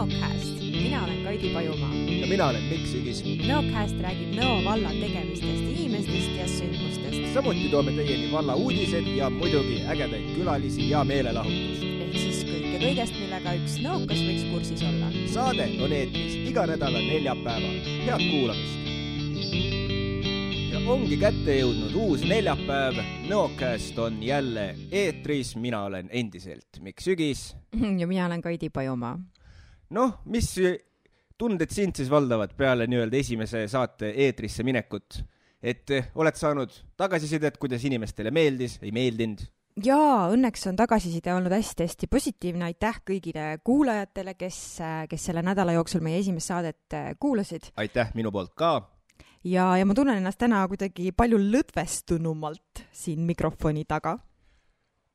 Nõocast. mina olen Kaidi Pajumaa. ja mina olen Mikk Sügis. Nõocast räägib Nõo valla tegemistest, inimestest ja sündmustest. samuti toome teieni valla uudised ja muidugi ägedaid külalisi ja meelelahutust. Kõike kõigest, millega üks nõokas võiks kursis olla. saade on eetris iga nädala neljapäeval. head kuulamist! ja ongi kätte jõudnud uus neljapäev. Nõocast on jälle eetris, mina olen endiselt Mikk Sügis. ja mina olen Kaidi Pajumaa. noh, mis tunded sind siis valdavad peale nii-öelda esimese saate eetrisse minekut? et eh, oled saanud tagasisidet, kuidas inimestele meeldis, ei meeldinud? Jaa, õnneks on tagasiside olnud hästi-hästi positiivne, aitäh kõigile kuulajatele, kes, kes selle nädala jooksul meie esimest saadet äh, kuulasid. aitäh minu poolt ka ja, ja ma tunnen ennast täna kuidagi palju lõdvestunumalt siin mikrofoni taga.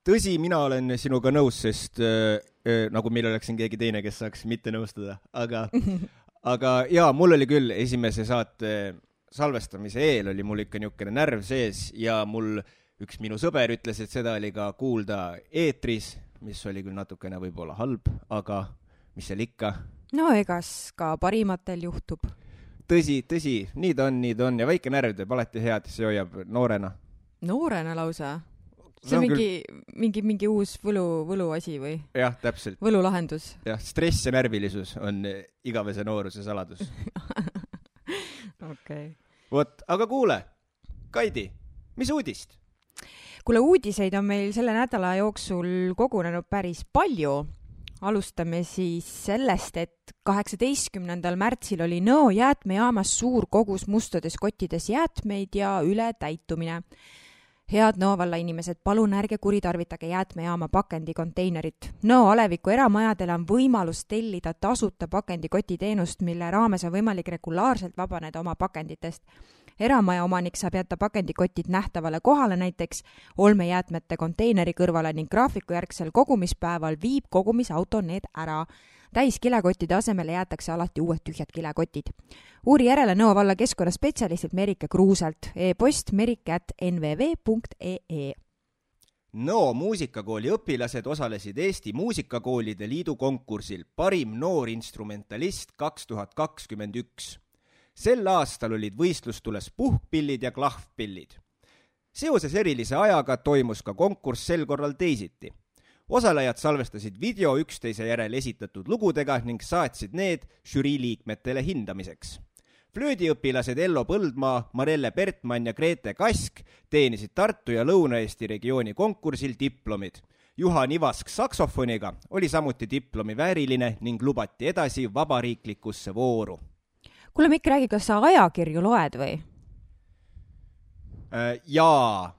tõsi, mina olen sinuga nõus, sest äh, äh, nagu meil oleks siin keegi teine, kes saaks mitte nõustuda, aga aga jaa, mul oli küll esimese saate salvestamise eel oli mul ikka niisugune närv sees ja mul üks minu sõber ütles, et seda oli ka kuulda eetris, mis oli küll natukene võib-olla halb, aga mis seal ikka. no egas ka parimatel juhtub tõsi, tõsi, nii ta on, nii ta on ja väike närv teeb alati head, see hoiab noorena. noorena lausa? see on mingi küll..., mingi, mingi uus võlu, võluasi või? jah, täpselt. võlulahendus? jah, stress ja närvilisus on igavese nooruse saladus okei okay.. vot, aga kuule, Kaidi, mis uudist? Kuule, uudiseid on meil selle nädala jooksul kogunenud päris palju. alustame siis sellest, et kaheksateistkümnendal märtsil oli Nõo jäätmejaamas suur kogus mustades kottides jäätmeid ja ületäitumine head Nõo valla inimesed, palun ärge kuritarvitage jäätmejaama pakendikonteinerit. Nõo aleviku eramajadel on võimalus tellida tasuta pakendikotiteenust, mille raames on võimalik regulaarselt vabaneda oma pakenditest. Eramaja omanik saab jätta pakendikotid nähtavale kohale, näiteks olmejäätmete konteineri kõrvale ning graafikujärgsel kogumispäeval viib kogumisauto need ära täis kilekottide asemele jäetakse alati uued tühjad kilekotid. uuri järele Nõo valla keskkonnaspetsialistilt Merike Kruuselt e, e-post merike.nvv.ee. Nõo muusikakooli õpilased osalesid Eesti Muusikakoolide Liidu konkursil Parim noorinstrumentalist kaks tuhat kakskümmend üks. Sel aastal olid võistlustules puhkpillid ja klahvpillid. seoses erilise ajaga toimus ka konkurss sel korral teisiti osalejad salvestasid video üksteise järel esitatud lugudega ning saatsid need žürii liikmetele hindamiseks. flöödiõpilased Ello Põldmaa, Marelle Bertmann ja Grete Kask teenisid Tartu ja Lõuna-Eesti regiooni konkursil diplomid. Juhan Ivask saksofoniga oli samuti diplomi vääriline ning lubati edasi vabariiklikusse vooru. Kuule, Mikk, räägi, kas sa ajakirju loed või? Äh, jaa,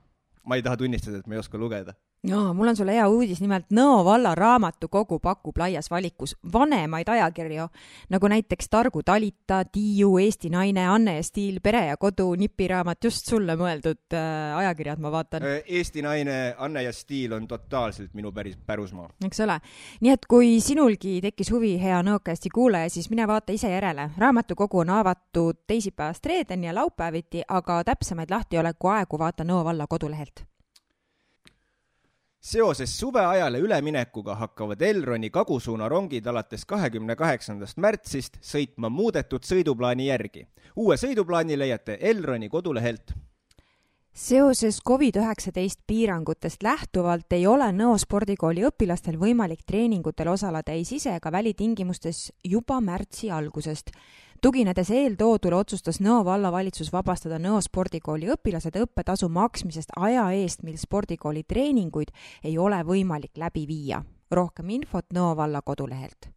ma ei taha tunnistada, et ma ei oska lugeda jaa, mul on sulle hea uudis, nimelt Nõo valla raamatukogu pakub laias valikus vanemaid ajakirju, nagu näiteks Targu talita, Tiiu, Eesti naine, Anne ja Stiil, Pere ja kodu, nipiraamat, just sulle mõeldud äh, ajakirjad, ma vaatan. Eesti naine, Anne ja Stiil on totaalselt minu päris pärusmaa. eks ole. nii et kui sinulgi tekkis huvi, hea Nõokasti kuulaja, siis mine vaata ise järele. raamatukogu on avatud teisipäevast reedeni ja laupäeviti, aga täpsemaid lahtioleku aegu vaata Nõo valla kodulehelt seoses suveajale üleminekuga hakkavad Elroni kagusuuna rongid alates kahekümne kaheksandast märtsist sõitma muudetud sõiduplaani järgi. uue sõiduplaani leiate Elroni kodulehelt. seoses Covid-19 piirangutest lähtuvalt ei ole Nõo spordikooli õpilastel võimalik treeningutel osaleda ei sise- ega välitingimustes juba märtsi algusest tuginedes eeltoodule otsustas Nõo vallavalitsus vabastada Nõo spordikooli õpilased õppetasu maksmisest aja eest, mil spordikooli treeninguid ei ole võimalik läbi viia. rohkem infot Nõo valla kodulehelt.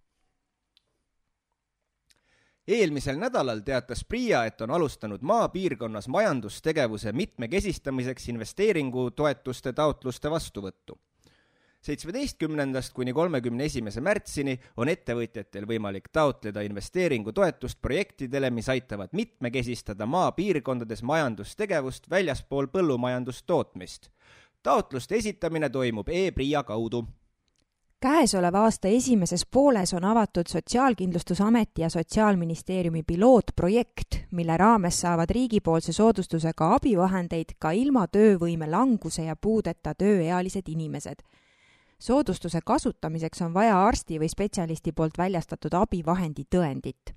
eelmisel nädalal teatas PRIA, et on alustanud maapiirkonnas majandustegevuse mitmekesistamiseks investeeringutoetuste taotluste vastuvõttu seitsmeteistkümnendast kuni kolmekümne esimese märtsini on ettevõtjatel võimalik taotleda investeeringutoetust projektidele, mis aitavad mitmekesistada maapiirkondades majandustegevust väljaspool põllumajandustootmist. taotluste esitamine toimub e-PRIA kaudu käesoleva aasta esimeses pooles on avatud Sotsiaalkindlustusameti ja Sotsiaalministeeriumi pilootprojekt, mille raames saavad riigipoolse soodustusega abivahendeid ka ilma töövõime languse ja puudeta tööealised inimesed. Soodustuse kasutamiseks on vaja arsti või spetsialisti poolt väljastatud abivahendi tõendit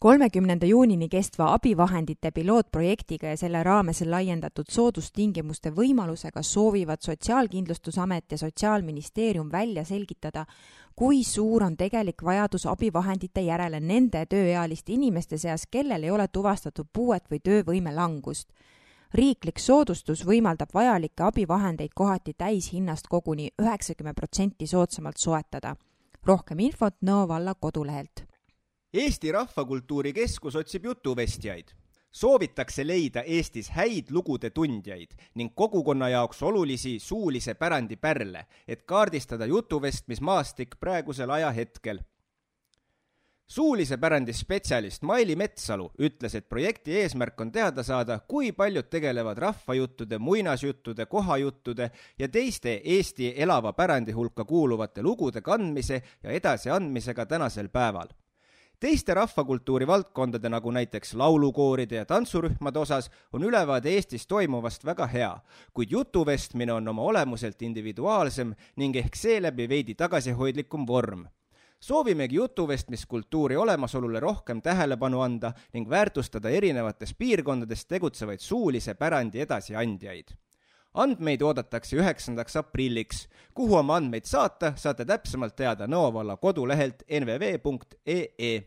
kolmekümnenda juunini kestva abivahendite pilootprojektiga ja selle raames laiendatud soodustingimuste võimalusega soovivad Sotsiaalkindlustusamet ja Sotsiaalministeerium välja selgitada, kui suur on tegelik vajadus abivahendite järele nende tööealiste inimeste seas, kellel ei ole tuvastatud puuet või töövõime langust. Riiklik soodustus võimaldab vajalikke abivahendeid kohati täishinnast koguni üheksakümmend protsenti soodsamalt soetada. rohkem infot Nõo valla kodulehelt Eesti Rahvakultuuri Keskus otsib jutuvestjaid. soovitakse leida Eestis häid lugude tundjaid ning kogukonna jaoks olulisi suulise pärandi pärle, et kaardistada jutuvestmismaastik praegusel ajahetkel suulise pärandi spetsialist Maili Metsalu ütles, et projekti eesmärk on teada saada, kui paljud tegelevad rahvajuttude, muinasjuttude, kohajuttude ja teiste Eesti elava pärandi hulka kuuluvate lugude kandmise ja edasiandmisega tänasel päeval. Teiste rahvakultuuri valdkondade, nagu näiteks laulukooride ja tantsurühmade osas, on ülevaade Eestis toimuvast väga hea, kuid jutuvestmine on oma olemuselt individuaalsem ning ehk seeläbi veidi tagasihoidlikum vorm soovimegi jutuvestmiskultuuri olemasolule rohkem tähelepanu anda ning väärtustada erinevates piirkondades tegutsevaid suulise pärandi edasiandjaid. andmeid oodatakse üheksandaks aprilliks. kuhu oma andmeid saata, saate täpsemalt teada Nõo valla kodulehelt nvv.ee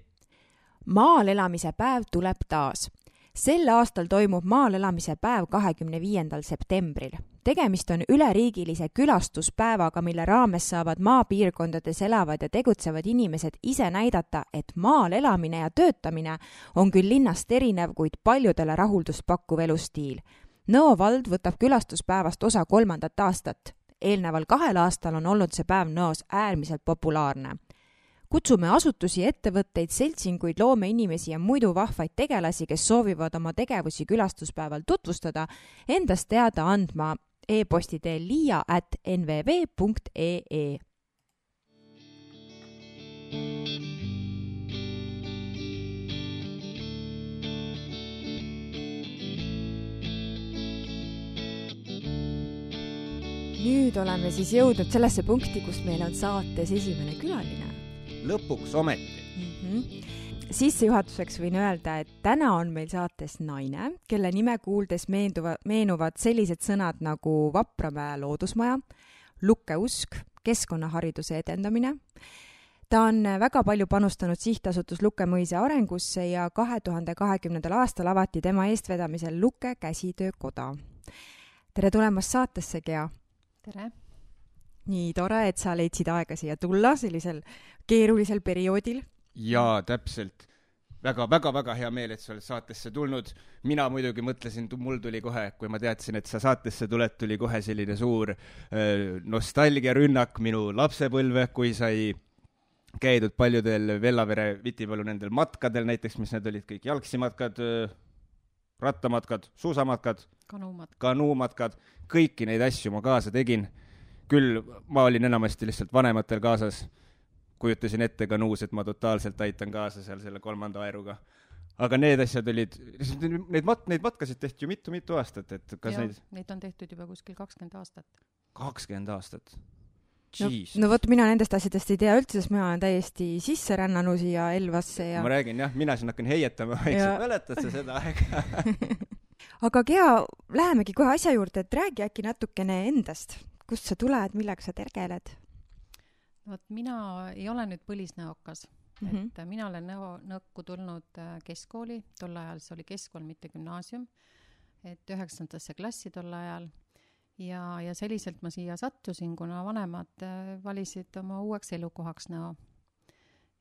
maal elamise päev tuleb taas. sel aastal toimub maal elamise päev kahekümne viiendal septembril. Tegemist on üleriigilise külastuspäevaga, mille raames saavad maapiirkondades elavad ja tegutsevad inimesed ise näidata, et maal elamine ja töötamine on küll linnast erinev, kuid paljudele rahuldust pakkuv elustiil. Nõo vald võtab külastuspäevast osa kolmandat aastat eelneval kahel aastal on olnud see päev Nõos äärmiselt populaarne kutsume asutusi, ettevõtteid, seltsinguid, loomeinimesi ja muidu vahvaid tegelasi, kes soovivad oma tegevusi külastuspäeval tutvustada, endast teada andma e-posti teel liia at nvv.ee nüüd oleme siis jõudnud sellesse punkti, kus meil on saates esimene külaline. Lõpuks ometi. Mm. -hmm sissejuhatuseks võin öelda, et täna on meil saates naine, kelle nime kuuldes meenuva, meenuvad sellised sõnad nagu Vapramäe loodusmaja, lukeusk, keskkonnahariduse edendamine. ta on väga palju panustanud sihtasutus Lukemõisa arengusse ja kahe tuhande kahekümnendal aastal avati tema eestvedamisel Luke käsitöökoda. tere tulemast saatesse, Gea! tere! nii tore, et sa leidsid aega siia tulla sellisel keerulisel perioodil. Jaa, täpselt väga, väga, väga hea meel, et sa oled saatesse tulnud. mina muidugi mõtlesin, mul tuli kohe, kui ma teadsin, et sa saatesse tuled, tuli kohe selline suur äh, nostalgiarünnak minu lapsepõlve, kui sai käidud paljudel Vellavere, Vitipalu nendel matkadel näiteks, mis need olid kõik, jalgsimatkad, rattamatkad, suusamatkad, kanumatkad, kanumatkad, kõiki neid asju ma kaasa tegin. küll ma olin enamasti lihtsalt vanematel kaasas kujutasin ette ka nuus, et ma totaalselt aitan kaasa seal selle kolmanda aeruga. aga need asjad olid, neid mat-, neid matkasid tehti ju mitu-mitu aastat, et kas ja, neid neid on tehtud juba kuskil kakskümmend aastat. kakskümmend aastat? no, no vot, mina nendest asjadest ei tea üldse, sest mina olen täiesti sisse rännanud siia Elvasse ja ma räägin jah, mina siin hakkan heietama vaikselt, mäletad sa seda aega aga Gea, lähemegi kohe asja juurde, et räägi äkki natukene endast, kust sa tuled, millega sa tegeled? Vot mina ei ole nüüd põlisnäokas mm, -hmm. et mina olen näo, nõkku tulnud äh, keskkooli, tol ajal see oli keskkool, mitte gümnaasium, et üheksandasse klassi tol ajal ja, ja selliselt ma siia sattusin, kuna vanemad äh, valisid oma uueks elukohaks Nõo.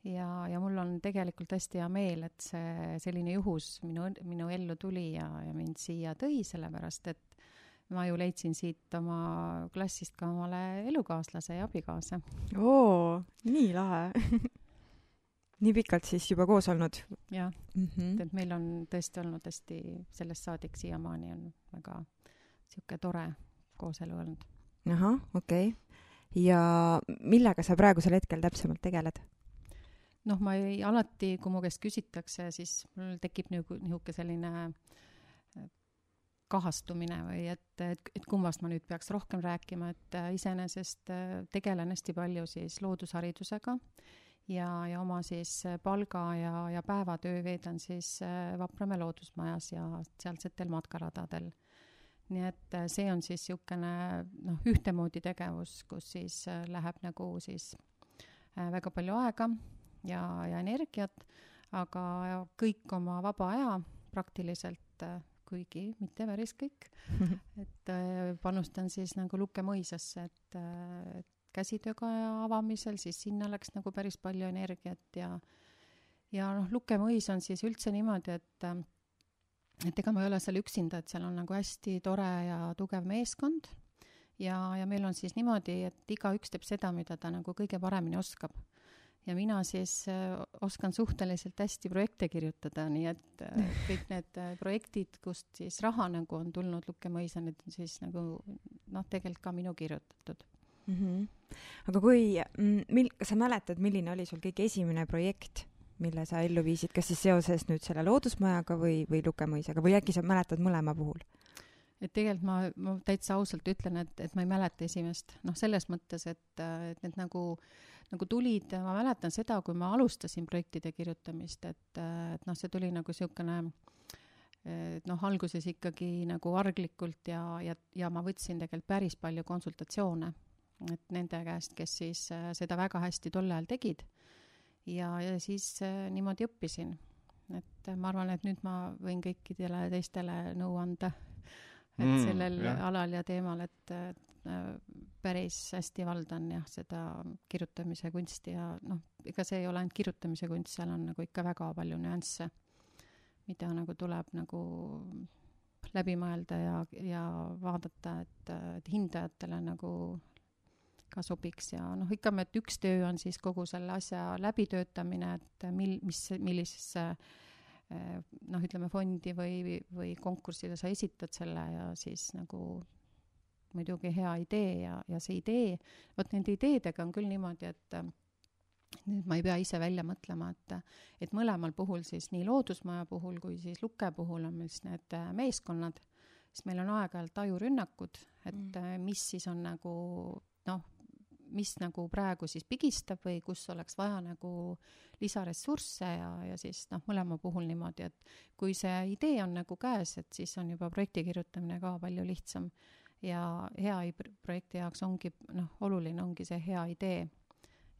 ja, ja mul on tegelikult hästi hea meel, et see selline juhus minu, minu ellu tuli ja, ja mind siia tõi, sellepärast et ma ju leidsin siit oma klassist ka omale elukaaslase ja abikaasa. oo, nii lahe nii pikalt siis juba koos olnud? jah mm, -hmm. et meil on tõesti olnud hästi, sellest saadik siiamaani on väga niisugune tore kooselu olnud. ahah, okei okay. ja millega sa praegusel hetkel täpsemalt tegeled? noh, ma ei, alati, kui mu käest küsitakse, siis mul tekib nagu niisugune selline kahastumine või et, et, et kummast ma nüüd peaks rohkem rääkima, et äh, iseenesest äh, tegelen hästi palju siis loodusharidusega ja, ja oma siis palga ja, ja päevatöö veedan siis Vapramäe loodusmajas ja sealsetel matkaradadel. nii et see on siis niisugune noh, ühtemoodi tegevus, kus siis läheb nagu siis väga palju aega ja, ja energiat, aga kõik oma vaba aja praktiliselt, äh, kuigi mitte päris kõik. Et äh, panustan siis nagu Lukke mõisasse, et, äh, et käsitöökoja avamisel, siis sinna läks nagu päris palju energiat ja ja noh, Lukke mõis on siis üldse niimoodi, et et ega ma ei ole seal üksinda, et seal on nagu hästi tore ja tugev meeskond. Ja, ja meil on siis niimoodi, et igaüks teeb seda, mida ta nagu kõige paremini oskab ja mina siis äh, oskan suhteliselt hästi projekte kirjutada, nii et äh, kõik need äh, projektid, kust siis raha nagu on tulnud Lukke mõisa, need on siis nagu noh, tegelikult ka minu kirjutatud mm. -hmm. aga kui, mm, mil-, kas sa mäletad, milline oli sul kõige esimene projekt, mille sa ellu viisid, kas siis seoses nüüd selle loodusmajaga või, või Lukke mõisaga või äkki sa mäletad mõlema puhul? Et tegelikult ma, ma täitsa ausalt ütlen, et, et ma ei mäleta esimest, noh, selles mõttes, et, et need nagu nagu tulid, ma mäletan seda, kui ma alustasin projektide kirjutamist, et, et noh, see tuli nagu niisugune noh, alguses ikkagi nagu arglikult ja, ja, ja ma võtsin tegelikult päris palju konsultatsioone, et nende käest, kes siis äh, seda väga hästi tol ajal tegid. ja, ja siis äh, niimoodi õppisin. et ma arvan, et nüüd ma võin kõikidele teistele nõu anda, et mm, sellel jah. alal ja teemal, et, Äh, päris hästi valdan jah, seda kirjutamise kunsti ja noh, ega see ei ole ainult kirjutamise kunst, seal on nagu ikka väga palju nüansse, mida nagu tuleb nagu läbi mõelda ja, ja vaadata, et, et hindajatele nagu ka sobiks ja noh, ikka, et üks töö on siis kogu selle asja läbitöötamine, et mil-, mis, millisesse äh, noh, ütleme fondi või, või konkursile sa esitad selle ja siis nagu muidugi hea idee ja, ja see idee, vot nende ideedega on küll niimoodi, et nüüd ma ei pea ise välja mõtlema, et, et mõlemal puhul siis nii Loodusmaja puhul kui siis Luke puhul on meil siis need äh, meeskonnad, siis meil on aeg-ajalt ajurünnakud, et mm. mis siis on nagu noh, mis nagu praegu siis pigistab või kus oleks vaja nagu lisaressursse ja, ja siis noh, mõlema puhul niimoodi, et kui see idee on nagu käes, et siis on juba projekti kirjutamine ka palju lihtsam ja hea projekti jaoks ongi noh, oluline ongi see hea idee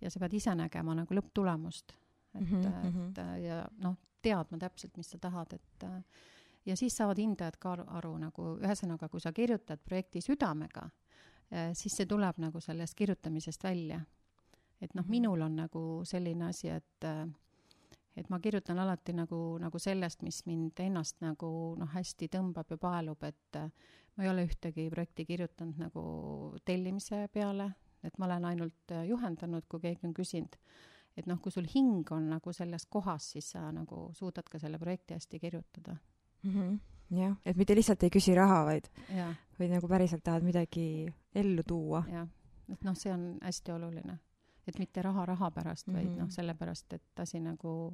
ja sa pead ise nägema nagu lõpptulemust, et mm, -hmm. et mhm. ja noh, teadma täpselt, mis sa tahad, et ja siis saavad hindajad ka aru, aru nagu ühesõnaga, kui sa kirjutad projekti südamega, siis see tuleb nagu sellest kirjutamisest välja. et noh -hmm., minul on nagu selline asi, et et ma kirjutan alati nagu, nagu sellest, mis mind ennast nagu noh, hästi tõmbab ja paelub, et ma ei ole ühtegi projekti kirjutanud nagu tellimise peale, et ma olen ainult äh, juhendanud, kui keegi on küsinud. et noh, kui sul hing on nagu selles kohas, siis sa nagu suudad ka selle projekti hästi kirjutada mm. -hmm. jah, et mitte lihtsalt ei küsi raha, vaid, vaid nagu päriselt tahad midagi ellu tuua. jah, et noh, see on hästi oluline. et mitte raha raha pärast mm, -hmm. vaid noh, mhm. sellepärast, et asi nagu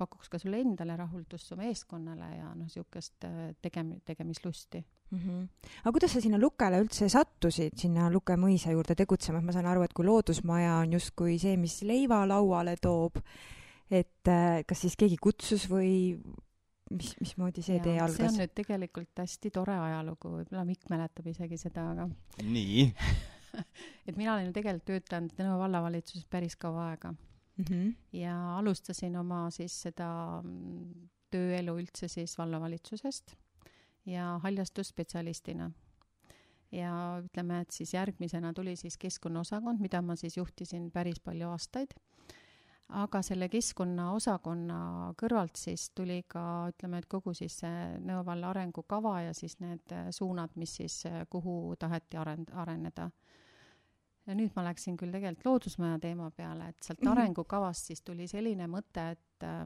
pakuks ka sulle endale rahuldust, su meeskonnale ja noh, niisugust äh, tegem-, tegemislusti mm. -hmm. aga kuidas sa sinna Lukele üldse sattusid, sinna Luke mõisa juurde tegutsema, et ma saan aru, et kui loodusmaja on justkui see, mis leiva lauale toob, et äh, kas siis keegi kutsus või mis, mismoodi see ja, tee algas? see on nüüd tegelikult hästi tore ajalugu, võib-olla Mikk mäletab isegi seda, aga nii et mina olen ju tegelikult töötanud Nõmme vallavalitsuses päris kaua aega mm. -hmm. ja alustasin oma siis seda mm, tööelu üldse siis vallavalitsusest ja haljastusspetsialistina. ja ütleme, et siis järgmisena tuli siis keskkonnaosakond, mida ma siis juhtisin päris palju aastaid. Aga selle keskkonnaosakonna kõrvalt siis tuli ka, ütleme, et kogu siis see Nõo valla arengukava ja siis need suunad, mis siis, kuhu taheti arend-, areneda ja nüüd ma läksin küll tegelikult loodusmaja teema peale, et sealt mhm. arengukavast siis tuli selline mõte, et äh,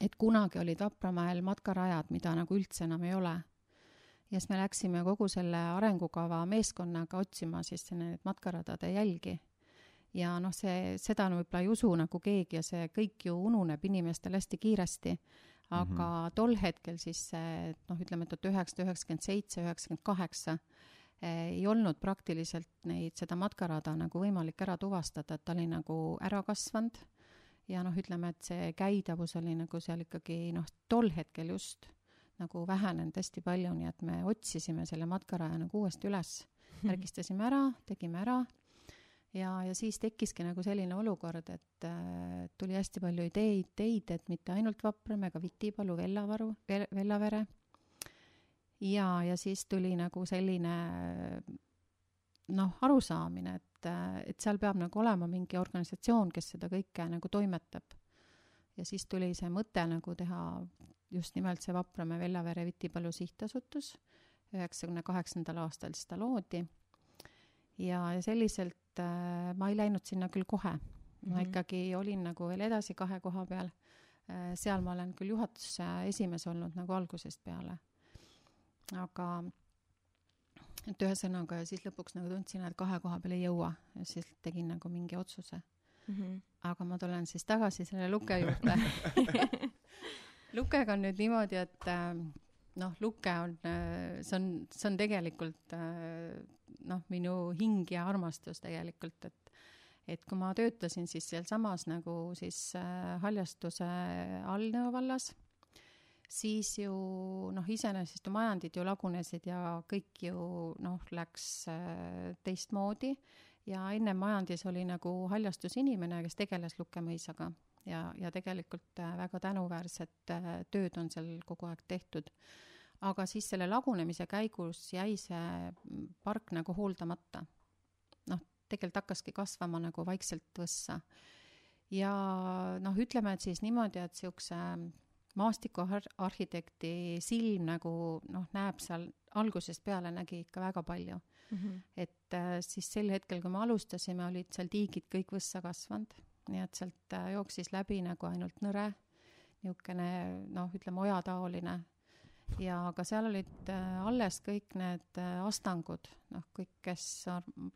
et kunagi olid Vapramäel matkarajad, mida nagu üldse enam ei ole. ja siis me läksime kogu selle arengukava meeskonnaga otsima siis neid matkaradade jälgi. Ja noh, see, seda võib-olla ei usu nagu keegi ja see kõik ju ununeb inimestel hästi kiiresti, aga mm -hmm. tol hetkel siis see noh, ütleme tuhat üheksasada üheksakümmend seitse, üheksakümmend kaheksa, eh, ei olnud praktiliselt neid, seda matkarada nagu võimalik ära tuvastada, et ta oli nagu ära kasvanud. Ja noh, ütleme, et see käidavus oli nagu seal ikkagi noh, tol hetkel just nagu vähenenud hästi palju, nii et me otsisime selle matkaraja nagu uuesti üles, märgistasime ära, tegime ära ja, ja siis tekkiski nagu selline olukord, et äh, tuli hästi palju ideid, ideid, et mitte ainult Vaprame, aga Vitipalu, Vellavaru, Vellavere. ja, ja siis tuli nagu selline noh, arusaamine, et, et seal peab nagu olema mingi organisatsioon, kes seda kõike nagu toimetab. ja siis tuli see mõte nagu teha just nimelt see Vapramäe Vellavere Vitipalu sihtasutus, üheksakümne kaheksandal aastal siis ta loodi. ja, ja selliselt äh, ma ei läinud sinna küll kohe, ma mm -hmm. ikkagi olin nagu veel edasi kahe koha peal äh,. seal ma olen küll juhatuse esimees olnud nagu algusest peale. aga et ühesõnaga ja siis lõpuks nagu tundsin, et kahe koha peal ei jõua ja siis tegin nagu mingi otsuse mm. -hmm. aga ma tulen siis tagasi selle luke juurde lukega on nüüd niimoodi, et äh, noh, luke on, äh, see on, see on tegelikult äh, noh, minu hing ja armastus tegelikult, et et kui ma töötasin siis sealsamas nagu siis haljastuse all Nõo vallas, siis ju noh, iseenesest ju majandid ju lagunesid ja kõik ju noh, läks teistmoodi ja enne majandis oli nagu haljastusinimene, kes tegeles Lukke-mõisaga ja, ja tegelikult äh, väga tänuväärset äh, tööd on seal kogu aeg tehtud. Aga siis selle lagunemise käigus jäi see park nagu hooldamata. noh, tegelikult hakkaski kasvama nagu vaikselt võssa. ja noh, ütleme, et siis niimoodi, et niisuguse maastikuarhitekti silm nagu noh, näeb seal algusest peale nägi ikka väga palju mm. -hmm. et äh, siis sel hetkel, kui me alustasime, olid seal tiigid kõik võssa kasvanud nii et sealt äh, jooksis läbi nagu ainult nõre, niisugune noh, ütleme ojataoline. Ja ka seal olid äh, alles kõik need äh, astangud, noh, kõik, kes,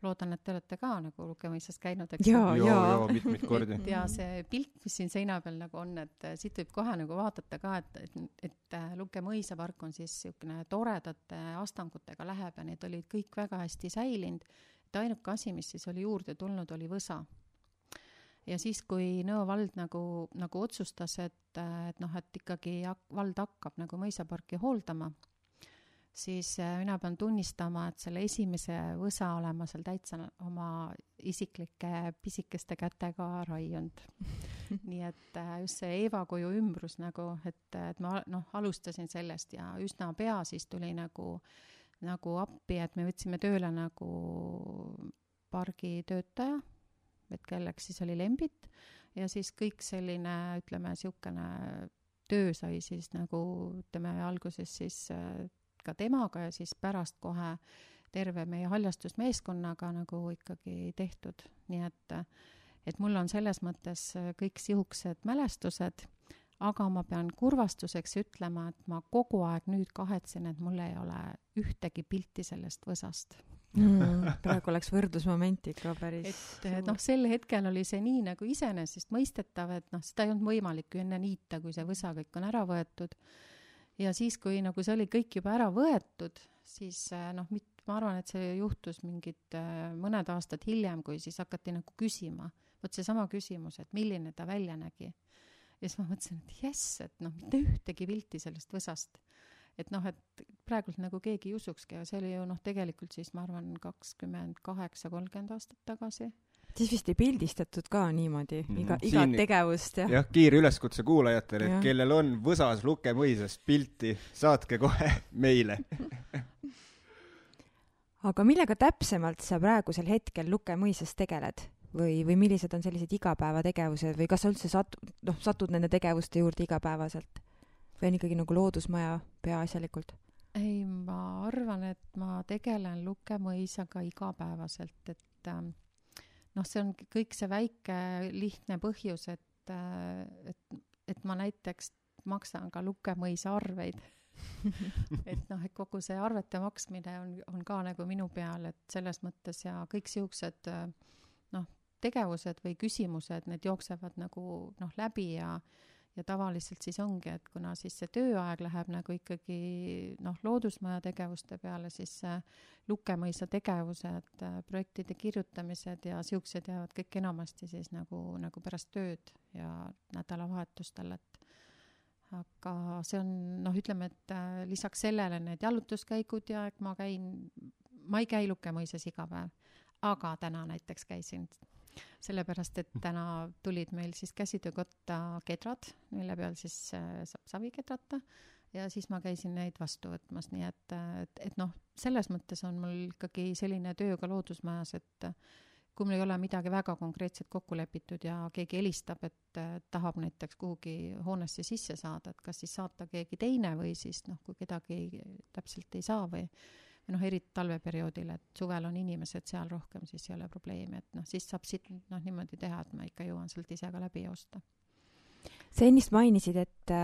loodan, et te olete ka nagu Lukemõisas käinud, eks? jaa, jaa, jaa, mitmeid kordi. ja see pilt, mis siin seina peal nagu on, et siit võib kohe nagu vaadata ka, et, et, et Luke mõisapark on siis niisugune toredate astangutega läheb ja need olid kõik väga hästi säilinud. et ainuke asi, mis siis oli juurde tulnud, oli võsa ja siis, kui Nõo vald nagu, nagu otsustas, et, et noh, et ikkagi vald hakkab nagu mõisaparki hooldama, siis äh, mina pean tunnistama, et selle esimese võsa olen ma seal täitsa oma isiklike pisikeste kätega raiunud. Nii et äh, just see Eeva koju ümbrus nagu, et, et ma noh, alustasin sellest ja üsna pea siis tuli nagu, nagu appi, et me võtsime tööle nagu pargi töötaja et kelleks siis oli Lembit. Ja siis kõik selline, ütleme, niisugune töö sai siis nagu ütleme, alguses siis äh, ka temaga ja siis pärast kohe terve meie haljastusmeeskonnaga nagu ikkagi tehtud, nii et et mul on selles mõttes kõik sihukesed mälestused, aga ma pean kurvastuseks ütlema, et ma kogu aeg nüüd kahetsen, et mul ei ole ühtegi pilti sellest võsast mm,. praegu oleks võrdlusmoment ikka päris et, et noh, sel hetkel oli see nii nagu iseenesestmõistetav, et noh, seda ei olnud võimalik ju enne niita, kui see võsa kõik on ära võetud. ja siis, kui nagu see oli kõik juba ära võetud, siis äh, noh, mit-, ma arvan, et see juhtus mingid äh, mõned aastad hiljem, kui siis hakati nagu küsima, vot seesama küsimus, et milline ta välja nägi. ja siis ma mõtlesin, et jess, et noh, mitte ühtegi pilti sellest võsast et noh, et praegult nagu keegi ei usukski, aga see oli ju noh, tegelikult siis ma arvan, kakskümmend kaheksa, kolmkümmend aastat tagasi siis vist ei pildistatud ka niimoodi mm -hmm. iga, igat Siin, tegevust, jah? jah, kiire üleskutse kuulajatele, et kellel on Võsas Luke mõisast pilti, saatke kohe meile aga millega täpsemalt sa praegusel hetkel Luke mõisas tegeled? või, või millised on sellised igapäevategevused või kas sa üldse satu-, noh, satud nende tegevuste juurde igapäevaselt? Või on ikkagi nagu loodusmaja peaasjalikult? ei, ma arvan, et ma tegelen Luke mõisaga igapäevaselt, et äh, noh, see on kõik see väike lihtne põhjus, et äh,, et, et ma näiteks maksan ka Luke mõisa arveid et noh, et kogu see arvete maksmine on, on ka nagu minu peal, et selles mõttes ja kõik siuksed noh, tegevused või küsimused, need jooksevad nagu noh, läbi ja ja tavaliselt siis ongi, et kuna siis see tööaeg läheb nagu ikkagi noh, loodusmaja tegevuste peale, siis see Lukemõisa tegevused, projektide kirjutamised ja siuksed jäävad kõik enamasti siis nagu, nagu pärast tööd ja nädalavahetustel, et aga see on noh, ütleme, et äh, lisaks sellele need jalutuskäigud ja et ma käin, ma ei käi Lukemõisas iga päev, aga täna näiteks käisin sellepärast, et täna tulid meil siis käsitöökotta kedrad, mille peal siis äh, saab savi kedrata ja siis ma käisin neid vastu võtmas, nii et, et, et noh, selles mõttes on mul ikkagi selline töö ka loodusmajas, et kui mul ei ole midagi väga konkreetset kokku lepitud ja keegi helistab, et tahab näiteks kuhugi hoonesse sisse saada, et kas siis saata keegi teine või siis noh, kui kedagi täpselt ei saa või noh, eriti talveperioodil, et suvel on inimesed seal rohkem, siis ei ole probleemi, et noh, siis saab siit noh, niimoodi teha, et ma ikka jõuan sealt ise ka läbi joosta. sa ennist mainisid, et,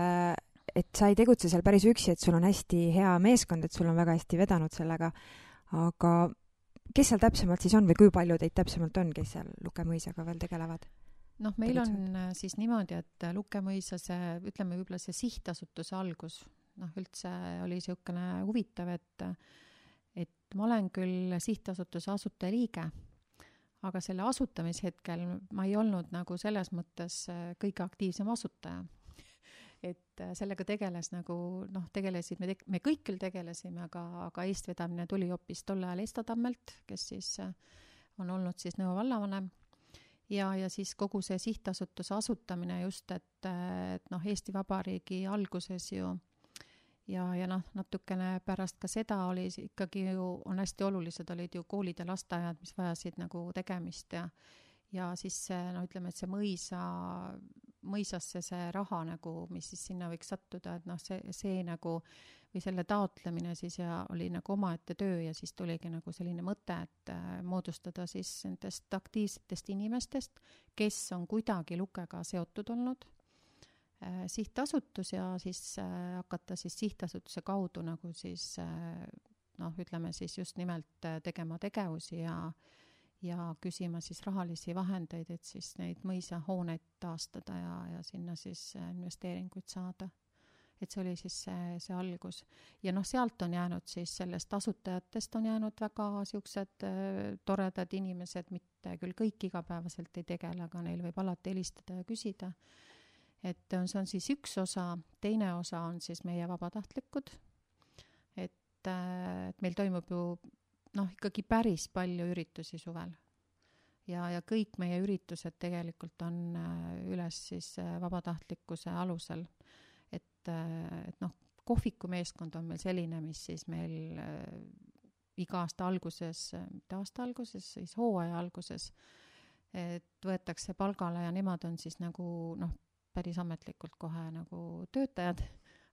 et sa ei tegutse seal päris üksi, et sul on hästi hea meeskond, et sul on väga hästi vedanud sellega, aga kes seal täpsemalt siis on või kui palju teid täpsemalt on, kes seal Lukemõisaga veel tegelevad? noh, meil on äh, siis niimoodi, et Lukemõisa see, ütleme võib-olla see sihtasutuse algus, noh, üldse oli niisugune huvitav, et et ma olen küll sihtasutuse asutajaliige, aga selle asutamishetkel ma ei olnud nagu selles mõttes äh, kõige aktiivsem asutaja. et äh, sellega tegeles nagu noh, tegelesid, me, me kõik küll tegelesime, aga, aga eestvedamine tuli hoopis tol ajal Esta Tammelt, kes siis äh, on olnud siis Nõo vallavanem ja, ja siis kogu see sihtasutuse asutamine just, et, et noh, Eesti Vabariigi alguses ju ja, ja noh, natukene pärast ka seda oli ikkagi ju, on hästi olulised olid ju koolid ja lasteaiad, mis vajasid nagu tegemist ja ja siis no ütleme, et see mõisa, mõisasse see raha nagu, mis siis sinna võiks sattuda, et noh, see, see nagu või selle taotlemine siis ja oli nagu omaette töö ja siis tuligi nagu selline mõte, et äh, moodustada siis nendest aktiivsetest inimestest, kes on kuidagi lukega seotud olnud sihtasutus ja siis äh, hakata siis sihtasutuse kaudu nagu siis äh, noh, ütleme siis just nimelt tegema tegevusi ja ja küsima siis rahalisi vahendeid, et siis neid mõisahooneid taastada ja, ja sinna siis investeeringuid saada. et see oli siis see, see algus. ja noh, sealt on jäänud siis, sellest asutajatest on jäänud väga äh, toredad inimesed, mitte küll kõik igapäevaselt ei tegele, aga neil võib alati helistada ja küsida et see on siis üks osa, teine osa on siis meie vabatahtlikud, et, äh, et meil toimub ju noh, ikkagi päris palju üritusi suvel. ja, ja kõik meie üritused tegelikult on äh, üles siis äh, vabatahtlikkuse alusel. et, et noh, kohvikumeeskond on meil selline, mis siis meil iga aasta alguses, mitte aasta alguses, siis hooaja alguses, et võetakse palgale ja nemad on siis nagu noh, päris ametlikult kohe nagu töötajad,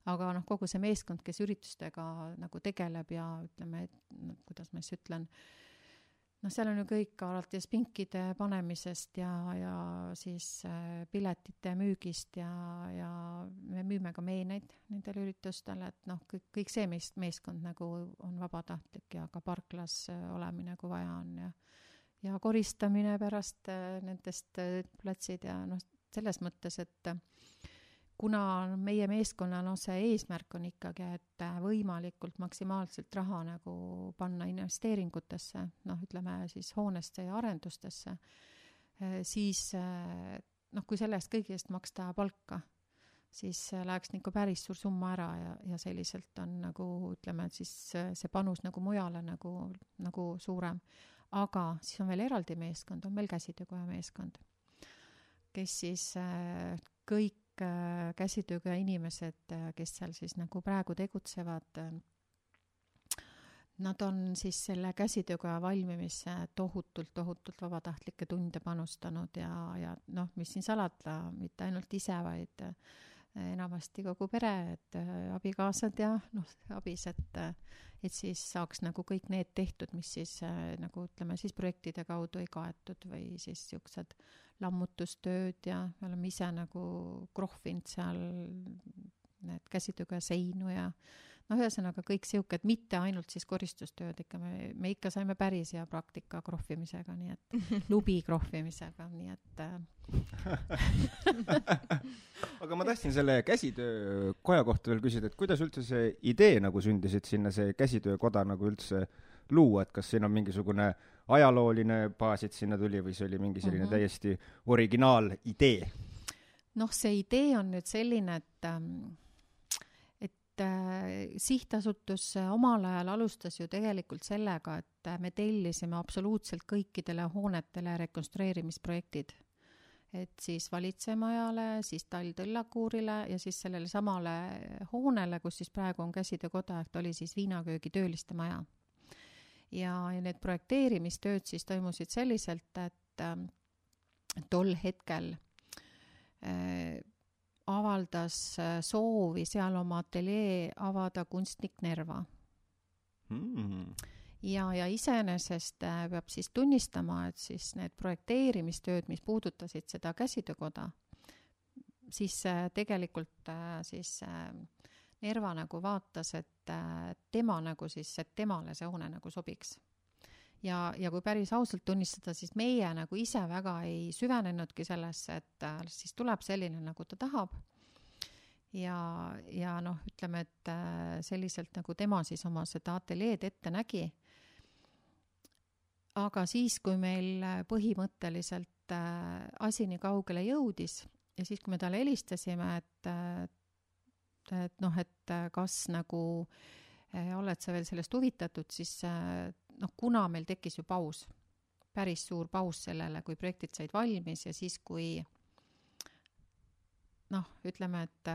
aga noh, kogu see meeskond, kes üritustega nagu tegeleb ja ütleme, et no, kuidas ma siis ütlen, noh, seal on ju kõik alates pinkide panemisest ja, ja siis äh, piletite müügist ja, ja me müüme ka meeneid nendel üritustel, et noh, kõik, kõik see mees, meeskond nagu on vabatahtlik ja ka parklas äh, olemine, kui vaja on ja ja koristamine pärast äh, nendest platsid ja noh, selles mõttes, et kuna meie meeskonna noh, see eesmärk on ikkagi, et võimalikult maksimaalselt raha nagu panna investeeringutesse, noh, ütleme siis hoonesse ja arendustesse, siis noh, kui selle eest kõigi eest maksta palka, siis läheks ikka päris suur summa ära ja, ja selliselt on nagu ütleme, et siis see panus nagu mujale nagu, nagu suurem. aga siis on veel eraldi meeskond, on meil käsitöökoja meeskond kes siis äh, kõik äh, käsitööga inimesed, äh, kes seal siis nagu praegu tegutsevad, nad on siis selle käsitöökoja valmimisse tohutult, tohutult vabatahtlikke tunde panustanud ja, ja noh, mis siin salata, mitte ainult ise, vaid enamasti kogu pere, et abikaasad ja noh, abised, et siis saaks nagu kõik need tehtud, mis siis nagu ütleme siis projektide kaudu ei kaetud või siis niisugused lammutustööd ja me oleme ise nagu krohvinud seal need käsitööga seinu ja noh, ühesõnaga kõik sihuke, et mitte ainult siis koristustööd ikka, me, me ikka saime päris hea praktika krohvimisega, nii et lubi krohvimisega, nii et äh, aga ma tahtsin selle käsitöökoja kohta veel küsida, et kuidas üldse see idee nagu sündis, et sinna see käsitöökoda nagu üldse luua, et kas siin on mingisugune ajalooline baas, et sinna tuli või see oli mingi selline mm -hmm. täiesti originaalidee? noh, see idee on nüüd selline, et ähm, et äh, sihtasutus omal ajal alustas ju tegelikult sellega, et me tellisime absoluutselt kõikidele hoonetele rekonstrueerimisprojektid et siis valitsemajale, siis Tall-Tõllakuurile ja siis sellele samale hoonele, kus siis praegu on käsitöökoda, ehk ta oli siis viinaköögi tööliste maja. ja, ja need projekteerimistööd siis toimusid selliselt, et äh, tol hetkel äh, avaldas äh, soovi seal oma ateljee avada kunstnik Nerva mm ja, ja iseenesest äh, peab siis tunnistama, et siis need projekteerimistööd, mis puudutasid seda käsitöökoda, siis äh, tegelikult siis Nerva nagu vaatas, et tema nagu siis, et temale see hoone nagu sobiks. Ja, ja kui päris ausalt tunnistada, siis meie nagu ise väga ei süvenenudki sellesse, et siis tuleb selline, nagu ta tahab. Ja, ja noh, ütleme, et selliselt nagu tema siis oma seda ateljeed ette nägi. Aga siis, kui meil äh, põhimõtteliselt äh, asi nii kaugele jõudis ja siis, kui me talle helistasime, et, äh, et noh, et kas nagu oled sa veel sellest huvitatud, siis noh, kuna meil tekkis ju paus, päris suur paus sellele, kui projektid said valmis ja siis, kui noh, ütleme, et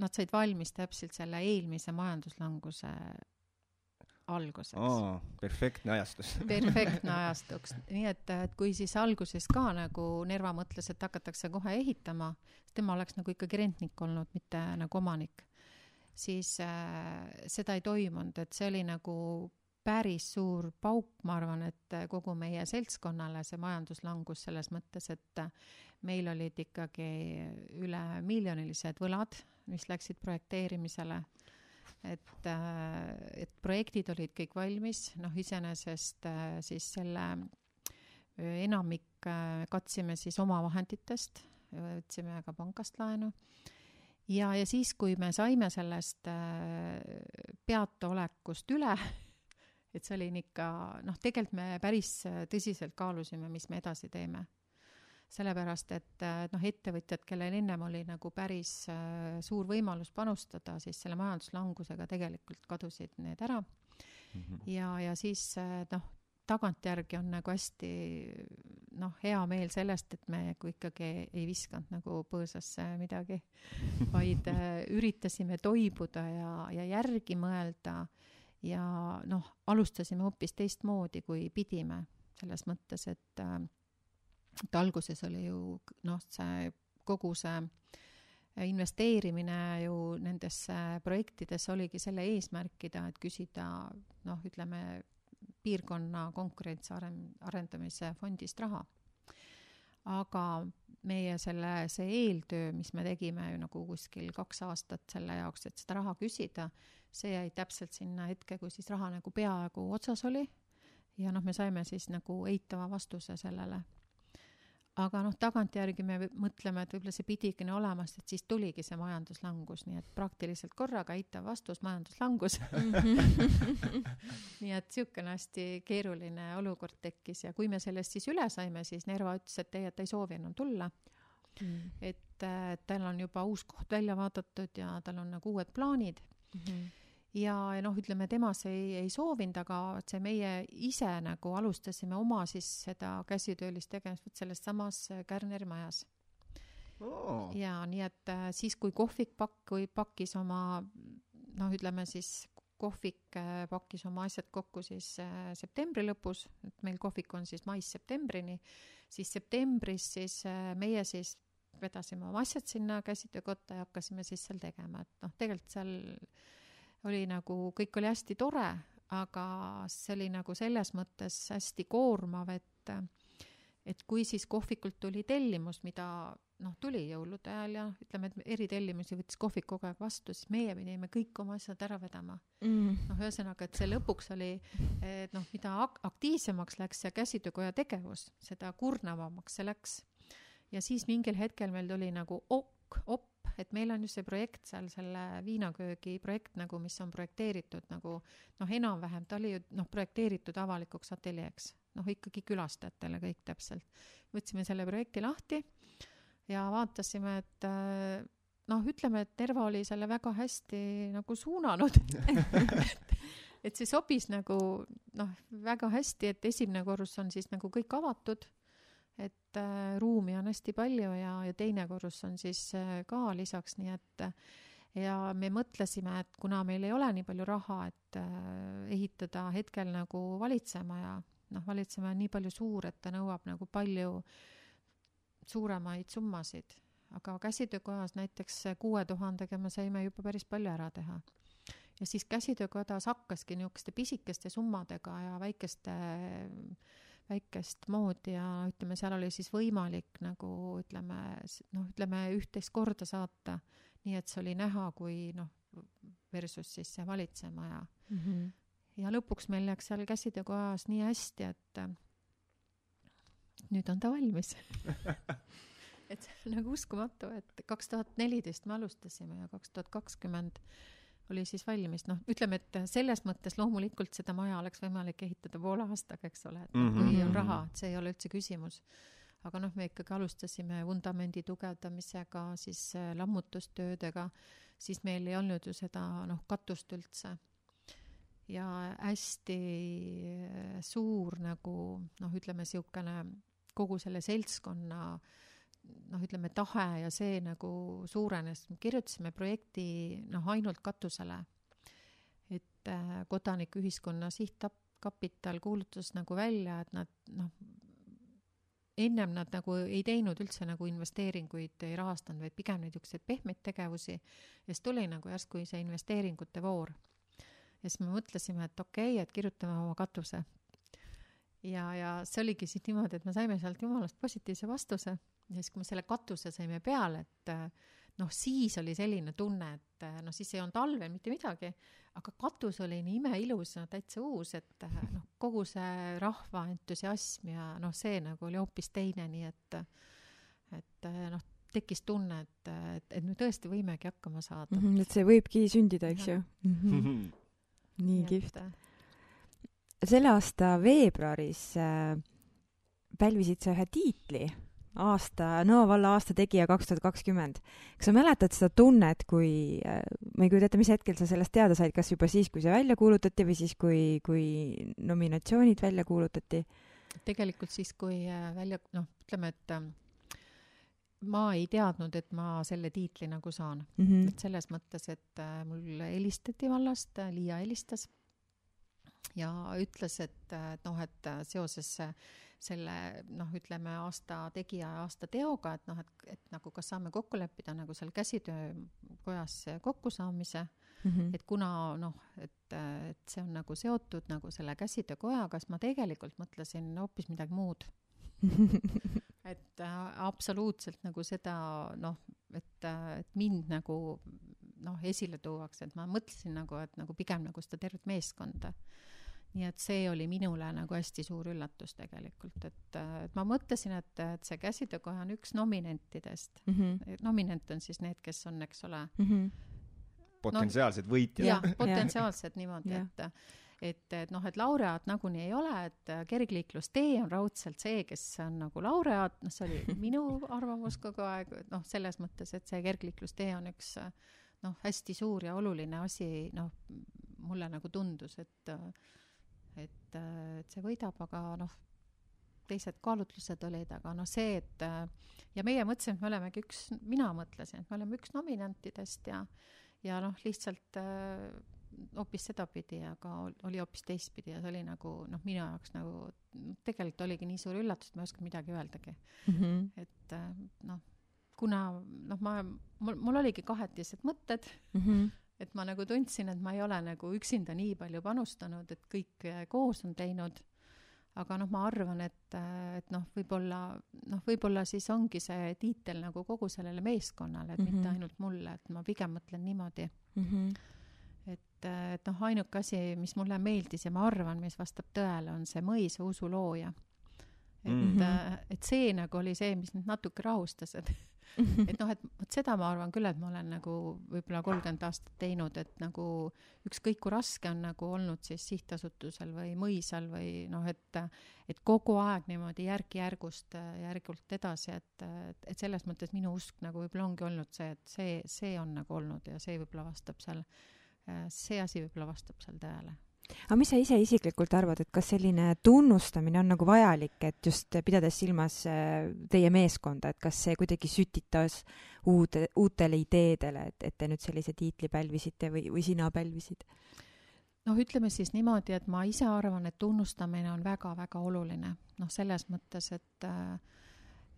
nad said valmis täpselt selle eelmise majanduslanguse alguseks oh,. perfektne ajastus perfektne ajastuks, nii et, et kui siis alguses ka nagu Nerva mõtles, et hakatakse kohe ehitama, tema oleks nagu ikkagi rentnik olnud, mitte nagu omanik, siis äh, seda ei toimunud, et see oli nagu päris suur pauk, ma arvan, et kogu meie seltskonnale see majanduslangus selles mõttes, et meil olid ikkagi üle miljonilised võlad, mis läksid projekteerimisele et, äh, et projektid olid kõik valmis, noh, iseenesest äh, siis selle äh, enamik katsime siis omavahenditest, võtsime ka pangast laenu. ja, ja siis, kui me saime sellest peataolekust üle, et see oli ikka, noh, tegelikult me päris tõsiselt kaalusime, mis me edasi teeme sellepärast et noh, ettevõtjad, kellel ennem oli nagu päris äh, suur võimalus panustada, siis selle majanduslangusega tegelikult kadusid need ära mm. -hmm. ja, ja siis äh, noh, tagantjärgi on nagu hästi noh, hea meel sellest, et me nagu ikkagi ei viskanud nagu põõsasse midagi, vaid äh, üritasime toibuda ja, ja järgi mõelda ja noh, alustasime hoopis teistmoodi, kui pidime, selles mõttes, et äh, et alguses oli ju noh, see kogu see investeerimine ju nendesse projektidesse oligi selle eesmärkida, et küsida noh, ütleme piirkonna konkurentsi arend-, arendamise fondist raha. aga meie selle, see eeltöö, mis me tegime ju nagu kuskil kaks aastat selle jaoks, et seda raha küsida, see jäi täpselt sinna hetke, kui siis raha nagu peaaegu otsas oli. Ja noh, me saime siis nagu eitava vastuse sellele aga noh, tagantjärgi me mõtleme, et võib-olla see pidigi nii olema, sest et siis tuligi see majanduslangus, nii et praktiliselt korraga eitav vastus, majanduslangus. Nii et niisugune hästi keeruline olukord tekkis ja kui me sellest siis üle saime, siis Nerva ütles, et ei, et ta ei soovi enam tulla. Mm.. et äh, tal on juba uus koht välja vaadatud ja tal on nagu uued plaanid. Mm. -hmm ja, ja noh, ütleme tema see ei, ei soovinud, aga et see meie ise nagu alustasime oma siis seda käsitöölist tegemist vot selles samas äh, Kärneri majas. Oh.. ja nii, et äh, siis, kui kohvik pakk või pakkis oma noh, ütleme siis kohvik äh, pakkis oma asjad kokku siis septembri lõpus, et meil kohvik on siis mais septembrini, siis septembris siis meie siis vedasime oma asjad sinna käsitöökotta ja hakkasime siis seal tegema, et noh, tegelikult seal oli nagu, kõik oli hästi tore, aga see oli nagu selles mõttes hästi koormav, et et kui siis kohvikult tuli tellimus, mida noh, tuli jõulude ajal ja ütleme, et eritellimusi võttis kohvik kogu aeg vastu, siis meie pidime kõik oma asjad ära vedama mm.. noh, ühesõnaga, et see lõpuks oli, et noh, mida ak- aktiivsemaks läks see käsitöökoja tegevus, seda kurnavamaks see läks. ja siis mingil hetkel meil tuli nagu ok, op, et meil on ju see projekt seal, selle viinaköögi projekt nagu, mis on projekteeritud nagu noh, enam-vähem ta oli ju noh, projekteeritud avalikuks ateljeeks, noh ikkagi külastajatele kõik täpselt. võtsime selle projekti lahti ja vaatasime, et äh, noh, ütleme, et Nerva oli selle väga hästi nagu suunanud et see sobis nagu noh, väga hästi, et esimene korrus on siis nagu kõik avatud, et äh, ruumi on hästi palju ja, ja teine korrus on siis äh, ka lisaks, nii et äh, ja me mõtlesime, et kuna meil ei ole nii palju raha, et äh, ehitada hetkel nagu valitsemaja, noh, valitsemaja on nii palju suur, et ta nõuab nagu palju suuremaid summasid, aga käsitöökojas näiteks kuue tuhandega me saime juba päris palju ära teha. Ja siis käsitöökodas hakkaski niisuguste pisikeste summadega ja väikeste, väikest moodi ja ütleme, seal oli siis võimalik nagu ütleme, noh, ütleme üht-teist korda saata, nii et see oli näha, kui noh, versus siis see valitsemaja. Mm -hmm. ja lõpuks meil läks seal käsitöökojas nii hästi, et äh, nüüd on ta valmis et see on nagu uskumatu, et kaks tuhat neliteist me alustasime ja kaks tuhat kakskümmend oli siis valmis, noh, ütleme, et selles mõttes loomulikult seda maja oleks võimalik ehitada poole aastaga, eks ole, et mm -hmm. kui on raha, et see ei ole üldse küsimus. aga noh, me ikkagi alustasime vundamendi tugevdamisega, siis äh, lammutustöödega, siis meil ei olnud ju seda noh, katust üldse ja hästi äh, suur nagu noh, ütleme niisugune kogu selle seltskonna noh, ütleme tahe ja see nagu suurenes, kirjutasime projekti noh, ainult katusele. et äh, kodanikuühiskonna sihtkapital kuulutas nagu välja, et nad noh, ennem nad nagu ei teinud üldse nagu investeeringuid, ei rahastanud, vaid pigem niisuguseid pehmeid tegevusi ja siis tuli nagu järsku see investeeringute voor. ja siis me mõtlesime, et okei okay,, et kirjutame oma katuse. ja, ja see oligi siis niimoodi, et me saime sealt jumalast positiivse vastuse ja siis, kui me selle katuse saime peale, et äh, noh, siis oli selline tunne, et äh, noh, siis ei olnud talvel mitte midagi, aga katus oli nii imeilus ja täitsa uus, et äh, noh, kogu see rahva entusiasm ja noh, see nagu oli hoopis teine, nii et et noh, tekkis tunne, et, et, et me tõesti võimegi hakkama saada Mm -hmm. et see võibki sündida, eks ju mm. -hmm. nii kihvt. selle aasta veebruaris äh, pälvisid sa ühe tiitli aasta, Nõo valla aasta tegija kaks tuhat kakskümmend. kas sa mäletad seda tunnet, kui äh,, ma ei kujuta ette, mis hetkel sa sellest teada said, kas juba siis, kui see välja kuulutati või siis, kui, kui nominatsioonid välja kuulutati? tegelikult siis, kui äh, välja, noh, ütleme, et ähm, ma ei teadnud, et ma selle tiitli nagu saan Mm -hmm. et selles mõttes, et äh, mul helistati vallast, Liia helistas ja ütles, et, noh, et seoses selle noh, ütleme aasta tegija ja aasta teoga, et noh, et, et nagu kas saame kokku leppida nagu seal käsitöökojas kokkusaamise, Mm -hmm. et kuna noh, et, et see on nagu seotud nagu selle käsitöökojaga, siis ma tegelikult mõtlesin hoopis midagi muud. et äh, absoluutselt nagu seda noh, et, et mind nagu noh, esile tuuakse, et ma mõtlesin nagu, et nagu pigem nagu seda tervet meeskonda. Nii et see oli minule nagu hästi suur üllatus tegelikult, et, et ma mõtlesin, et, et see käsitöökoja on üks nominentidest. Mm -hmm. nominent on siis need, kes on, eks ole, Mm -hmm. potentsiaalsed võitjad. jah, potentsiaalselt niimoodi, et et, et noh, et laureaat nagunii ei ole, et kergliiklustee on raudselt see, kes on nagu laureaat, noh, see oli minu arvamus kogu aeg, noh, selles mõttes, et see kergliiklustee on üks noh, hästi suur ja oluline asi, noh, mulle nagu tundus, et et, et see võidab, aga noh, teised kaalutlused olid, aga noh, see, et ja meie mõtlesime, et me olemegi üks, mina mõtlesin, et me oleme üks nominantidest ja ja noh, lihtsalt äh, hoopis sedapidi, aga ol- oli hoopis teistpidi ja see oli nagu noh, minu jaoks nagu tegelikult oligi nii suur üllatus, et ma ei osanud midagi öeldagi, Mm -hmm. et äh, noh, kuna noh, ma, mul, mul oligi kahetised mõtted, Mm -hmm. Et ma nagu tundsin, et ma ei ole nagu üksinda nii palju panustanud, et kõik äh, koos on teinud, aga noh, ma arvan, et, et noh, võib-olla, noh, võib-olla siis ongi see tiitel nagu kogu sellele meeskonnale, et mm -hmm. mitte mhm. ainult mulle, et ma pigem mõtlen niimoodi mm. -hmm. et, et noh, ainuke asi, mis mulle meeldis ja ma arvan, mis vastab tõele, on see mõisa usulooja. et mm, -hmm. et see nagu oli see, mis mind natuke rahustas, et et noh, et vot seda ma arvan küll, et ma olen nagu võib-olla kolmkümmend aastat teinud, et nagu ükskõik kui raske on nagu olnud siis sihtasutusel või mõisal või noh, et et kogu aeg niimoodi järk-järgust, järgult edasi, et, et, selles mõttes minu usk nagu võib-olla ongi olnud see, et see, see on nagu olnud ja see võib-olla vastab seal, see asi võib-olla vastab seal tõele aga mis sa ise isiklikult arvad, et kas selline tunnustamine on nagu vajalik, et just pidades silmas äh, teie meeskonda, et kas see kuidagi sütitas uude, uutele ideedele, et, et te nüüd sellise tiitli pälvisite või, või sina pälvisid? noh, ütleme siis niimoodi, et ma ise arvan, et tunnustamine on väga-väga oluline, noh, selles mõttes, et äh,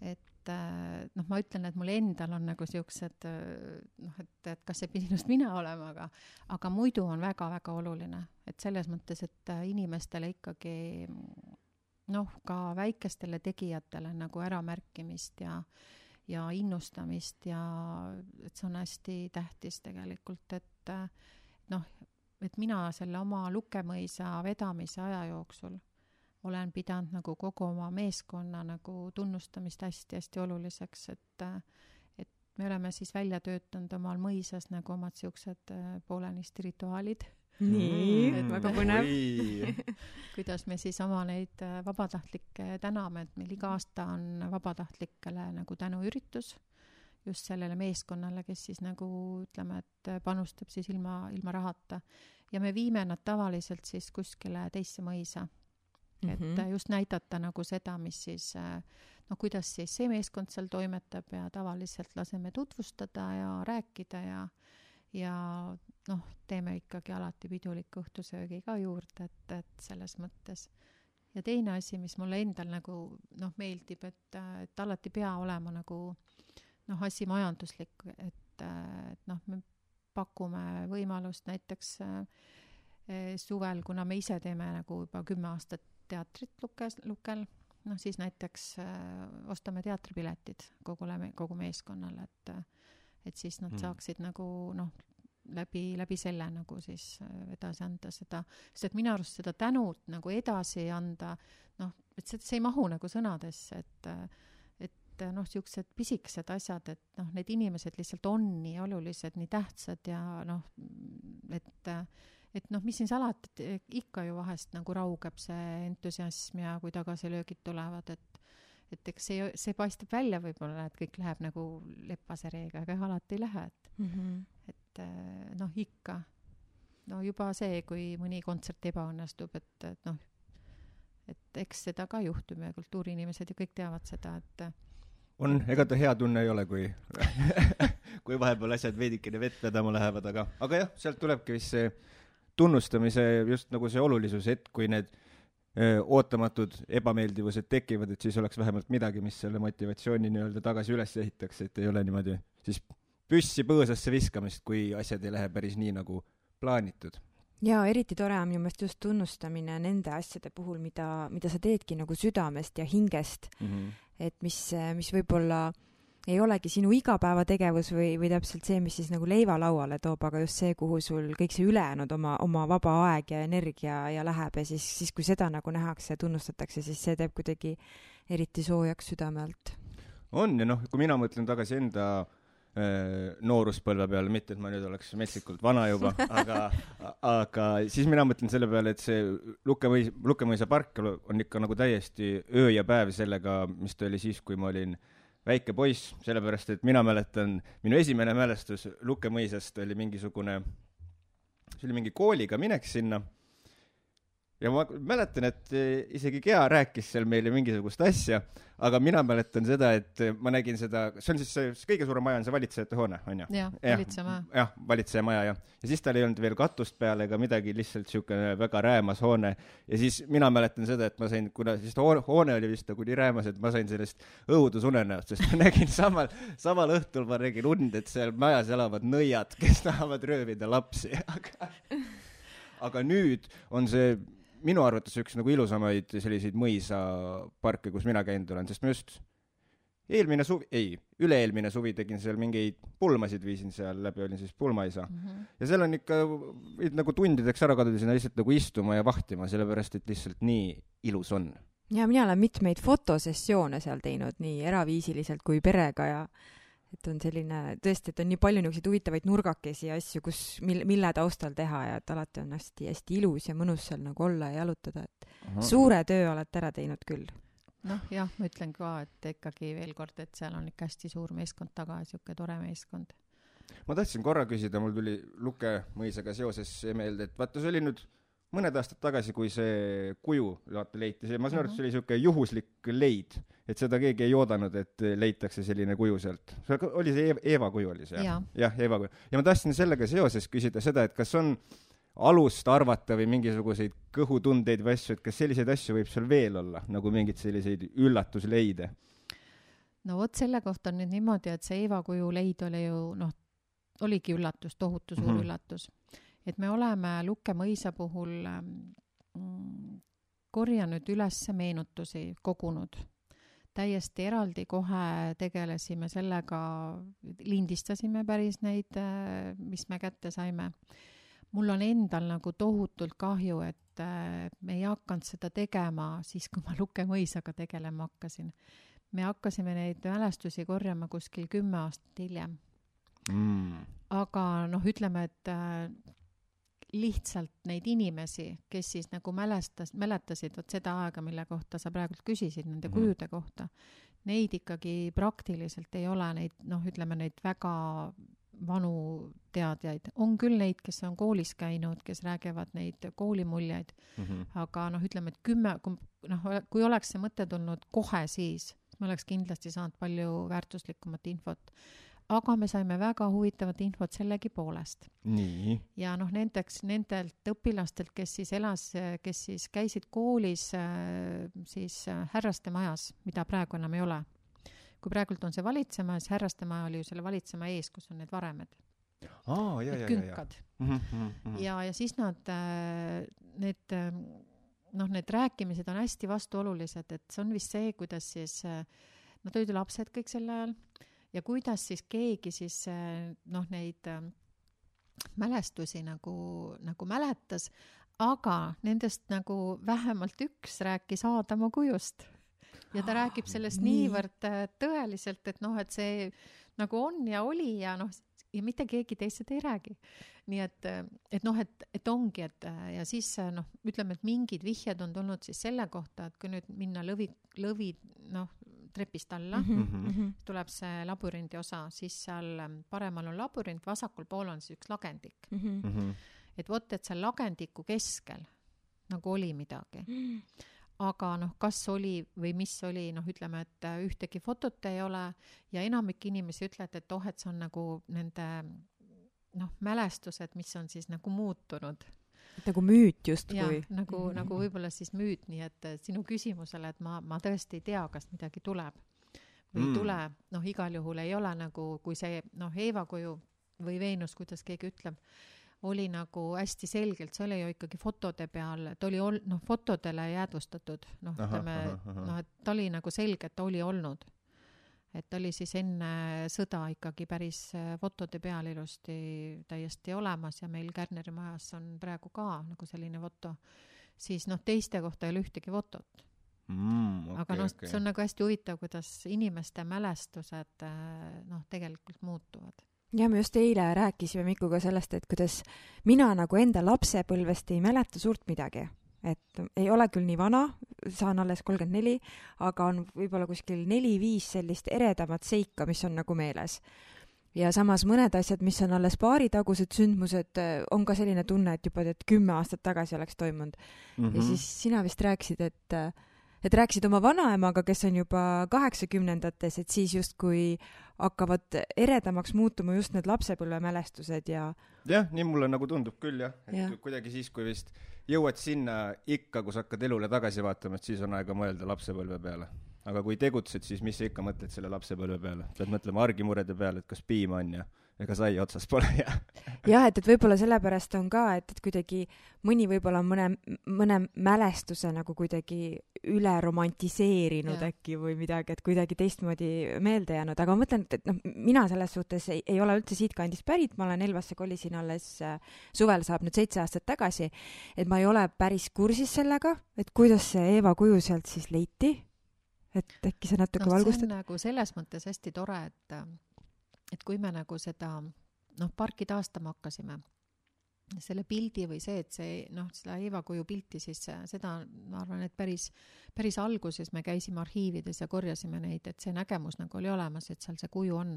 et et äh, noh, ma ütlen, et mul endal on nagu siuksed äh, noh, et, et kas see pidi just mina olema, aga, aga muidu on väga-väga oluline, et selles mõttes, et äh, inimestele ikkagi noh, ka väikestele tegijatele nagu äramärkimist ja, ja innustamist ja et see on hästi tähtis tegelikult, et noh, et mina selle oma Lukemõisa vedamise aja jooksul olen pidanud nagu kogu oma meeskonna nagu tunnustamist hästi-hästi oluliseks, et et me oleme siis välja töötanud omal mõisas nagu omad siuksed äh, poolenisti rituaalid. nii mm,, väga põnev kuidas me siis oma neid äh, vabatahtlikke täname, et meil iga aasta on vabatahtlikele nagu tänuüritus just sellele meeskonnale, kes siis nagu ütleme, et panustab siis ilma, ilma rahata. ja me viime nad tavaliselt siis kuskile teisse mõisa mm, -hmm. et just näidata nagu seda, mis siis noh, kuidas siis see meeskond seal toimetab ja tavaliselt laseme tutvustada ja rääkida ja ja noh, teeme ikkagi alati piduliku õhtusöögi ka juurde, et, et selles mõttes. ja teine asi, mis mulle endal nagu noh, meeldib, et, et alati ei pea olema nagu noh, asi majanduslik, et, et noh, me pakume võimalust näiteks eh, suvel, kuna me ise teeme nagu juba kümme aastat teatrit lukes, lukel, noh siis näiteks äh, ostame teatripiletid kogule, kogu meeskonnale, et et siis nad mm. saaksid nagu noh, läbi, läbi selle nagu siis äh, edasi anda seda, sest et minu arust seda tänut nagu edasi anda, noh, et see, see ei mahu nagu sõnadesse, et et noh, niisugused pisikesed asjad, et noh, need inimesed lihtsalt on nii olulised, nii tähtsad ja noh, et äh, et noh, mis siin salata, et eh, ikka ju vahest nagu raugeb see entusiasm ja kui tagasilöögid tulevad, et et eks see, see paistab välja võib-olla, et kõik läheb nagu lepase reega, aga alati ei lähe, et mm, -hmm. et eh, noh, ikka. no juba see, kui mõni kontsert ebaõnnestub, et, et noh, et eks seda ka juhtub ja kultuuriinimesed ju kõik teavad seda, et on, ega ta hea tunne ei ole, kui kui vahepeal asjad veidikene vett vedama lähevad, aga, aga jah, sealt tulebki vist see tunnustamise just nagu see olulisus, et kui need öö, ootamatud ebameeldivused tekivad, et siis oleks vähemalt midagi, mis selle motivatsiooni nii-öelda tagasi üles ehitaks, et ei ole niimoodi siis püssi põõsasse viskamist, kui asjad ei lähe päris nii, nagu plaanitud jaa, eriti tore on minu meelest just tunnustamine nende asjade puhul, mida, mida sa teedki nagu südamest ja hingest mm. -hmm. et mis, mis võib-olla äh, ei olegi sinu igapäevategevus või, või täpselt see, mis siis nagu leiva lauale toob, aga just see, kuhu sul kõik see ülejäänud oma, oma vaba aeg ja energia ja läheb ja siis, siis kui seda nagu nähakse ja tunnustatakse, siis see teeb kuidagi eriti soojaks südame alt. on ja noh, kui mina mõtlen tagasi enda äh, nooruspõlve peale, mitte et ma nüüd oleks metsikult vana juba, aga, aga siis mina mõtlen selle peale, et see Lukemõis, Lukemõisa park on ikka nagu täiesti öö ja päev sellega, mis ta oli siis, kui ma olin äh, väike poiss, sellepärast et mina mäletan, minu esimene mälestus Lukemõisast oli mingisugune, see oli mingi kooliga minek sinna ja ma mäletan, et eh, isegi Gea rääkis seal meile mingisugust asja, aga mina mäletan seda, et eh, ma nägin seda, see on siis see, kõige suurem maja on see valitsejate hoone, on ju? jah, valitseja maja. jah, valitseja maja, jah. ja siis tal ei olnud veel katust peal ega midagi, lihtsalt niisugune väga räämas hoone. ja siis mina mäletan seda, et ma sain, kuna siis hoone oli vist nagu nii räämas, et ma sain sellest õudusunenäost, sest ma nägin samal, samal õhtul ma nägin und, et seal majas elavad nõiad, kes tahavad röövida lapsi aga aga nüüd on see minu arvates üks nagu ilusamaid selliseid mõisaparke, kus mina käinud olen, sest ma just eelmine suvi, ei, üle-eelmine suvi tegin seal mingeid pulmasid, viisin seal läbi, olin siis pulmaisa mm. -hmm. ja seal on ikka, võid nagu tundideks ära kaduda sinna lihtsalt nagu istuma ja vahtima, sellepärast et lihtsalt nii ilus on. ja mina olen mitmeid fotosessioone seal teinud, nii eraviisiliselt kui perega ja et on selline, tõesti, et on nii palju niisuguseid huvitavaid nurgakesi ja asju, kus, mille, mille taustal teha ja et alati on hästi-hästi ilus ja mõnus seal nagu olla ja jalutada, et Aha. suure töö olete ära teinud küll noh, jah, ma ütlen ka, et ikkagi veel kord, et seal on ikka hästi suur meeskond taga sihuke tore meeskond. ma tahtsin korra küsida, mul tuli Luke mõisaga seoses meelde, et vaata, see oli nüüd mõned aastad tagasi, kui see kuju vaata leiti, see, ma saan aru, et see oli sihuke juhuslik leid, et seda keegi ei oodanud, et leitakse selline kuju sealt. oli see Eeva kuju oli see jah? jah, Eeva kuju. ja ma tahtsin sellega seoses küsida seda, et kas on alust arvata või mingisuguseid kõhutundeid või asju, et kas selliseid asju võib seal veel olla, nagu mingeid selliseid üllatusleide? no vot, selle kohta on nüüd niimoodi, et see Eeva kuju leid oli ju noh, oligi üllatus, tohutu suur mm -hmm. üllatus. Et me oleme Lukke mõisa puhul mm, korjanud üles meenutusi, kogunud. Täiesti eraldi kohe tegelesime sellega, lindistasime päris neid, mis me kätte saime. Mul on endal nagu tohutult kahju, et äh, me ei hakanud seda tegema siis, kui ma Luke mõisaga tegelema hakkasin. me hakkasime neid mälestusi korjama kuskil kümme aastat hiljem. Mm.. aga noh, ütleme, et äh, lihtsalt neid inimesi, kes siis nagu mälestas, mäletasid vot seda aega, mille kohta sa praegult küsisid, nende mm -hmm. kujude kohta, neid ikkagi praktiliselt ei ole, neid noh, ütleme neid väga vanu teadjaid, on küll neid, kes on koolis käinud, kes räägivad neid koolimuljeid mm, -hmm. aga noh, ütleme, et kümme, kui noh, kui oleks see mõte tulnud kohe siis, me oleks kindlasti saanud palju väärtuslikumat infot. Aga me saime väga huvitavat infot sellegipoolest. ja noh, nendeks, nendelt õpilastelt, kes siis elas, kes siis käisid koolis siis Härraste majas, mida praegu enam ei ole kui praegult on see valitsema, siis Härrastemaja oli ju selle valitsema ees, kus on need varemed. aa, ja, ja, ja, ja. Mm -hmm. ja, ja siis nad, äh, need, äh, noh, need rääkimised on hästi vastuolulised, et see on vist see, kuidas siis, äh, nad olid ju lapsed kõik sel ajal ja kuidas siis keegi siis noh, neid mälestusi nagu, nagu mäletas, aga nendest nagu vähemalt üks rääkis Aadama kujust ja ta räägib sellest nii. niivõrd äh, tõeliselt, et noh, et see nagu on ja oli ja noh, ja mitte keegi teist seda ei räägi. nii et, äh, et noh, et, et ongi, et äh, ja siis noh, ütleme, et mingid vihjed on tulnud siis selle kohta, et kui nüüd minna lõvi, lõvi noh, trepist alla mm, -hmm. tuleb see labürindi osa, siis seal ähm, paremal on labürint, vasakul pool on siis üks lagendik mm. -hmm. et vot, et seal lagendiku keskel nagu oli midagi mm. -hmm aga noh, kas oli või mis oli, noh, ütleme, et äh, ühtegi fotot ei ole ja enamik inimesi ütleb, et oh, et see on nagu nende noh, mälestused, mis on siis nagu muutunud. Nagu müüt justkui. nagu mm, -hmm. nagu võib-olla siis müüt, nii et sinu küsimusele, et ma, ma tõesti ei tea, kas midagi tuleb või ei mm. tule, noh, igal juhul ei ole nagu, kui see noh, Eeva kuju või Veenus, kuidas keegi ütleb oli nagu hästi selgelt, see oli ju ikkagi fotode peal, ta oli ol-, noh, fotodele jäädvustatud, noh, ütleme, noh, et ta oli nagu selge, et ta oli olnud. Et ta oli siis enne sõda ikkagi päris äh, fotode peal ilusti täiesti olemas ja meil Kärneri majas on praegu ka nagu selline foto, siis noh, teiste kohta ei ole ühtegi fotot mm,. Okay, aga noh okay., see on nagu hästi huvitav, kuidas inimeste mälestused äh, noh, tegelikult muutuvad ja me just eile rääkisime Mikuga sellest, et kuidas mina nagu enda lapsepõlvest ei mäleta suurt midagi. Et ei ole küll nii vana, saan alles kolmkümmend neli, aga on võib-olla kuskil neli-viis sellist eredamat seika, mis on nagu meeles. ja samas mõned asjad, mis on alles paaritagused sündmused, on ka selline tunne, et juba tead, kümme aastat tagasi oleks toimunud mm. -hmm. ja mhm. siis sina vist rääkisid, et et rääkisid oma vanaemaga, kes on juba kaheksakümnendates, et siis justkui hakkavad eredamaks muutuma just need lapsepõlvemälestused ja jah, nii mulle nagu tundub küll jah, et ja. kuidagi siis, kui vist jõuad sinna ikka, kus hakkad elule tagasi vaatama, et siis on aega mõelda lapsepõlve peale. aga kui tegutsed, siis mis sa ikka mõtled selle lapsepõlve peale, pead mõtlema argimurede peale, et kas piima on ja ega sai otsas pole ja jah, et, et võib-olla sellepärast on ka, et, et kuidagi mõni võib-olla mõne, mõne mälestuse nagu kuidagi üle romantiseerinud ja. äkki või midagi, et kuidagi teistmoodi meelde jäänud, aga ma mõtlen, et, et noh, mina selles suhtes ei, ei ole üldse siitkandist pärit, ma olen Elvasse kolisin alles äh, suvel, saab nüüd seitse aastat tagasi, et ma ei ole päris kursis sellega, et kuidas see Eeva kuju sealt siis leiti, et äkki sa natuke no, valgustad? nagu selles mõttes hästi tore, et et kui me nagu seda noh, parki taastama hakkasime, selle pildi või see, et see noh, seda Eeva kuju pilti, siis seda ma arvan, et päris, päris alguses me käisime arhiivides ja korjasime neid, et see nägemus nagu oli olemas, et seal see kuju on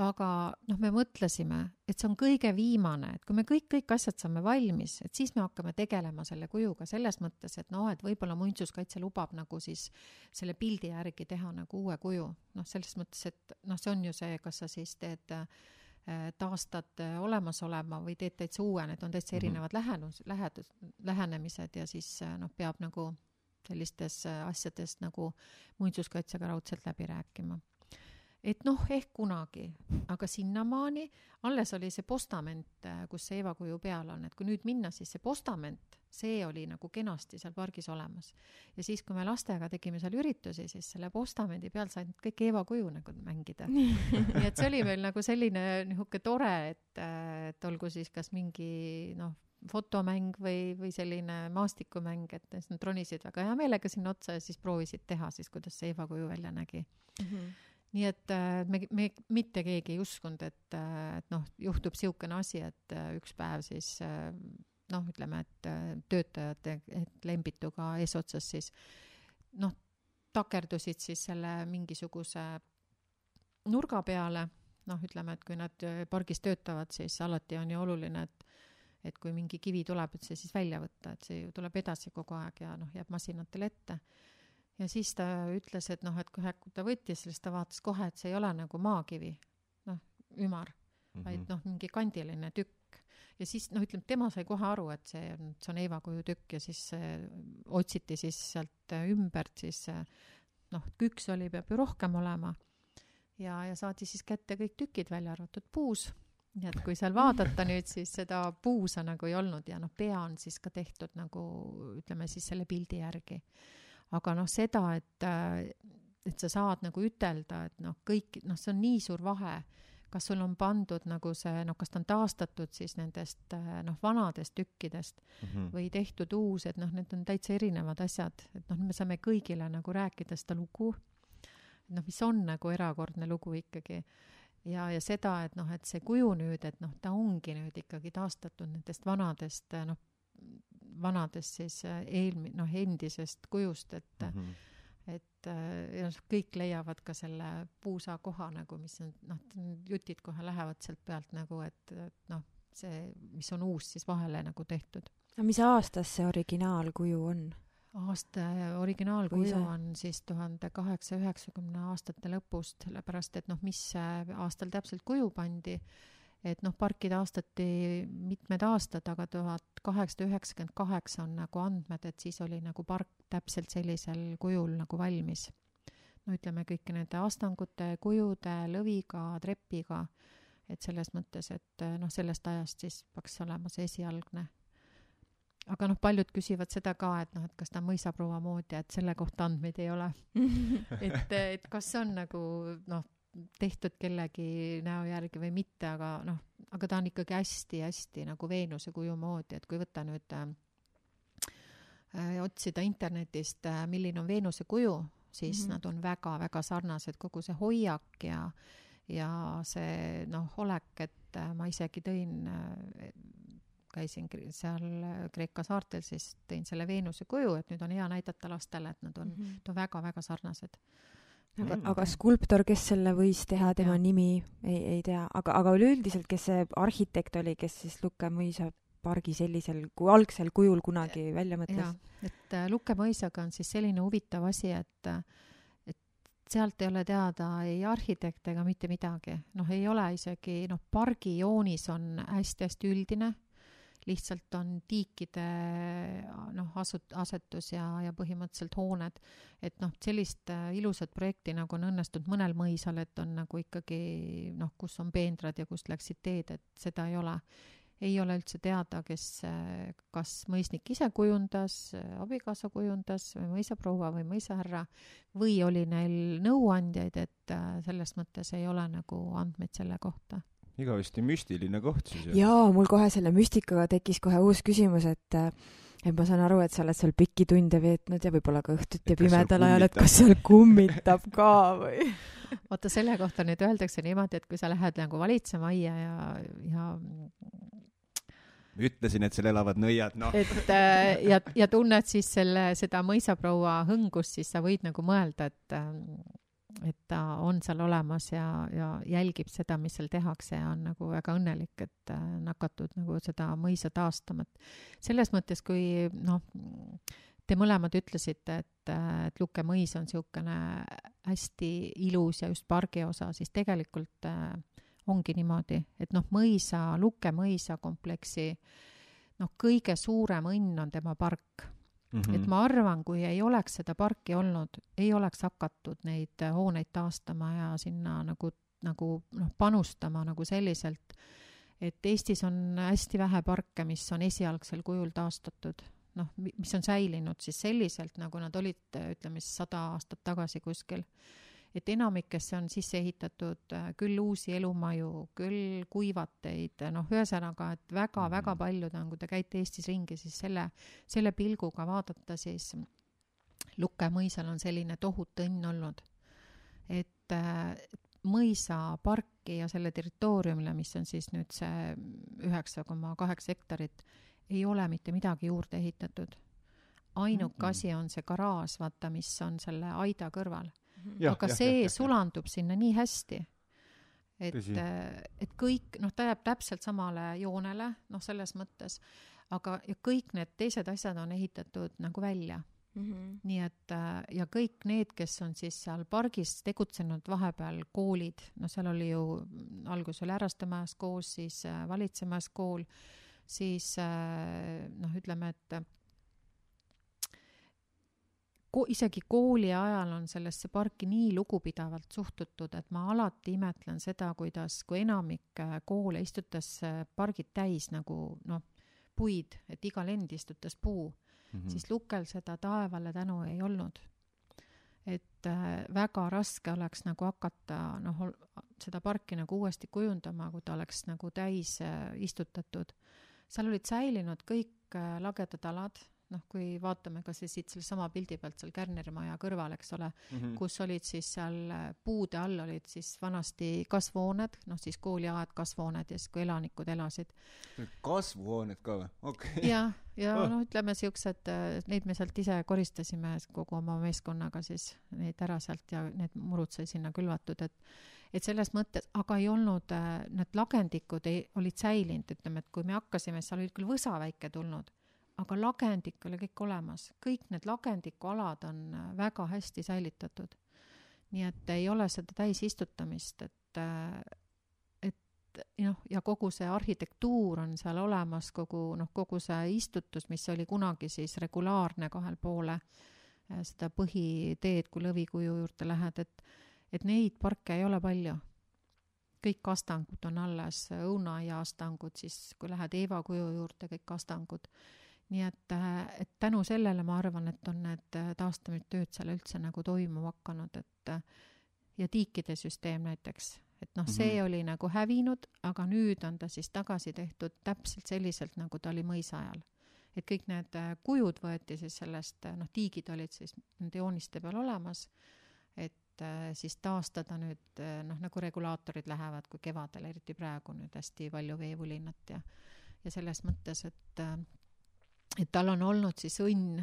aga noh, me mõtlesime, et see on kõige viimane, et kui me kõik, kõik asjad saame valmis, et siis me hakkame tegelema selle kujuga selles mõttes, et noh, et võib-olla muinsuskaitse lubab nagu siis selle pildi järgi teha nagu uue kuju. noh, selles mõttes, et noh, see on ju see, kas sa siis teed äh, taastad olemasoleva või teed täitsa uue, need on täitsa mhm. erinevad mm -hmm. lähenus, lähedus, lähenemised ja siis noh, peab nagu sellistes asjades nagu muinsuskaitsega raudselt läbi rääkima et noh, ehk kunagi, aga sinnamaani alles oli see postament, äh, kus see Eeva kuju peal on, et kui nüüd minna, siis see postament, see oli nagu kenasti seal pargis olemas. ja siis, kui me lastega tegime seal üritusi, siis selle postamendi peal said kõik Eeva kuju nagu mängida. nii et see oli meil nagu selline niisugune tore, et, äh, et olgu siis kas mingi noh, fotomäng või, või selline maastikumäng, et siis nad ronisid väga hea meelega sinna otsa ja siis proovisid teha siis, kuidas see Eeva kuju välja nägi mm. -hmm nii et äh, me, me mitte keegi ei uskunud, et, äh, et noh, juhtub niisugune asi, et äh, üks päev siis noh, ütleme, et töötajad, et Lembituga eesotsas siis noh, takerdusid siis selle mingisuguse nurga peale, noh, ütleme, et kui nad pargis töötavad, siis alati on ju oluline, et et kui mingi kivi tuleb, et see siis välja võtta, et see ju tuleb edasi kogu aeg ja noh, jääb masinatele ette ja siis ta ütles, et noh, et kohe, kui ta võttis sellest, ta vaatas kohe, et see ei ole nagu maakivi, noh, ümar mm, -hmm. vaid noh, mingi kandiline tükk. ja siis noh, ütleme, tema sai kohe aru, et see on, see on Eeva kuju tükk ja siis äh, otsiti siis sealt äh, ümbert siis äh, noh, küks oli, peab ju rohkem olema. ja, ja saadi siis kätte kõik tükid, välja arvatud puus nii et kui seal vaadata nüüd, siis seda puusa nagu ei olnud ja noh, pea on siis ka tehtud nagu ütleme siis selle pildi järgi aga noh, seda, et, et sa saad nagu ütelda, et noh, kõik, noh, see on nii suur vahe, kas sul on pandud nagu see, noh, kas ta on taastatud siis nendest noh, vanadest tükkidest mm -hmm. või tehtud uus, et noh, need on täitsa erinevad asjad, et noh, me saame kõigile nagu rääkida seda lugu, noh, mis on nagu erakordne lugu ikkagi. Ja, ja seda, et noh, et see kuju nüüd, et noh, ta ongi nüüd ikkagi taastatud nendest vanadest noh, vanadest siis äh, eelmi-, noh, endisest kujust, et mm -hmm. et äh, ja noh, kõik leiavad ka selle puusa koha nagu, mis on noh, jutid kohe lähevad sealt pealt nagu, et, et noh, see, mis on uus siis vahele nagu tehtud. aga mis aastast see originaalkuju on? aasta originaalkuju on siis tuhande kaheksasaja üheksakümne aastate lõpust, sellepärast et noh, mis aastal täpselt kuju pandi et noh, parki taastati mitmed aastad, aga tuhat kaheksasada üheksakümmend kaheksa on nagu andmed, et siis oli nagu park täpselt sellisel kujul nagu valmis. no ütleme, kõike nende astangute, kujude, lõviga, trepiga, et selles mõttes, et noh, sellest ajast siis peaks olema see esialgne. aga noh, paljud küsivad seda ka, et noh, et kas ta on mõisaproua moodi, et selle kohta andmeid ei ole et, et kas on nagu noh, tehtud kellegi näo järgi või mitte, aga noh, aga ta on ikkagi hästi-hästi nagu Veenuse kuju moodi, et kui võtta nüüd äh, otsida internetist äh,, milline on Veenuse kuju, siis mm -hmm. nad on väga-väga sarnased, kogu see hoiak ja ja see noh, olek, et äh, ma isegi tõin äh, käisin seal Kreeka saartel, siis tõin selle Veenuse kuju, et nüüd on hea näidata lastele, et nad on mm, -hmm. on väga-väga sarnased aga, aga skulptor, kes selle võis teha, tema ja. nimi ei, ei tea, aga, aga üleüldiselt, kes see arhitekt oli, kes siis Lukke mõisa pargi sellisel kui algsel kujul kunagi välja mõtles? et äh, Lukke mõisaga on siis selline huvitav asi, et et sealt ei ole teada ei arhitekt ega mitte midagi, noh, ei ole isegi noh, pargi joonis on hästi-hästi üldine lihtsalt on tiikide noh, asut-, asetus ja, ja põhimõtteliselt hooned. et noh, sellist äh, ilusat projekti, nagu on õnnestunud mõnel mõisal, et on nagu ikkagi noh, kus on peenrad ja kust läksid teed, et seda ei ole ei ole üldse teada, kes, kas mõisnik ise kujundas, abikaasa kujundas või mõisaproua või mõisahärra või oli neil nõuandjaid, et äh, selles mõttes ei ole nagu andmeid selle kohta igavesti müstiline koht siis jaa, mul kohe selle müstikaga tekkis kohe uus küsimus, et äh, et ma saan aru, et sa oled seal pikki tunde veetnud ja võib-olla ka õhtuti ja pimedal ajal, et kas seal kummitab ka või? vaata, selle kohta nüüd öeldakse niimoodi, et kui sa lähed nagu valitsema aia ja, ja ütlesin, et seal elavad nõiad, noh. et äh, ja, ja tunned siis selle, seda mõisaproua hõngust, siis sa võid nagu mõelda, et äh, et ta on seal olemas ja, ja jälgib seda, mis seal tehakse ja on nagu väga õnnelik, et äh, nakatud nagu seda mõisa taastama, et selles mõttes, kui noh, te mõlemad ütlesite, et, et Luke mõis on niisugune hästi ilus ja just pargi osa, siis tegelikult äh, ongi niimoodi, et noh, mõisa, Lukke mõisa kompleksi noh, kõige suurem õnn on tema park mm. -hmm. et ma arvan, kui ei oleks seda parki olnud, ei oleks hakatud neid hooneid taastama ja sinna nagu, nagu noh, panustama nagu selliselt, et Eestis on hästi vähe parke, mis on esialgsel kujul taastatud noh, mis on säilinud siis selliselt, nagu nad olid, ütleme siis sada aastat tagasi kuskil et enamikesse on sisse ehitatud äh, küll uusi elumaju, küll kuivateid, noh, ühesõnaga, et väga-väga mhm. paljud on, kui te käite Eestis ringi, siis selle, selle pilguga vaadata, siis Lukke mõisal on selline tohutu õnn olnud. et äh, mõisaparki ja selle territooriumile, mis on siis nüüd see üheksa koma kaheksa hektarit, ei ole mitte midagi juurde ehitatud. ainuke mm -hmm. asi on see garaaž, vaata, mis on selle aida kõrval aga ja, see ja, ja, sulandub ja. sinna nii hästi, et, et kõik, noh, ta jääb täpselt samale joonele, noh, selles mõttes, aga, ja kõik need teised asjad on ehitatud nagu välja mm. -hmm. nii et ja kõik need, kes on siis seal pargis tegutsenud vahepeal, koolid, noh, seal oli ju, algus oli Ärastemäes koos, siis äh, Valitsemäes kool, siis äh, noh, ütleme, et ko-, isegi kooli ajal on sellesse parki nii lugupidavalt suhtutud, et ma alati imetlen seda, kuidas, kui enamik äh, koole istutas äh, pargid täis nagu noh, puid, et iga lend istutas puu mm, -hmm. siis Lukel seda taevale tänu ei olnud. et äh, väga raske oleks nagu hakata noh, seda parki nagu uuesti kujundama, kui ta oleks nagu täis äh, istutatud. seal olid säilinud kõik äh, lagedad alad noh, kui vaatame kas või siit sellesama pildi pealt seal Kärneri maja kõrval, eks ole mm, -hmm. kus olid siis seal äh, puude all olid siis vanasti kasvuhooned, noh siis kooliaed, kasvuhooned ja siis, kui elanikud elasid. kasvuhooned ka või? okei okay.. jah, ja, ja oh. noh, ütleme siuksed, äh, neid me sealt ise koristasime kogu oma meeskonnaga siis neid ära sealt ja need murud sai sinna külvatud, et et selles mõttes, aga ei olnud, äh, need lagendikud ei, olid säilinud, ütleme, et kui me hakkasime, seal oli küll võsa väike tulnud aga lagendik oli kõik olemas, kõik need lagendikualad on äh, väga hästi säilitatud. nii et ei ole seda täisistutamist, et, äh, et noh, ja kogu see arhitektuur on seal olemas, kogu noh, kogu see istutus, mis oli kunagi siis regulaarne kahel poole äh, seda põhiteed, kui Lõvikuju juurde lähed, et et neid parke ei ole palju. Kõik astangud on alles, õunaaia astangud, siis kui lähed Eeva kuju juurde, kõik astangud nii et, äh, et tänu sellele ma arvan, et on need äh, taastamistööd seal üldse nagu toimuma hakanud, et äh, ja tiikide süsteem näiteks, et noh, see mm -hmm. oli nagu hävinud, aga nüüd on ta siis tagasi tehtud täpselt selliselt, nagu ta oli mõisa ajal. et kõik need kujud võeti siis sellest, noh, tiigid olid siis nende jooniste peal olemas, et siis taastada nüüd noh, nagu regulaatorid lähevad, kui kevadel, eriti praegu nüüd hästi palju veevulinat ja ja selles mõttes, et et tal on olnud siis õnn,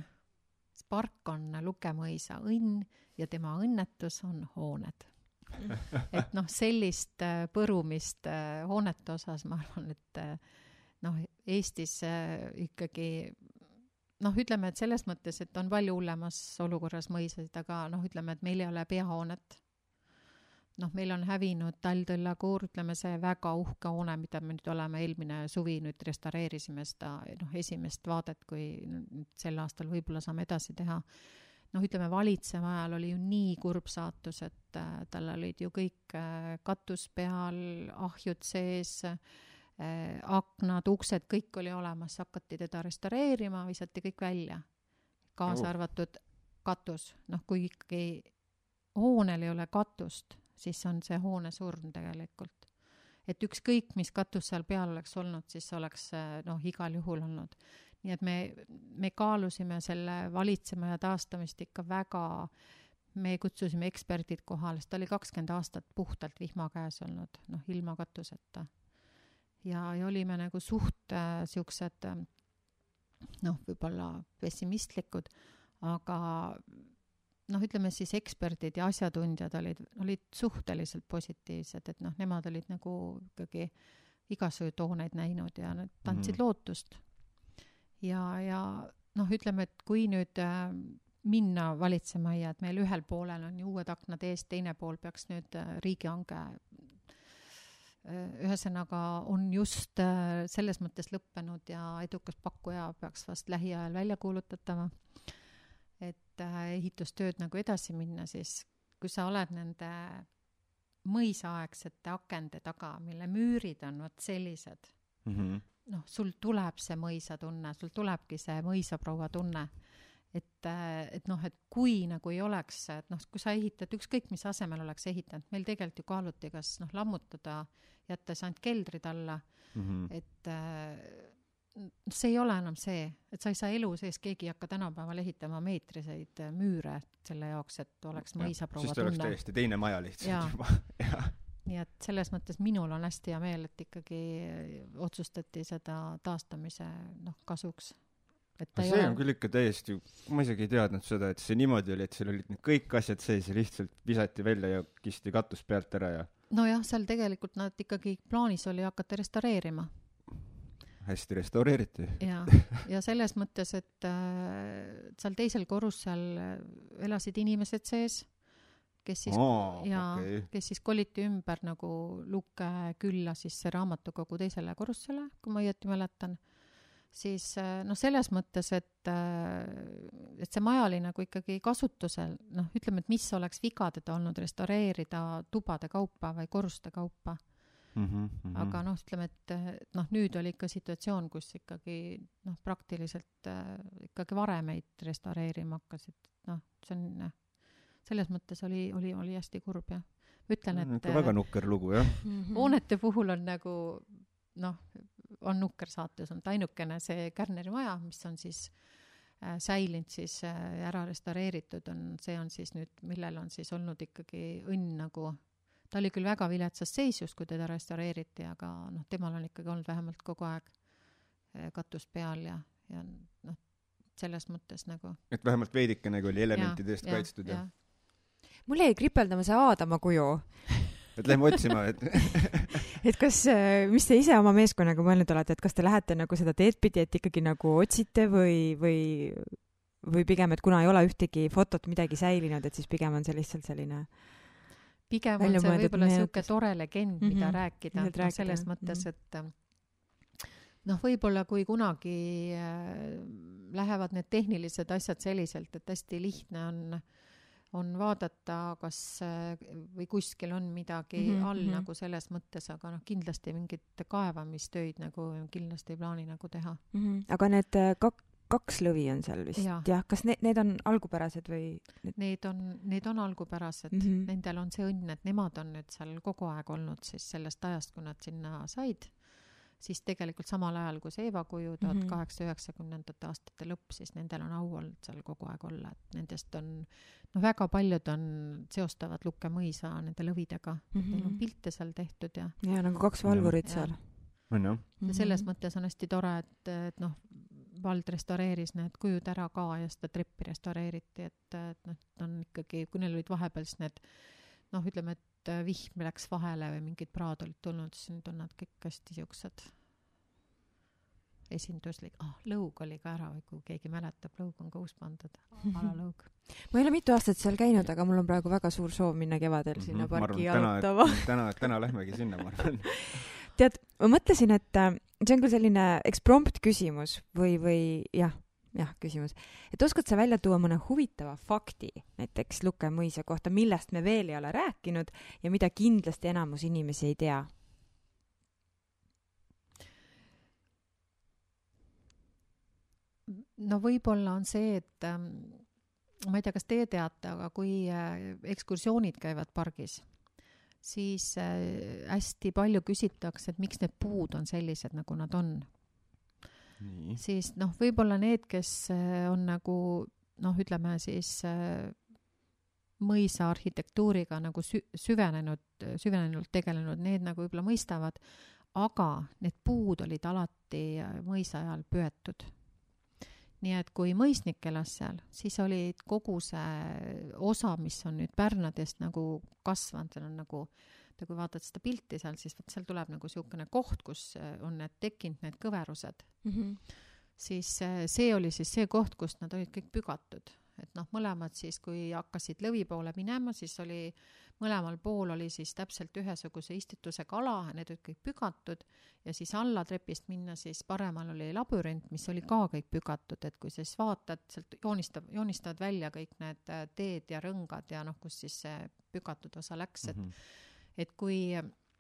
park on Lukemõisa õnn ja tema õnnetus on hooned. et noh, sellist äh, põrumist äh, hoonete osas ma arvan, et äh, noh, Eestis ikkagi noh, ütleme, et selles mõttes, et on palju hullemas olukorras mõisasid, aga noh, ütleme, et meil ei ole peahoonet. Noh, meil on hävinud Tall-Tõlla koor, ütleme see väga uhke hoone, mida me nüüd oleme eelmine suvi nüüd restaureerisime seda noh, esimest vaadet, kui sel aastal võib-olla saame edasi teha. noh, ütleme valitseva ajal oli ju nii kurb saatus, et äh, tal olid ju kõik äh, katus peal, ahjud sees äh,, aknad, uksed, kõik oli olemas, hakati teda restaureerima, visati kõik välja. kaasa arvatud katus, noh, kui ikkagi hoonel ei ole katust, siis on see hoone surm tegelikult. et ükskõik, mis katus seal peal oleks olnud, siis oleks noh, igal juhul olnud. nii et me, me kaalusime selle valitsema ja taastamist ikka väga, me kutsusime eksperdid kohale, sest ta oli kakskümmend aastat puhtalt vihma käes olnud, noh, ilma katuseta. ja, ja olime nagu suht äh, siuksed äh, noh, võib-olla pessimistlikud, aga noh, ütleme siis eksperdid ja asjatundjad olid, olid suhteliselt positiivsed, et noh, nemad olid nagu ikkagi igasugu tooneid näinud ja nad andsid Mhm. lootust. ja, ja noh, ütleme, et kui nüüd äh, minna valitsemajja, et meil ühel poolel on ju uued aknad ees, teine pool peaks nüüd äh, riigihange äh, ühesõnaga on just äh, selles mõttes lõppenud ja edukas pakkuja peaks vast lähiajal välja kuulutatama äh, ehitustööd nagu edasi minna, siis kui sa oled nende mõisaaegsete akende taga, mille müürid on vot sellised, mm. -hmm. noh, sul tuleb see mõisatunne, sul tulebki see mõisaproua tunne. et, et noh, et kui nagu ei oleks, et noh, kui sa ehitad, ükskõik mis asemel oleks ehitanud, meil tegelikult ju kaaluti, kas noh, lammutada, jättes ainult keldrid alla, Mm -hmm. et äh, see ei ole enam see, et sa ei saa elu sees, keegi ei hakka tänapäeval ehitama meetriseid äh, müüre selle jaoks, et oleks mõisaproua siis ta oleks tunne. täiesti teine maja lihtsalt juba nii et selles mõttes minul on hästi hea meel, et ikkagi otsustati seda taastamise noh, kasuks. see ole on küll ikka täiesti, ma isegi ei teadnud seda, et see niimoodi oli, et seal olid need kõik asjad sees ja lihtsalt visati välja ja kisti katus pealt ära ja nojah, seal tegelikult nad ikkagi, plaanis oli hakata restaureerima hästi restaureeriti. ja, ja selles mõttes, et äh, seal teisel korrusel äh, elasid inimesed sees, kes siis aa, ja okei. kes siis koliti ümber nagu Luke külla siis raamatukogu teisele korrusele, kui ma õieti mäletan, siis äh, noh, selles mõttes, et, äh, et see maja oli nagu ikkagi kasutusel, noh, ütleme, et mis oleks viga teda olnud restaureerida tubade kaupa või korruste kaupa Mm -hmm, mm -hmm. aga noh, ütleme, et noh, nüüd oli ikka situatsioon, kus ikkagi noh, praktiliselt äh, ikkagi varemeid restaureerima hakkasid, noh, see on selles mõttes oli, oli, oli hästi kurb jah. ma ütlen, et ikka väga nukker lugu jah. Mhm. hoonete puhul on nagu noh, on nukker saates olnud ainukene see Kärneri maja, mis on siis äh, säilinud siis äh, ära restaureeritud on, see on siis nüüd, millel on siis olnud ikkagi õnn nagu ta oli küll väga viletsas seisus, kui teda restaureeriti, aga noh, temal on ikkagi olnud vähemalt kogu aeg äh, katus peal ja, ja noh, selles mõttes nagu et vähemalt veidikenegi oli elementide eest ja, kaitstud ja, ja. mul jäi kripeldama see Aadama kuju, et lähme otsima, et et kas, mis te ise oma meeskonnaga mõelnud olete, et kas te lähete nagu seda teed pidi, et ikkagi nagu otsite või, või, või pigem, et kuna ei ole ühtegi fotot, midagi säilinud, et siis pigem on see lihtsalt selline pigem on see võib-olla niisugune tore legend, mida Mhm. rääkida, Lihtsalt noh rääkida, selles mõttes, Mhm. et äh, noh, võib-olla kui kunagi äh, lähevad need tehnilised asjad selliselt, et hästi lihtne on on vaadata, kas äh, või kuskil on midagi mm -hmm, all mm mhm. -hmm. nagu selles mõttes, aga noh, kindlasti mingit kaevamistöid nagu kindlasti ei plaani nagu teha. mm. -hmm. aga need äh, kak-, kaks lõvi on seal vist jah, kas need, need on algupärased või need...? On, need on algupärased mm, Mhm. -hmm. nendel on see õnn, et nemad on nüüd seal kogu aeg olnud siis sellest ajast, kui nad sinna said, siis tegelikult samal ajal kui see Eeva kuju tuhat Mhm. kaheksasaja üheksakümnendate aastate lõpp, siis nendel on au olnud seal kogu aeg olla, et nendest on noh, väga paljud on, seostavad Lukke mõisa nende lõvidega mm, -hmm. neil on pilte seal tehtud ja ja nagu kaks valvurit Jah. seal. on jah, ja selles mõttes on hästi tore, et, et noh, vald restaureeris need kujud ära ka ja seda treppi restaureeriti, et, et noh, et on ikkagi, kui neil olid vahepeal siis need noh, ütleme, et vihm läks vahele või mingid praad olid tulnud, siis nüüd on nad kõik hästi siuksed esinduslik, ah, lõug oli ka ära, kui keegi mäletab, lõug on ka uus pandud, alalõug. ma ei ole mitu aastat seal käinud, aga mul on praegu väga suur soov minna kevadel sinna mm -hmm, parki jalutama. täna, täna lähmegi sinna, ma arvan tead, ma mõtlesin, et äh, see on küll selline eksprompt küsimus või, või jah, jah, küsimus, et oskad sa välja tuua mõne huvitava fakti näiteks Luke mõisa kohta, millest me veel ei ole rääkinud ja mida kindlasti enamus inimesi ei tea? no võib-olla on see, et ähm, ma ei tea, kas teie teate, aga kui äh, ekskursioonid käivad pargis, siis äh, hästi palju küsitakse, et miks need puud on sellised, nagu nad on. siis noh, võib-olla need, kes äh, on nagu noh, ütleme siis äh, mõisa arhitektuuriga nagu sü-, süvenenud, süvenenult tegelenud, need nagu võib-olla mõistavad, aga need puud olid alati mõisa ajal püetud nii et kui mõisnik elas seal, siis oli kogu see osa, mis on nüüd pärnadest nagu kasvanud, seal on nagu, kui vaatad seda pilti seal, siis vot seal tuleb nagu niisugune koht, kus on need tekkinud, need kõverused mm. -hmm. siis eh, see oli siis see koht, kust nad olid kõik pügatud. et noh, mõlemad siis, kui hakkasid lõvi poole minema, siis oli mõlemal pool oli siis täpselt ühesuguse istitusega ala, need olid kõik pügatud ja siis alla trepist minna, siis paremal oli labürint, mis oli ka kõik pügatud, et kui sa siis vaatad, sealt joonistab, joonistavad välja kõik need äh, teed ja rõngad ja noh, kus siis see pügatud osa läks, et mm -hmm. et kui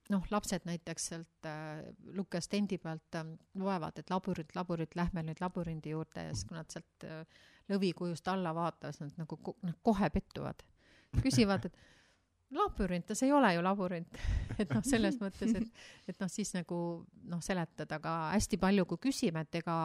noh, lapsed näiteks sealt äh, Lukas tendi pealt äh, loevad, et labürint, labürint, lähme nüüd labürindi juurde ja siis, kui nad sealt äh, lõvikujust alla vaatavad, nad nagu ko nad kohe pettuvad. küsivad, et labürint, see ei ole ju labürint et noh, selles mõttes, et, et noh, siis nagu noh, seletada ka hästi palju, kui küsime, et ega,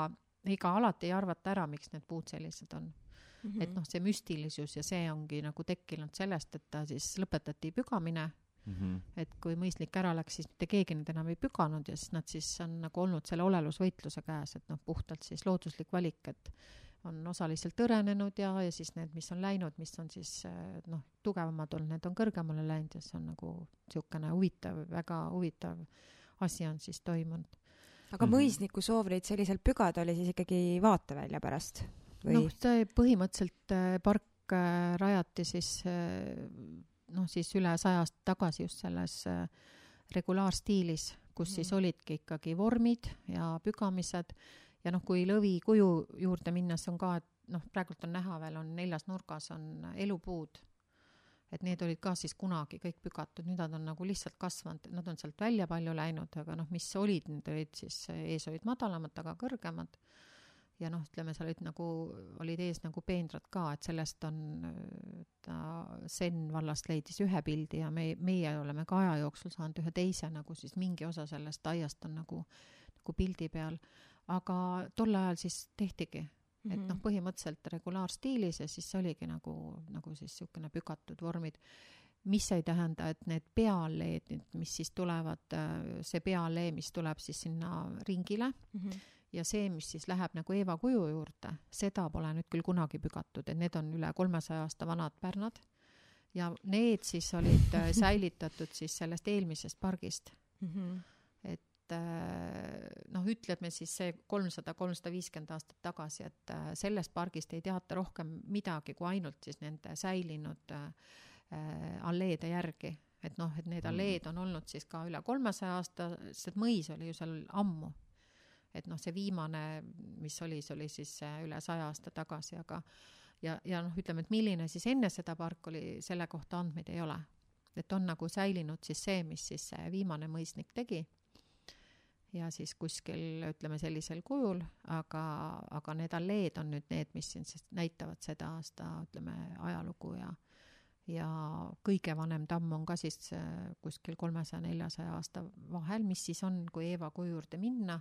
ega alati ei arvata ära, miks need puud sellised on mm. -hmm. et noh, see müstilisus ja see ongi nagu tekkinud sellest, et ta siis lõpetati pügamine mm. -hmm. et kui mõisnik ära läks, siis mitte keegi neid enam ei püganud ja siis nad siis on nagu olnud selle olelusvõitluse käes, et noh, puhtalt siis looduslik valik, et on osaliselt hõrenenud ja, ja siis need, mis on läinud, mis on siis eh, noh, tugevamad olnud, need on kõrgemale läinud ja see on nagu niisugune huvitav, väga huvitav asi on siis toimunud. aga mm -hmm. mõisniku soov neid selliselt pügada oli siis ikkagi vaatevälja pärast või? noh, see põhimõtteliselt eh, park eh, rajati siis noh, siis üle saja aasta tagasi just selles regulaarstiilis, kus mm -hmm. siis olidki ikkagi vormid ja pügamised ja noh, kui lõvi kuju juurde minnes on ka, et noh, praegult on näha veel, on neljas nurgas on elupuud, et need olid ka siis kunagi kõik pügatud, nüüd nad on nagu lihtsalt kasvanud, nad on sealt välja palju läinud, aga noh, mis olid, need olid siis, ees olid madalamad, taga kõrgemad. Ja noh, ütleme, seal olid nagu, olid ees nagu peenrad ka, et sellest on, ta Sen vallast leidis ühe pildi ja me, meie oleme ka aja jooksul saanud ühe teise nagu siis mingi osa sellest aiast on nagu, nagu pildi peal aga tol ajal siis tehtigi mm, -hmm. et noh, mhm. põhimõtteliselt regulaarstiilis ja siis oligi nagu, nagu siis niisugune pükatud vormid, mis ei tähenda, et need pealleed, mis siis tulevad, see peallee, mis tuleb siis sinna ringile mm, -hmm ja see, mis siis läheb nagu Eeva kuju juurde, seda pole nüüd küll kunagi pügatud, et need on üle kolmesaja aasta vanad pärnad ja need siis olid äh, säilitatud siis sellest eelmisest pargist mm. -hmm et äh, noh, ütleme siis see kolmsada, kolmsada viiskümmend aastat tagasi, et äh, sellest pargist ei teata rohkem midagi kui ainult siis nende säilinud äh, alleede järgi. et noh, et need mm. alleed on olnud siis ka üle kolmesaja aasta, sest mõis oli ju seal ammu. et noh, see viimane, mis oli, see oli siis üle saja aasta tagasi, aga ja, ja noh, ütleme, et milline siis enne seda park oli, selle kohta andmeid ei ole. et on nagu säilinud siis see, mis siis see viimane mõisnik tegi ja siis kuskil ütleme sellisel kujul, aga, aga need alleed on nüüd need, mis siin siis näitavad seda aasta, ütleme, ajalugu ja ja kõige vanem tamm on ka siis äh, kuskil kolmesaja, neljasaja aasta vahel, mis siis on, kui Eeva kuju juurde minna,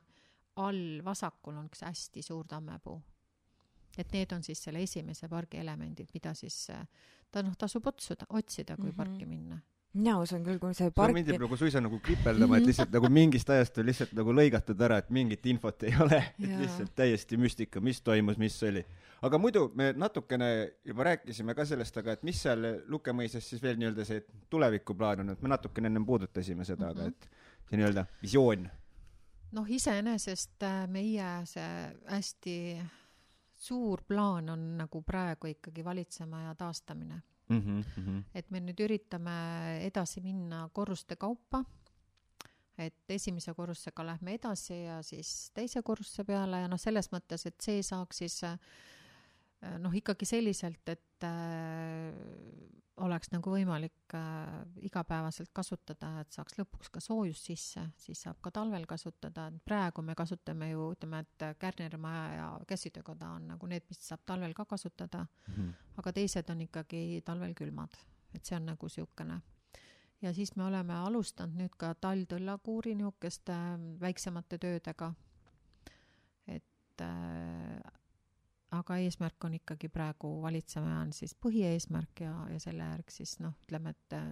all vasakul on üks hästi suur tammepuu. et need on siis selle esimese pargi elemendid, mida siis äh, ta noh, tasub otsuda, otsida, kui mm -hmm. parki minna mina usun küll, kui see park. mind jääb nagu suisa nagu kripeldama, et lihtsalt nagu mingist ajast on lihtsalt nagu lõigatud ära, et mingit infot ei ole, et lihtsalt täiesti müstika, mis toimus, mis oli. aga muidu me natukene juba rääkisime ka sellest, aga et mis seal Lukemõisas siis veel nii-öelda see tulevikuplaan on, et me natukene ennem puudutasime seda mm, -hmm. aga mhm. et see nii-öelda visioon noh, iseenesest äh, meie see hästi suur plaan on nagu praegu ikkagi valitsemaja taastamine mm. -hmm, mm -hmm. et me nüüd üritame edasi minna korruste kaupa, et esimese korrusega lähme edasi ja siis teise korruse peale ja noh, selles mõttes, et see saaks siis äh, noh, ikkagi selliselt, et äh, oleks nagu võimalik äh, igapäevaselt kasutada, et saaks lõpuks ka soojust sisse, siis saab ka talvel kasutada, et praegu me kasutame ju, ütleme, et Kärneri maja ja käsitöökoda on nagu need, mis saab talvel ka kasutada mm, -hmm. aga teised on ikkagi talvel külmad, et see on nagu niisugune. ja siis me oleme alustanud nüüd ka tall-tõllakuuri niisuguste väiksemate töödega, et äh, aga eesmärk on ikkagi praegu valitseja on siis põhieesmärk ja, ja selle järg siis noh, ütleme, et äh,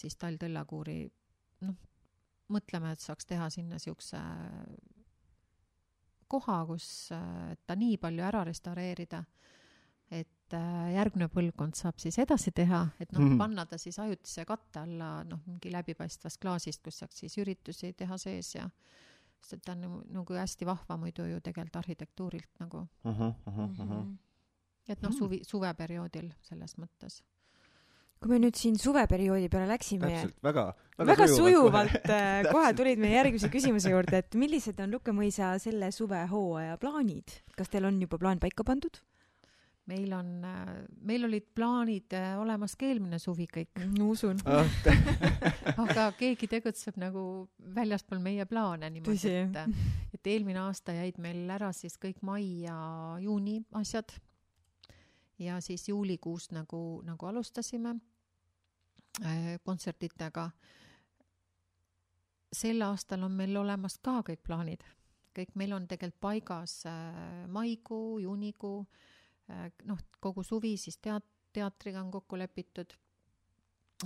siis tall-tõllakuuri noh, mõtleme, et saaks teha sinna niisuguse koha, kus äh, ta nii palju ära restaureerida, et äh, järgmine põlvkond saab siis edasi teha, et noh mm -hmm., panna ta siis ajutise katte alla noh, mingi läbipaistvast klaasist, kus saaks siis üritusi teha sees ja sest et ta on nagu, hästi vahva muidu ju tegelikult arhitektuurilt nagu uh. -huh, uh -huh, uh -huh. et noh, suvi, suveperioodil selles mõttes kui me nüüd siin suveperioodi peale läksime. täpselt, väga, väga, väga sujuvalt, sujuvalt äh, kohe tulid meie järgmise küsimuse juurde, et millised on Lukkemõisa selle suvehooaja plaanid, kas teil on juba plaan paika pandud? Meil on, meil olid plaanid äh, olemas ka eelmine suvi kõik. no usun ah. aga keegi tegutseb nagu väljaspool meie plaane niimoodi, et, et eelmine aasta jäid meil ära siis kõik mai ja juuni asjad. ja siis juulikuus nagu, nagu alustasime äh, kontsertidega. sel aastal on meil olemas ka kõik plaanid, kõik meil on tegelikult paigas äh, maikuu, juunikuu Äh, noh, kogu suvi siis teat-, teatriga on kokku lepitud,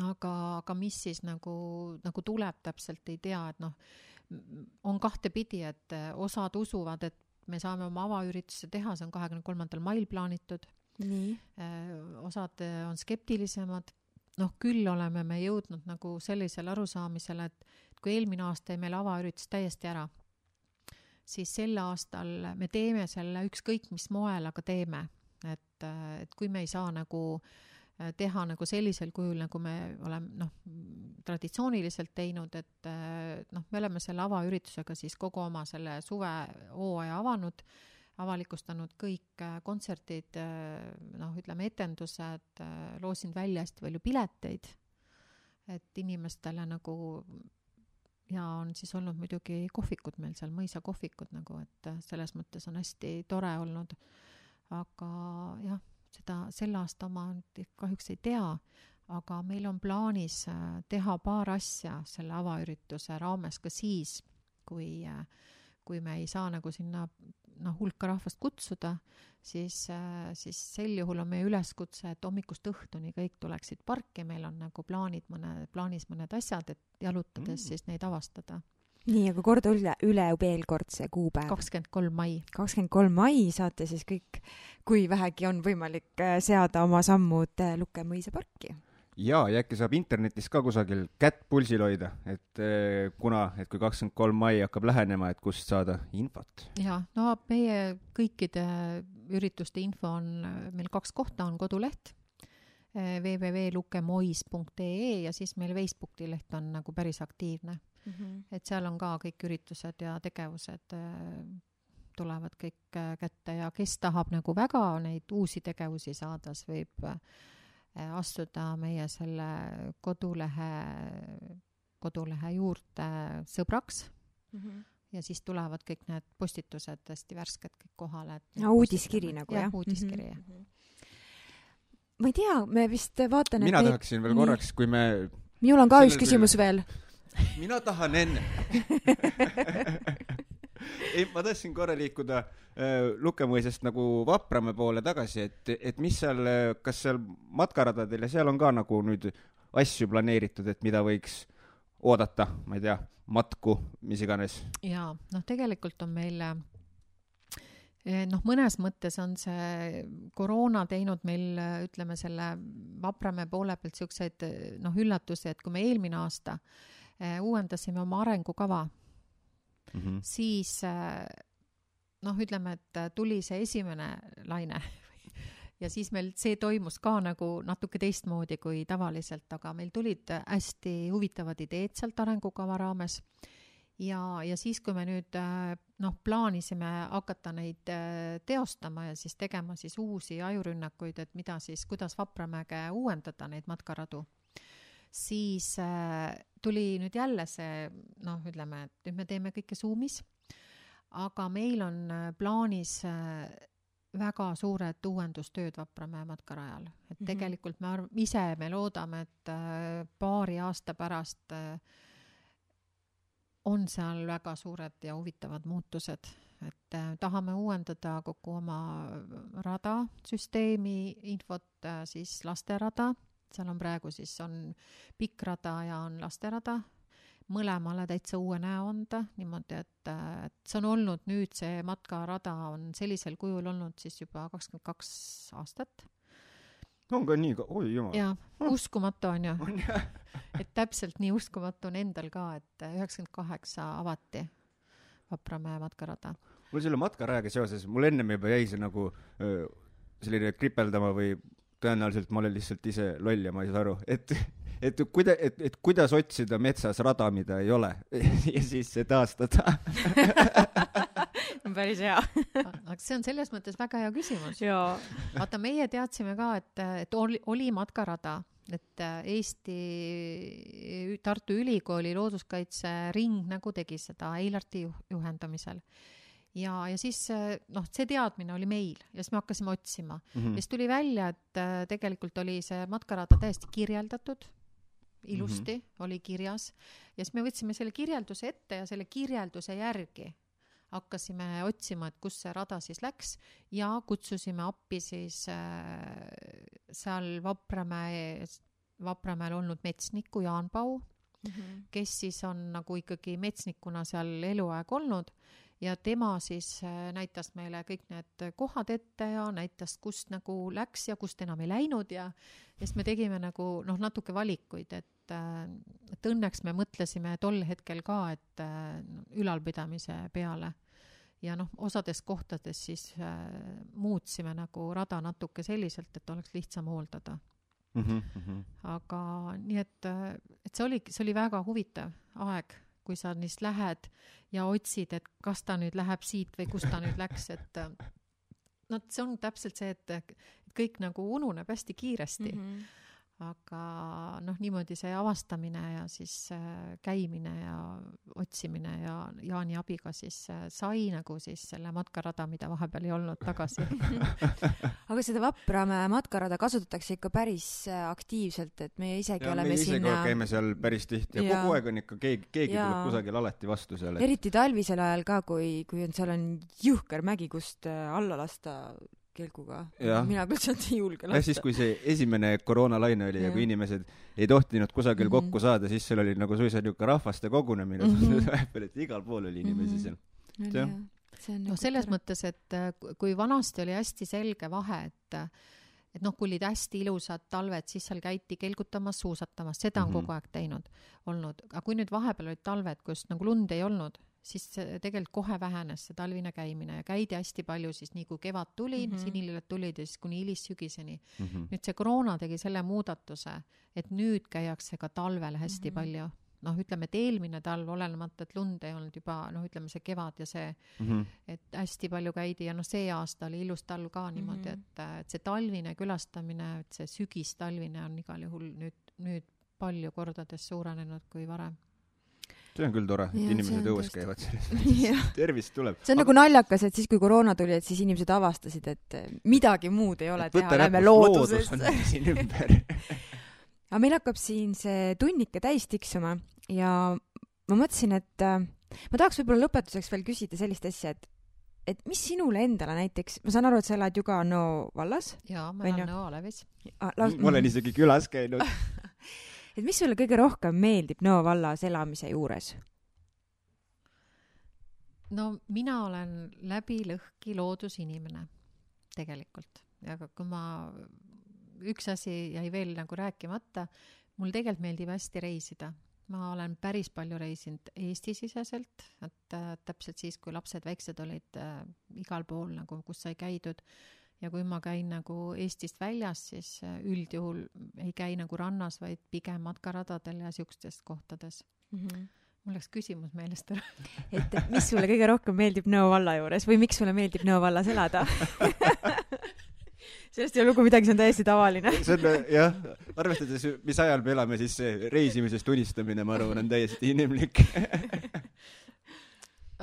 aga, aga mis siis nagu, nagu tuleb, täpselt ei tea, et noh, on kahtepidi, et äh, osad usuvad, et me saame oma avaürituse teha, see on kahekümne kolmandal mail plaanitud. nii. Äh, osad on skeptilisemad, noh, küll oleme me jõudnud nagu sellisele arusaamisele, et kui eelmine aasta jäi meil avaüritus täiesti ära, siis sel aastal me teeme selle ükskõik mis moel, aga teeme et, et kui me ei saa nagu äh, teha nagu sellisel kujul, nagu me oleme noh, traditsiooniliselt teinud, et äh, noh, me oleme selle avaüritusega siis kogu oma selle suvehooaja avanud, avalikustanud kõik äh, kontserdid, noh, ütleme etendused, loosinud välja hästi palju pileteid, et inimestele nagu ja on siis olnud muidugi kohvikud meil seal, mõisakohvikud nagu, et selles mõttes on hästi tore olnud aga jah, seda selle aasta nüüd kahjuks ei tea, aga meil on plaanis äh, teha paar asja selle avaürituse raames ka siis, kui, äh, kui me ei saa nagu sinna noh, hulka rahvast kutsuda, siis, äh, siis sel juhul on meie üleskutse, et hommikust õhtuni kõik tuleksid parki, meil on nagu plaanid mõne, plaanis mõned asjad, et jalutades mm. siis neid avastada nii, aga korda üle, üle veel kord see kuupäev. kakskümmend kolm mai. kakskümmend kolm mai saate siis kõik, kui vähegi on võimalik äh, seada oma sammud äh, Lukke-Mõisa parki. ja, ja äkki saab internetis ka kusagil kätt pulsil hoida, et äh, kuna, et kui kakskümmend kolm mai hakkab lähenema, et kust saada infot? ja, no meie kõikide ürituste info on, meil kaks kohta on koduleht www.lukemois.ee ja siis meil Facebooki leht on nagu päris aktiivne mm. -hmm. et seal on ka kõik üritused ja tegevused äh, tulevad kõik äh, kätte ja kes tahab nagu väga neid uusi tegevusi saada, siis võib äh, astuda meie selle kodulehe, kodulehe juurde sõbraks mm. -hmm ja siis tulevad kõik need postitused hästi värsked kõik kohale. no uudiskiri nagu jah? jah, uudiskiri jah mm. -hmm. ma ei tea, me vist vaatan, et mina tahaksin veel korraks, kui me minul on ka üks küsimus veel mina tahan enne ei, ma tahtsin korra liikuda äh, Lukemõisast nagu Vapramäe poole tagasi, et, et mis seal, kas seal matkaradadel ja seal on ka nagu nüüd asju planeeritud, et mida võiks oodata, ma ei tea, matku, mis iganes? jaa, noh, tegelikult on meil äh, noh, mõnes mõttes on see koroona teinud meil, ütleme, selle Vapramäe poole pealt niisuguseid noh, üllatusi, et kui me eelmine aasta äh, uuendasime oma arengukava mm, -hmm. siis äh, noh, ütleme, et tuli see esimene laine ja siis meil see toimus ka nagu natuke teistmoodi kui tavaliselt, aga meil tulid hästi huvitavad ideed sealt arengukava raames ja, ja siis, kui me nüüd äh, noh, plaanisime hakata neid äh, teostama ja siis tegema siis uusi ajurünnakuid, et mida siis, kuidas Vapramäge uuendada, neid matkaradu, siis äh, tuli nüüd jälle see noh, ütleme, et nüüd me teeme kõike Zoomis, aga meil on plaanis väga suured uuendustööd Vapramäe matkarajal, et mm -hmm. tegelikult me arv-, ise me loodame, et paari aasta pärast äh, on seal väga suured ja huvitavad muutused, et äh, tahame uuendada kogu oma rada, süsteemi, infot äh, siis lasterada, seal on praegu siis on pikk rada ja on lasterada, mõlemale täitsa uue näo anda, niimoodi, et, et see on olnud nüüd, see matkarada on sellisel kujul olnud siis juba kakskümmend kaks aastat on ka nii, oi jumal. jaa, uskumatu on ju. et täpselt nii uskumatu on endal ka, et üheksakümmend kaheksa avati Vapramäe matkarada. mul selle matkarajaga seoses, mul ennem juba jäi see nagu öö, selline kripeldama või tõenäoliselt ma olen lihtsalt ise loll ja ma ei saa aru, et et kuida-, et, et kuidas otsida metsas rada, mida ei ole ja siis see taastada. Päris hea. Aga see on selles mõttes väga hea küsimus. vaata, meie teadsime ka, et, et oli, oli matkarada, et äh, Eesti Tartu Ülikooli looduskaitsering nagu tegi seda Eilarti juhendamisel ja, ja siis äh, noh, see teadmine oli meil ja siis me hakkasime otsima mm. -hmm. ja siis tuli välja, et äh, tegelikult oli see matkarada täiesti kirjeldatud, ilusti mm -hmm. oli kirjas ja siis me võtsime selle kirjelduse ette ja selle kirjelduse järgi hakkasime otsima, et kus see rada siis läks ja kutsusime appi siis äh, seal Vapramäe, Vapramäel olnud metsniku Jaan Pau mm, -hmm. kes siis on nagu ikkagi metsnikuna seal eluaeg olnud ja tema siis äh, näitas meile kõik need kohad ette ja näitas, kust nagu läks ja kust enam ei läinud ja, ja siis me tegime nagu noh, natuke valikuid, et et, et õnneks me mõtlesime tol hetkel ka, et äh, ülalpidamise peale ja noh, osades kohtades siis äh, muutsime nagu rada natuke selliselt, et oleks lihtsam hooldada mm. -hmm. aga nii et, äh, et see oli, see oli väga huvitav aeg, kui sa neist lähed ja otsid, et kas ta nüüd läheb siit või kust ta nüüd läks, et noh, see on täpselt see, et kõik nagu ununeb hästi kiiresti mm. -hmm aga noh, niimoodi see avastamine ja siis äh, käimine ja otsimine ja Jaani abiga siis äh, sai nagu siis selle matkarada, mida vahepeal ei olnud, tagasi aga seda Vapramäe matkarada kasutatakse ikka päris äh, aktiivselt, et meie isegi ja, oleme me ise sinna käime seal päris tihti ja, ja kogu aeg on ikka keegi, keegi ja. tuleb kusagil alati vastu seal et.... eriti talvisel ajal ka, kui, kui on, seal on jõhker mägi, kust alla lasta kelguga. mina küll sealt ei julge lasta. ja siis, kui see esimene koroonalaine oli ja, ja kui inimesed ei tohtinud kusagil mm -hmm. kokku saada, siis seal oli nagu suisa niisugune rahvaste kogunemine mm -hmm. vahepeal, et igal pool oli inimesi mm -hmm. seal. jah. noh, nagu selles tore. mõttes, et äh, kui vanasti oli hästi selge vahe, et et noh, kui olid hästi ilusad talved, siis seal käidi kelgutamas, suusatamas, seda on mm -hmm. kogu aeg teinud, olnud. aga kui nüüd vahepeal olid talved, kus nagu lund ei olnud, siis tegelikult kohe vähenes see talvine käimine ja käidi hästi palju siis nii kui kevad tuli mm, -hmm. sinililled tulid ja siis kuni hilissügiseni mm. -hmm. nüüd see koroona tegi selle muudatuse, et nüüd käiakse ka talvel hästi mm -hmm. palju. noh, ütleme, et eelmine talv, olenemata, et lund ei olnud juba noh, ütleme see kevad ja see mm, -hmm. et hästi palju käidi ja noh, see aasta oli ilus talv ka niimoodi mm, -hmm. et, et see talvine külastamine, et see sügistalvine on igal juhul nüüd, nüüd palju kordades suurenenud kui varem see on küll tore, et inimesed õues käivad selles tervist tuleb. see on Aga... nagu naljakas, et siis, kui koroona tuli, et siis inimesed avastasid, et eh, midagi muud ei ole et teha, lähme loodusesse. aga meil hakkab siin see tunnike täis tiksuma ja ma mõtlesin, et äh, ma tahaks võib-olla lõpetuseks veel küsida sellist asja, et et mis sinule endale näiteks, ma saan aru, et sa elad ju ka Nõo vallas? jaa, ma elan Nõo alevis. ma olen isegi külas käinud et mis sulle kõige rohkem meeldib Nõo vallas elamise juures? no mina olen läbi lõhki loodusinimene tegelikult ja kui ma, üks asi jäi veel nagu rääkimata, mul tegelikult meeldib hästi reisida. ma olen päris palju reisinud Eesti-siseselt, et äh, täpselt siis, kui lapsed väiksed olid äh, igal pool nagu, kus sai käidud ja kui ma käin nagu Eestist väljas, siis äh, üldjuhul ei käi nagu rannas, vaid pigem matkaradadel ja siukestes kohtades mm. -hmm mul läks küsimus meelest ära et mis sulle kõige rohkem meeldib Nõo valla juures või miks sulle meeldib Nõo vallas elada sellest ei ole lugu midagi, see on täiesti tavaline. see on jah, arvestades, mis ajal me elame, siis see reisimisest unistamine, ma arvan, on täiesti inimlik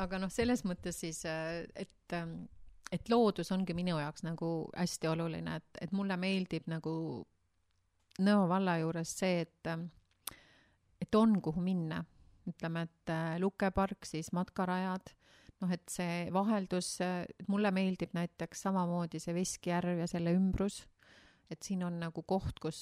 aga noh, selles mõttes siis, et, et loodus ongi minu jaoks nagu hästi oluline, et, et mulle meeldib nagu Nõo valla juures see, et, et on, kuhu minna. ütleme, et Luke park, siis matkarajad noh, et see vaheldus, mulle meeldib näiteks samamoodi see Veskjärv ja selle ümbrus, et siin on nagu koht, kus,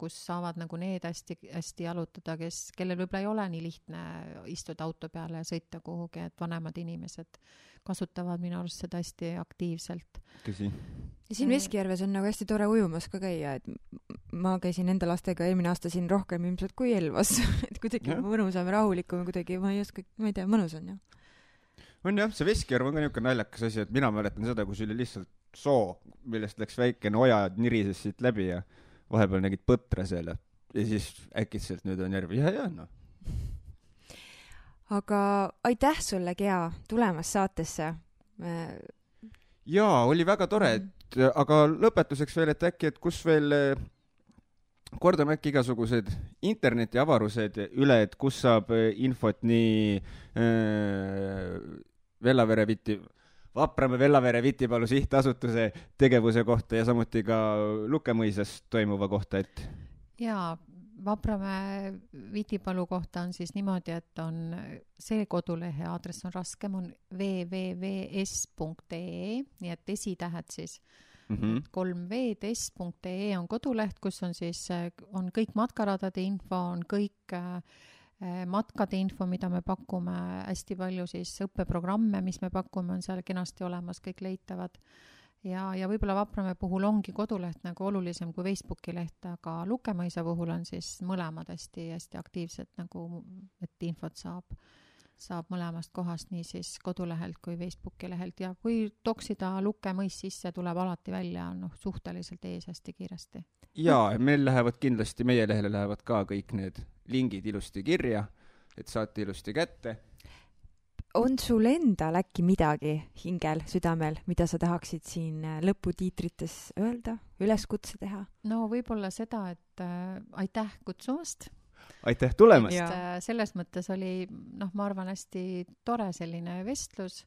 kus saavad nagu need hästi-hästi jalutada, kes, kellel võib-olla ei ole nii lihtne istuda auto peale ja sõita kuhugi, et vanemad inimesed kasutavad minu arust seda hästi aktiivselt. tõsi. ja siin Veskijärves on nagu hästi tore ujumas ka käia, et ma käisin enda lastega eelmine aasta siin rohkem ilmselt kui Elvas et kuidagi mõnusam ja rahulikum kuidagi, ma ei oska, ma ei tea, mõnus on ju on jah, see Veskjärv on ka niisugune naljakas asi, et mina mäletan seda, kui see oli lihtsalt soo, millest läks väikene oja, nirises siit läbi ja vahepeal nägid põtra seal ja, ja siis äkitselt nüüd on järv, ja, ja noh. aga aitäh sulle, Gea, tulemast saatesse. jaa, oli väga tore, et aga lõpetuseks veel, et äkki, et kus veel kordame äkki igasugused internetiavarused üle, et kus saab infot nii äh, Vellavere Viti, Vapramäe Vellavere Vitipalu sihtasutuse tegevuse kohta ja samuti ka Lukemõisas toimuva kohta, et jaa, Vapramäe Vitipalu kohta on siis niimoodi, et on see kodulehe aadress on raskem, on www.s.ee, nii et esitähed siis mm -hmm. kolm v-test.ee on koduleht, kus on siis, on kõik matkaradade info, on kõik äh, matkade info, mida me pakume, hästi palju siis õppeprogramme, mis me pakume, on seal kenasti olemas, kõik leitavad. ja, ja võib-olla Vapramäe puhul ongi koduleht nagu olulisem kui Facebooki leht, aga Lukemõisa puhul on siis mõlemad hästi-hästi aktiivsed nagu, et infot saab saab mõlemast kohast, nii siis kodulehelt kui Facebooki lehelt ja kui toksida lukemõis sisse, tuleb alati välja, noh, suhteliselt ees hästi kiiresti. jaa, meil lähevad kindlasti, meie lehele lähevad ka kõik need lingid ilusti kirja, et saate ilusti kätte. on sul endal äkki midagi hingel, südamel, mida sa tahaksid siin lõputiitrites öelda, üleskutse teha? no võib-olla seda, et äh, aitäh kutsumast aitäh tulemast! Äh, selles mõttes oli noh, ma arvan, hästi tore selline vestlus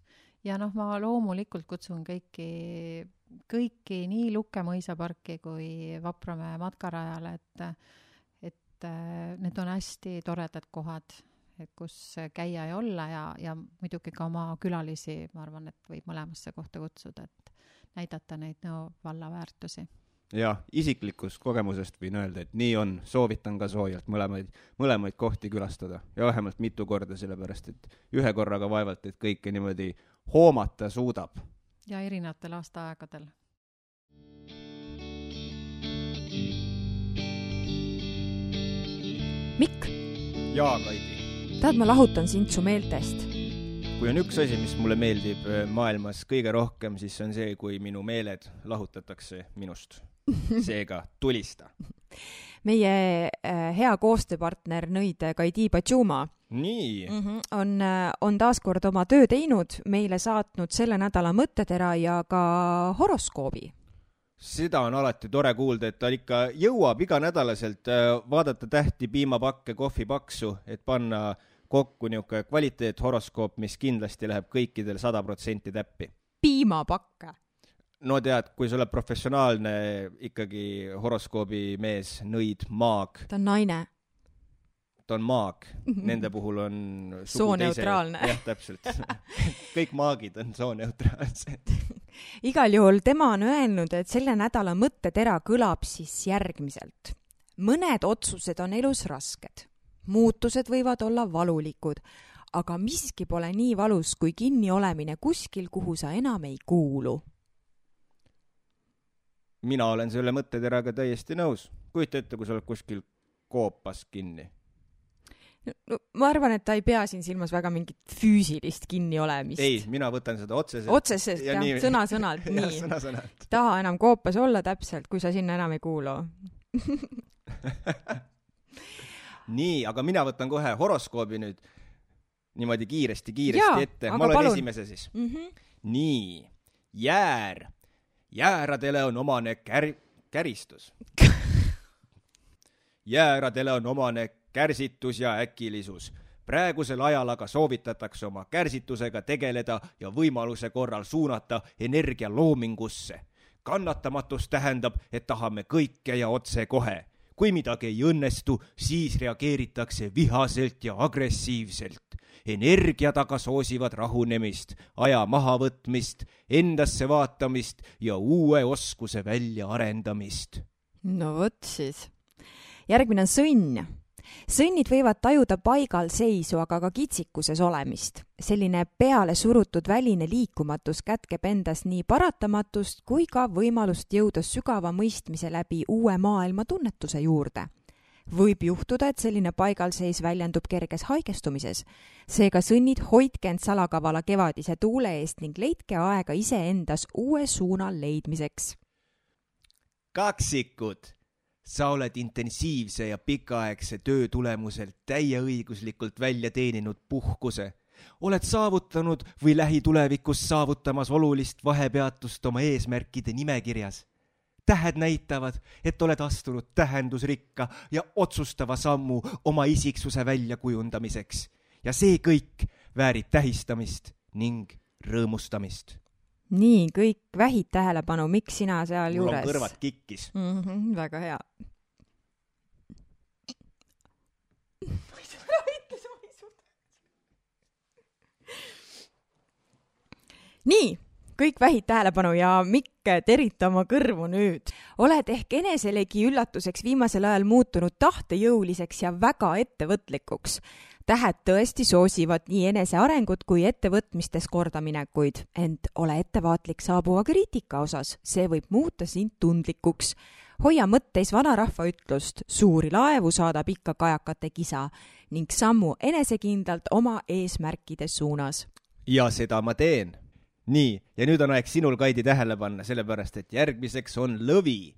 ja noh, ma loomulikult kutsun kõiki, kõiki nii Lukke mõisaparki kui Vapramäe matkarajale, et et äh, need on hästi toredad kohad, et kus käia ja olla ja, ja muidugi ka oma külalisi, ma arvan, et võib mõlemasse kohta kutsuda, et näidata neid Nõo valla väärtusi. Jah, isiklikust kogemusest võin öelda, et nii on, soovitan ka soojalt mõlemaid, mõlemaid kohti külastada ja vähemalt mitu korda, sellepärast et ühe korraga vaevalt, et kõike niimoodi hoomata suudab. ja erinevatel aastaaegadel Mikk. jaa, Kaidi. tead, ma lahutan sind su meeltest. kui on üks asi, mis mulle meeldib äh, maailmas kõige rohkem, siis on see, kui minu meeled lahutatakse minust. seega tulista. meie äh, hea koostööpartner nõid Kaidi Batšuma nii mm. -hmm. on, äh, on taaskord oma töö teinud, meile saatnud selle nädala mõttetera ja ka horoskoobi seda on alati tore kuulda, et ta ikka jõuab iganädalaselt äh, vaadata tähti, piimapakke, kohvipaksu, et panna kokku niisugune kvaliteethoroskoop, mis kindlasti läheb kõikidel sada protsenti täppi. piimapakke? No tead, kui sa oled professionaalne ikkagi horoskoobi mees, nõid, maag. ta on naine. ta on maag, nende puhul on sooneutraalne. jah, täpselt kõik maagid on sooneutraalsed igal juhul tema on öelnud, et selle nädala mõttetera kõlab siis järgmiselt. mõned otsused on elus rasked, muutused võivad olla valulikud, aga miski pole nii valus kui kinniolemine kuskil, kuhu sa enam ei kuulu. Mina olen selle mõtteteraga täiesti nõus. kujuta ette, kui sa oled kuskil koopas kinni no ma arvan, et ta ei pea siin silmas väga mingit füüsilist kinniolemist. ei, mina võtan seda otseselt. otsesest jah, sõna-sõnalt, nii. sõna-sõnalt. taha enam koopas olla täpselt, kui sa sinna enam ei kuulu nii, aga mina võtan kohe horoskoobi nüüd niimoodi kiiresti-kiiresti ette. ma loen palun. esimese siis mm. -hmm. nii, jäär. Jääradele on omane kär-, käristus jääradele on omane kärsitus ja äkilisus. praegusel ajal aga soovitatakse oma kärsitusega tegeleda ja võimaluse korral suunata energia loomingusse. kannatamatus tähendab, et tahame kõike ja otsekohe. Kui midagi ei õnnestu, siis reageeritakse vihaselt ja agressiivselt energiad aga soosivad rahunemist, aja mahavõtmist, endasse vaatamist ja uue oskuse väljaarendamist. no vot siis. järgmine on sõnn sõnnid võivad tajuda paigalseisu, aga ka kitsikuses olemist. selline peale surutud väline liikumatus kätkeb endas nii paratamatust kui ka võimalust jõuda sügava mõistmise läbi uue maailma tunnetuse juurde. võib juhtuda, et selline paigalseis väljendub kerges haigestumises. seega sõnnid, hoidke end salakavala kevadise tuule eest ning leidke aega iseendas uue suuna leidmiseks. kaksikud sa oled intensiivse ja pikaaegse töö tulemusel täieõiguslikult välja teeninud puhkuse. oled saavutanud või lähitulevikus saavutamas olulist vahepeatust oma eesmärkide nimekirjas. tähed näitavad, et oled astunud tähendusrikka ja otsustava sammu oma isiksuse väljakujundamiseks ja see kõik väärib tähistamist ning rõõmustamist nii, kõik vähid tähelepanu, miks sina sealjuures? mul on kõrvad kikkis mm. -hmm, väga hea. nii, kõik vähid tähelepanu ja Mikk, terita oma kõrvu nüüd. oled ehk eneselegi üllatuseks viimasel ajal muutunud tahtejõuliseks ja väga ettevõtlikuks tähed tõesti soosivad nii enesearengut kui ettevõtmistes kordaminekuid, ent ole ettevaatlik saabuva kriitika osas, see võib muuta sind tundlikuks. hoia mõtteis vanarahva ütlust, suuri laevu saadab ikka kajakate kisa ning sammu enesekindlalt oma eesmärkide suunas. ja seda ma teen. nii, ja nüüd on aeg sinul, Kaidi, tähele panna, sellepärast et järgmiseks on lõvi.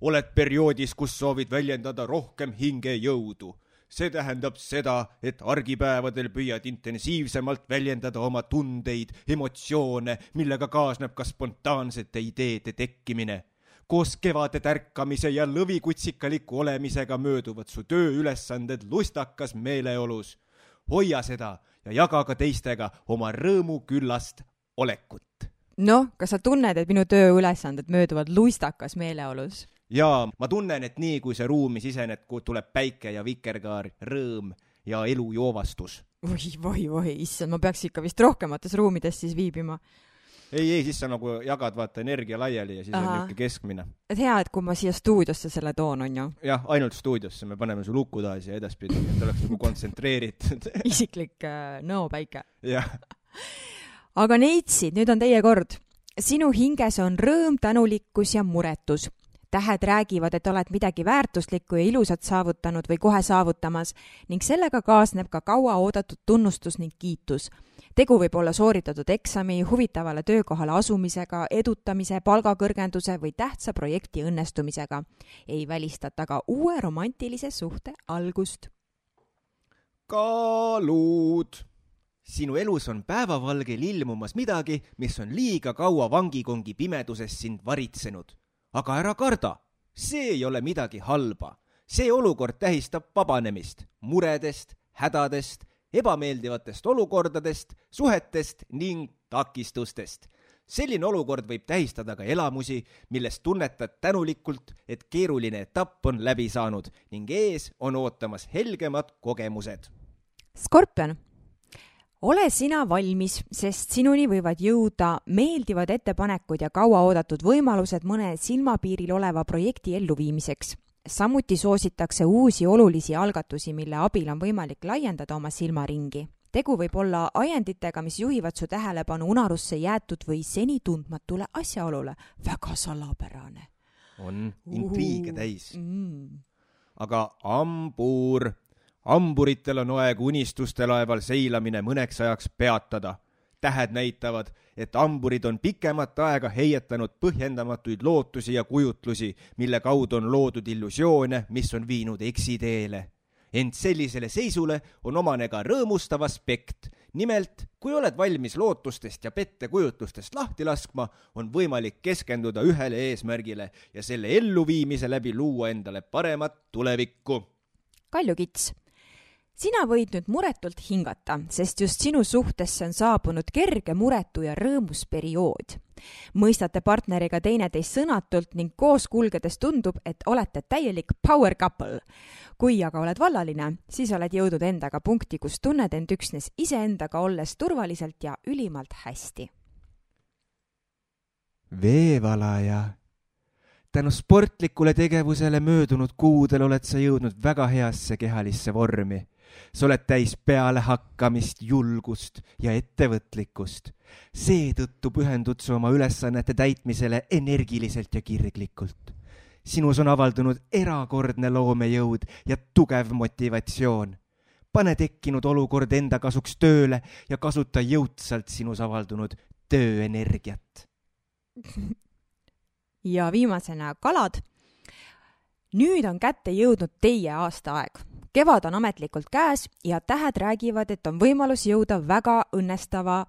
oled perioodis, kus soovid väljendada rohkem hingejõudu see tähendab seda, et argipäevadel püüad intensiivsemalt väljendada oma tundeid, emotsioone, millega kaasneb ka spontaansete ideede tekkimine. koos kevade tärkamise ja lõvikutsikaliku olemisega mööduvad su tööülesanded lustakas meeleolus. hoia seda ja jaga ka teistega oma rõõmuküllast olekut. noh, kas sa tunned, et minu tööülesanded mööduvad lustakas meeleolus? Jaa, ma tunnen, et nii kui see ruumi sisened, tuleb päike ja vikerkaar, rõõm ja elujoovastus. oi, oi, oi, issand, ma peaks ikka vist rohkemates ruumides siis viibima. ei, ei, siis sa nagu jagad vaata energia laiali ja siis Aha. on niisugune keskmine. et hea, et kui ma siia stuudiosse selle toon, on ju? jah, ainult stuudiosse, me paneme su luku taha siia edaspidi, et oleks nagu kontsentreeritud isiklik äh, nõopäike. jah aga neitsid, nüüd on teie kord. sinu hinges on rõõm, tänulikkus ja muretus tähed räägivad, et oled midagi väärtuslikku ja ilusat saavutanud või kohe saavutamas ning sellega kaasneb ka kauaoodatud tunnustus ning kiitus. tegu võib olla sooritatud eksami, huvitavale töökohale asumisega, edutamise, palgakõrgenduse või tähtsa projekti õnnestumisega. ei välistata ka uue romantilise suhte algust. kaalud sinu elus on päevavalgel ilmumas midagi, mis on liiga kaua vangikongi pimeduses sind varitsenud aga ära karda, see ei ole midagi halba. see olukord tähistab vabanemist muredest, hädadest, ebameeldivatest olukordadest, suhetest ning takistustest. selline olukord võib tähistada ka elamusi, millest tunnetad tänulikult, et keeruline etapp on läbi saanud ning ees on ootamas helgemad kogemused. Skorpion ole sina valmis, sest sinuni võivad jõuda meeldivad ettepanekud ja kauaoodatud võimalused mõne silmapiiril oleva projekti elluviimiseks. samuti soositakse uusi olulisi algatusi, mille abil on võimalik laiendada oma silmaringi. tegu võib olla ajenditega, mis juhivad su tähelepanu unarusse jäetud või seni tundmatule asjaolule. väga salapärane. on intriige täis mm.. aga hambur hamburitel on aeg unistuste laeval seilamine mõneks ajaks peatada. tähed näitavad, et hamburid on pikemat aega heietanud põhjendamatuid lootusi ja kujutlusi, mille kaudu on loodud illusioone, mis on viinud eksiteele ent sellisele seisule on omane ka rõõmustav aspekt. nimelt, kui oled valmis lootustest ja pettekujutlustest lahti laskma, on võimalik keskenduda ühele eesmärgile ja selle elluviimise läbi luua endale paremat tulevikku. Kalju Kits sina võid nüüd muretult hingata, sest just sinu suhtesse on saabunud kerge, muretu ja rõõmus periood. mõistate partneriga teineteist sõnatult ning koos kulgedes tundub, et olete täielik power couple. kui aga oled vallaline, siis oled jõudnud endaga punkti, kus tunned end üksnes iseendaga olles turvaliselt ja ülimalt hästi. veevalaja tänu sportlikule tegevusele möödunud kuudel oled sa jõudnud väga heasse kehalisse vormi sa oled täis pealehakkamist, julgust ja ettevõtlikkust. seetõttu pühendud sa oma ülesannete täitmisele energiliselt ja kirglikult. sinus on avaldunud erakordne loomejõud ja tugev motivatsioon. pane tekkinud olukord enda kasuks tööle ja kasuta jõudsalt sinus avaldunud tööenergiat. ja viimasena kalad. nüüd on kätte jõudnud teie aastaaeg kevad on ametlikult käes ja tähed räägivad, et on võimalus jõuda väga õnnestava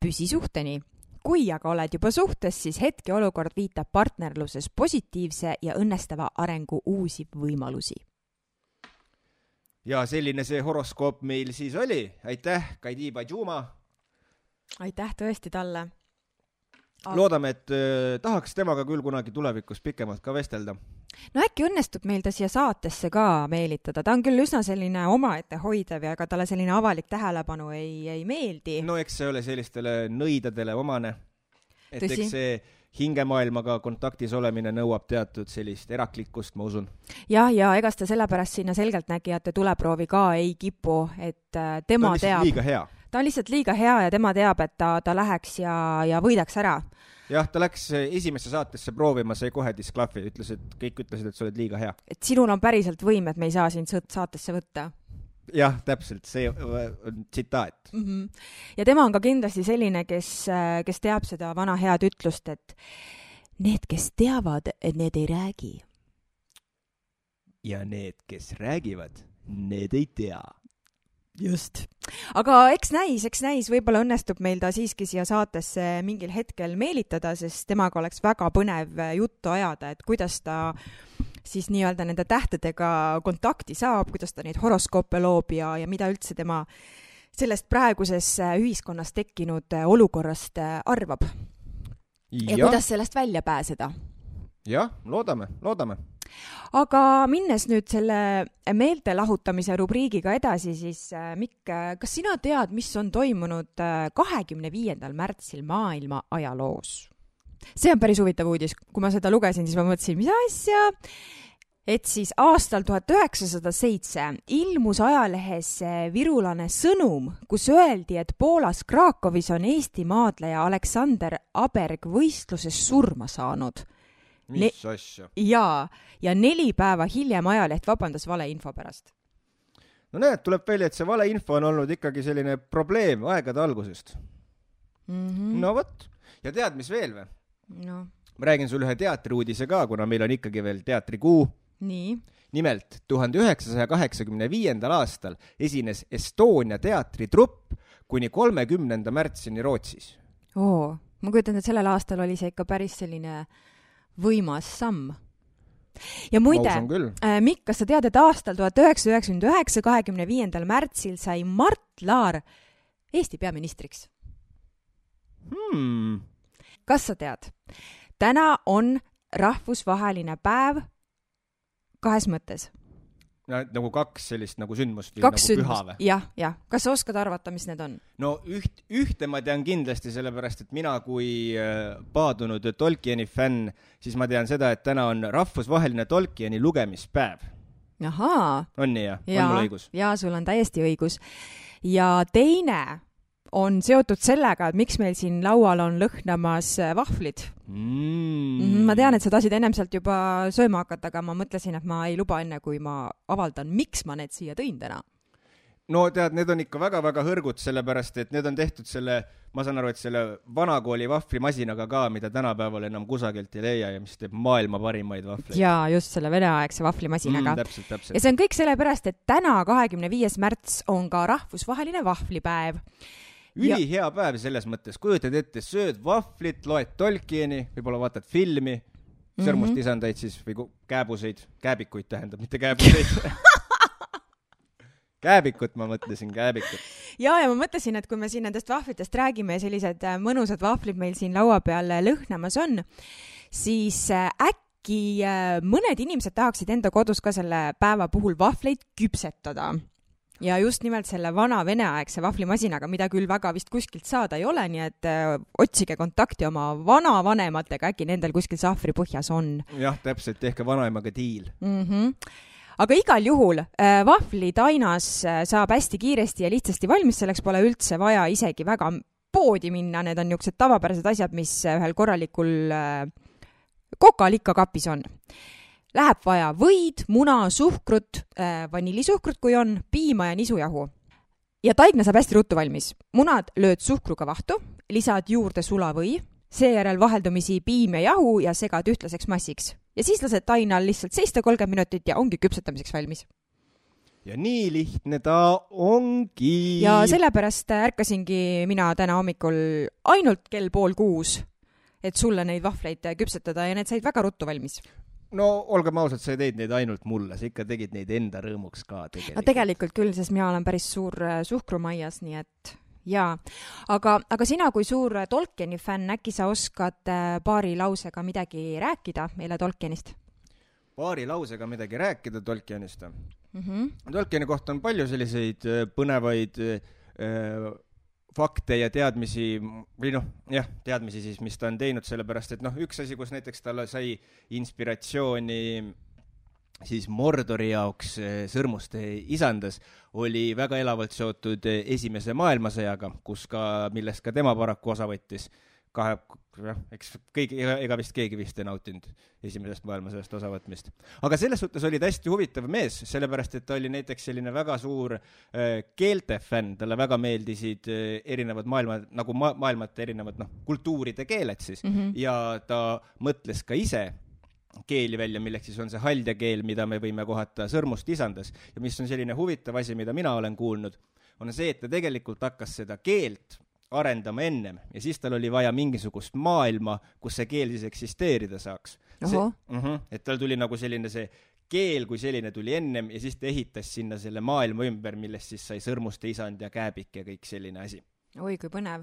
püsisuhteni. kui aga oled juba suhtes, siis hetkeolukord viitab partnerluses positiivse ja õnnestava arengu uusi võimalusi. ja selline see horoskoop meil siis oli, aitäh, Kaidi Bajuma. aitäh tõesti talle loodame, et äh, tahaks temaga küll kunagi tulevikus pikemalt ka vestelda no äkki õnnestub meil ta siia saatesse ka meelitada, ta on küll üsna selline omaette hoidev ja ega talle selline avalik tähelepanu ei, ei meeldi. no eks see ole sellistele nõidadele omane. et Tõsi. eks see hingemaailmaga kontaktis olemine nõuab teatud sellist eraklikkust, ma usun. jah, ja egas ta sellepärast sinna selgeltnägijate tuleproovi ka ei kipu, et äh, tema ta teab. liiga hea. ta on lihtsalt liiga hea ja tema teab, et ta, ta läheks ja, ja võidaks ära jah, ta läks eh, esimesse saatesse proovima, sai kohe disklahvi, ütles, et kõik ütlesid, et sa oled liiga hea. et sinul on päriselt võim, et me ei saa sind saatesse võtta? jah, täpselt, see on tsitaat mm. -hmm. ja tema on ka kindlasti selline, kes, äh, kes teab seda vana head ütlust, et need, kes teavad, need ei räägi. ja need, kes räägivad, need ei tea just. aga eks näis, eks näis, võib-olla õnnestub meil ta siiski siia saatesse mingil hetkel meelitada, sest temaga oleks väga põnev juttu ajada, et kuidas ta siis nii-öelda nende tähtedega kontakti saab, kuidas ta neid horoskoope loob ja, ja mida üldse tema sellest praeguses ühiskonnas tekkinud olukorrast arvab. ja kuidas sellest välja pääseda. jah, loodame, loodame aga minnes nüüd selle meelte lahutamise rubriigiga edasi, siis äh, Mikk, kas sina tead, mis on toimunud äh, kahekümne viiendal märtsil maailma ajaloos? see on päris huvitav uudis, kui ma seda lugesin, siis ma mõtlesin, mis asja? Et siis aastal tuhat üheksasada seitse ilmus ajalehes äh, virulane sõnum, kus öeldi, et Poolas Krakowis on Eesti maadleja Aleksander Aberg võistluses surma saanud mis ne asja? jaa, ja neli päeva hiljem ajaleht vabandas valeinfo pärast. no näed, tuleb välja, et see valeinfo on olnud ikkagi selline probleem aegade algusest mm. -hmm. no vot, ja tead, mis veel või? no. ma räägin sulle ühe teatriuudise ka, kuna meil on ikkagi veel teatrikuu. nii nimelt tuhande üheksasaja kaheksakümne viiendal aastal esines Estonia teatritrupp kuni kolmekümnenda märtsini Rootsis. oo, ma kujutan ette, et sellel aastal oli see ikka päris selline võimas samm. ja muide, äh, Mikk, kas sa tead, et aastal tuhat üheksasada üheksakümmend üheksa, kahekümne viiendal märtsil sai Mart Laar Eesti peaministriks hmm.? kas sa tead, täna on rahvusvaheline päev kahes mõttes nagu kaks sellist nagu sündmust kaks nagu või? jah, jah. kas sa oskad arvata, mis need on? no üht, ühte ma tean kindlasti, sellepärast et mina kui äh, paadunud Tolkieni fänn, siis ma tean seda, et täna on rahvusvaheline Tolkieni lugemispäev. ahaa. on nii, jah? on mul õigus? jaa, sul on täiesti õigus. ja teine on seotud sellega, et miks meil siin laual on lõhnamas äh, vahvlid mm.. ma tean, et sa tahtsid ennem sealt juba sööma hakata, aga ma mõtlesin, et ma ei luba enne, kui ma avaldan, miks ma need siia tõin täna no tead, need on ikka väga-väga hõrgud, sellepärast et need on tehtud selle, ma saan aru, et selle vanakooli vahvlimasinaga ka, mida tänapäeval enam kusagilt ei leia ja mis teeb maailma parimaid vahvleid. jaa, just selle veneaegse vahvlimasinaga mm,. täpselt, täpselt. ja see on kõik sellepärast, et täna, kahekümne viies märts on ka rahvusvaheline vahvlipäev ülihea päev selles mõttes, kujutad ette, sööd vahvlit, loed Tolkieni, võib-olla vaatad filmi, sõrmust mm -hmm. isandaid siis või kääbuseid, kääbikuid tähendab, mitte kääbuseid kääbikut ma mõtlesin, kääbikut. ja, ja ma mõtlesin, et kui me siin nendest vahvlitest räägime ja sellised äh, mõnusad vahvlid meil siin laua peal äh, lõhnamas on, siis äh, äkki mõned inimesed tahaksid enda kodus ka selle päeva puhul vahvleid küpsetada ja just nimelt selle vana veneaegse vahvlimasinaga, mida küll väga vist kuskilt saada ei ole, nii et öö, otsige kontakti oma vanavanematega, äkki nendel kuskil sahvri põhjas on. jah, täpselt, tehke vanaemaga diil mm. -hmm aga igal juhul äh, vahvlitainas äh, saab hästi kiiresti ja lihtsasti valmis, selleks pole üldse vaja isegi väga poodi minna, need on niisugused tavapärased asjad, mis äh, ühel korralikul kokal ikka kapis on. Läheb vaja võid, muna, suhkrut, vanillisuhkrut, kui on, piima ja nisujahu. ja taigna saab hästi ruttu valmis. munad lööd suhkruga vahtu, lisad juurde sulavõi, seejärel vaheldumisi piim ja jahu ja segad ühtlaseks massiks ja siis lased tainal lihtsalt seista kolmkümmend minutit ja ongi küpsetamiseks valmis. ja nii lihtne ta ongi. ja sellepärast ärkasingi mina täna hommikul ainult kell pool kuus, et sulle neid vahvleid küpsetada ja need said väga ruttu valmis no olgem ausad, sa ei teinud neid ainult mulle, sa ikka tegid neid enda rõõmuks ka tegelikult. no tegelikult küll, sest mina olen päris suur äh, suhkrumaias, nii et jaa, aga, aga sina kui suur Tolkieni fänn, äkki sa oskad äh, paari lausega midagi rääkida meile Tolkienist? paari lausega midagi rääkida Tolkienist mm? -hmm. Tolkieni kohta on palju selliseid äh, põnevaid äh, fakte ja teadmisi või noh, jah, teadmisi siis, mis ta on teinud, sellepärast et noh, üks asi, kus näiteks talle sai inspiratsiooni siis Mordori jaoks eh, sõrmuste isandas oli väga elavalt seotud Esimese maailmasõjaga, kus ka, millest ka tema paraku osa võttis. Kahe, noh, eks kõigi, ega, vist keegi vist ei nautinud Esimesest maailmasõjast osavõtmist. aga selles suhtes oli ta hästi huvitav mees, sellepärast et ta oli näiteks selline väga suur äh, keelte fänn, talle väga meeldisid äh, erinevad maailma, nagu ma, maailmate erinevad, noh, kultuuride keeled siis mm, -hmm. ja ta mõtles ka ise keeli välja, milleks siis on see haldjakeel, mida me võime kohata sõrmust isandas ja mis on selline huvitav asi, mida mina olen kuulnud, on see, et ta tegelikult hakkas seda keelt arendama ennem. Ja siis tal oli vaja mingisugust maailma, kus see keel siis eksisteerida saaks. Uh -huh, et tal tuli nagu selline see keel kui selline tuli ennem ja siis ta ehitas sinna selle maailma ümber, millest siis sai sõrmuste isand ja kääbik ja kõik selline asi oi kui põnev.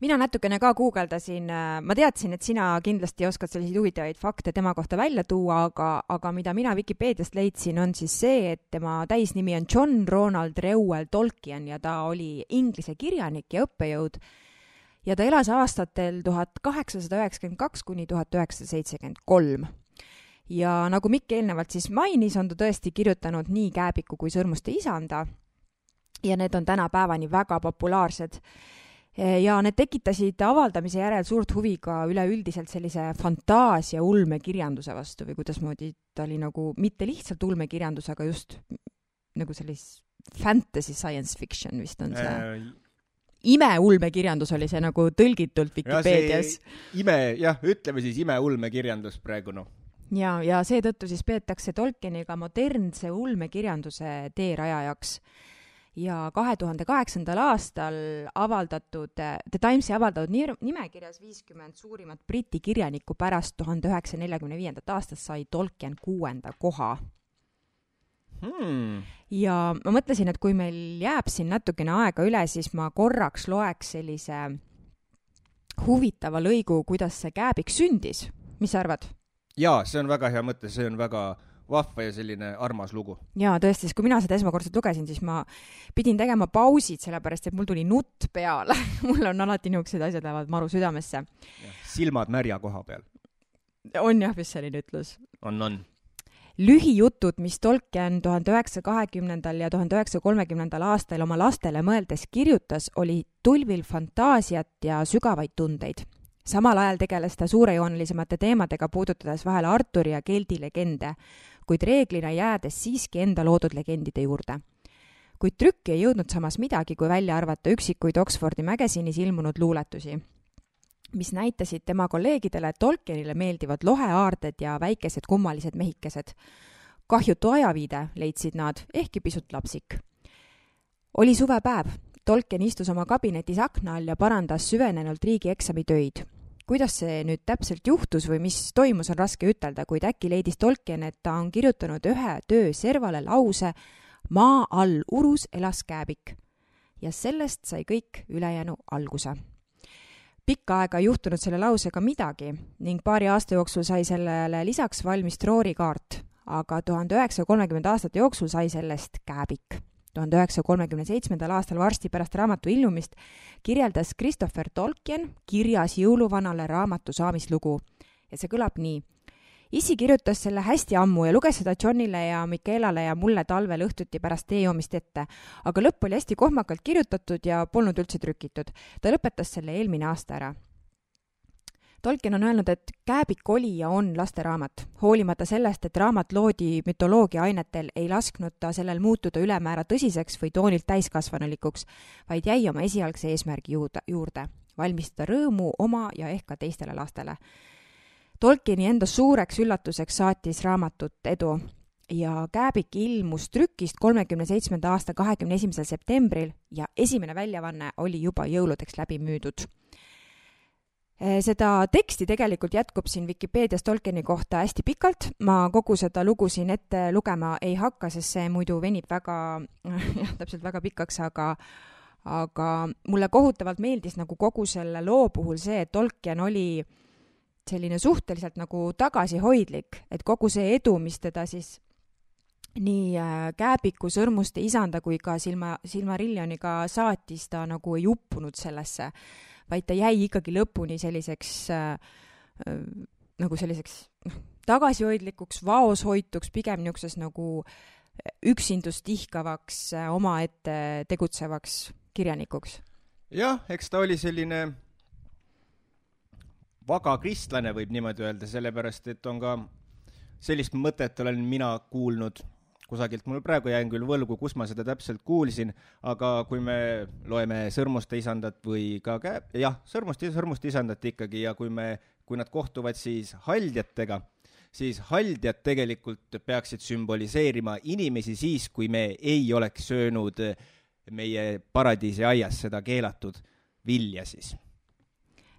mina natukene ka guugeldasin, äh, ma teadsin, et sina kindlasti oskad selliseid huvitavaid fakte tema kohta välja tuua, aga, aga mida mina Vikipeediast leidsin, on siis see, et tema täisnimi on John Ronald Reuel Tolkien ja ta oli inglise kirjanik ja õppejõud. Ja ta elas aastatel tuhat kaheksasada üheksakümmend kaks kuni tuhat üheksasada seitsekümmend kolm. Ja nagu Mikk eelnevalt siis mainis, on ta tõesti kirjutanud nii Kääbiku kui Sõrmuste isanda ja need on tänapäevani väga populaarsed. ja need tekitasid avaldamise järel suurt huvi ka üleüldiselt sellise fantaasia ulmekirjanduse vastu või kuidasmoodi ta oli nagu mitte lihtsalt ulmekirjandus, aga just nagu sellise fantasy science fiction vist on see äh, imeulmekirjandus oli see nagu tõlgitult Vikipeedias. ime, jah, ütleme siis imeulmekirjandus praegu noh. ja, ja seetõttu siis peetakse Tolkieni ka modernse ulmekirjanduse teerajajaks ja kahe tuhande kaheksandal aastal avaldatud, The Timesi avaldatud nimekirjas viiskümmend suurimat Briti kirjanikku pärast tuhande üheksasaja neljakümne viiendat aastat sai Tolkien kuuenda koha hmm.. ja ma mõtlesin, et kui meil jääb siin natukene aega üle, siis ma korraks loeks sellise huvitava lõigu, kuidas see kääbik sündis. mis sa arvad? jaa, see on väga hea mõte, see on väga vahva ja selline armas lugu. jaa, tõesti, sest kui mina seda esmakordselt lugesin, siis ma pidin tegema pausid, sellepärast et mul tuli nutt peale mul on alati niisugused asjad lähevad maru südamesse. silmad märja koha peal. on jah vist selline ütlus? on, on. lühijutud, mis Tolkien tuhande üheksasaja kahekümnendal ja tuhande üheksasaja kolmekümnendal aastal oma lastele mõeldes kirjutas, oli tulvil fantaasiat ja sügavaid tundeid. samal ajal tegeles ta suurejoonelisemate teemadega, puudutades vahel Arturi ja Geldi legende, kuid reeglina jäädes siiski enda loodud legendide juurde kuid trükki ei jõudnud samas midagi, kui välja arvata üksikuid Oxfordi Magazine'is ilmunud luuletusi mis näitasid tema kolleegidele, et Tolkienile meeldivad loheaarded ja väikesed kummalised mehikesed. kahjutu ajaviide, leidsid nad, ehkki pisut lapsik. oli suvepäev, Tolkien istus oma kabinetis akna all ja parandas süvenenult riigieksami töid. Kuidas see nüüd täpselt juhtus või mis toimus, on raske ütelda, kuid äkki leidis Tolkien, et ta on kirjutanud ühe töö servale lause Maa all urus elas kääbik. ja sellest sai kõik ülejäänu alguse pikka aega ei juhtunud selle lausega midagi ning paari aasta jooksul sai sellele lisaks valmis troorikaart, aga tuhande üheksasaja kolmekümnenda aastate jooksul sai sellest kääbik. Tuhande üheksasaja kolmekümne seitsmendal aastal, varsti pärast raamatu ilmumist, kirjeldas Christopher Tolkien kirjas jõuluvanale raamatu saamislugu ja see kõlab nii isi kirjutas selle hästi ammu ja luges seda Johnile ja Michaelale ja mulle talvel õhtuti pärast tee joomist ette. aga lõpp oli hästi kohmakalt kirjutatud ja polnud üldse trükitud. ta lõpetas selle eelmine aasta ära. Tolkien on öelnud, et Kääbik oli ja on lasteraamat. hoolimata sellest, et raamat loodi mütoloogia ainetel, ei lasknud ta sellel muutuda ülemäära tõsiseks või toonilt täiskasvanulikuks, vaid jäi oma esialgse eesmärgi juurde, juurde valmistada rõõmu oma ja ehk ka teistele lastele Tolkieni enda suureks üllatuseks saatis raamatut edu ja Kääbik ilmus trükist kolmekümne seitsmenda aasta kahekümne esimesel septembril ja esimene väljavanne oli juba jõuludeks läbi müüdud. Eh, seda teksti tegelikult jätkub siin Vikipeedias Tolkieni kohta hästi pikalt, ma kogu seda lugu siin ette lugema ei hakka, sest see muidu venib väga, jah, täpselt väga pikaks, aga aga mulle kohutavalt meeldis nagu kogu selle loo puhul see, et Tolkien oli selline suhteliselt nagu tagasihoidlik, et kogu see edu, mis teda siis nii äh, Kääbiku, Sõrmuste isanda kui ka Silma, Silmarillioniga saatis, ta nagu ei uppunud sellesse, vaid ta jäi ikkagi lõpuni selliseks äh, äh, nagu selliseks noh, tagasihoidlikuks, vaoshoituks, pigem niisuguses nagu üksindust tihkavaks, äh, omaette tegutsevaks kirjanikuks. jah, eks ta oli selline vaga kristlane, võib niimoodi öelda, sellepärast et on ka sellist mõtet olen mina kuulnud kusagilt, mul praegu jään küll võlgu, kus ma seda täpselt kuulsin, aga kui me loeme Sõrmuste isandat või ka käe, jah, Sõrmuste, Sõrmuste isandat ikkagi ja kui me, kui nad kohtuvad siis haldjatega, siis haldjad tegelikult peaksid sümboliseerima inimesi siis, kui me ei oleks söönud meie paradiisi aias seda keelatud vilja siis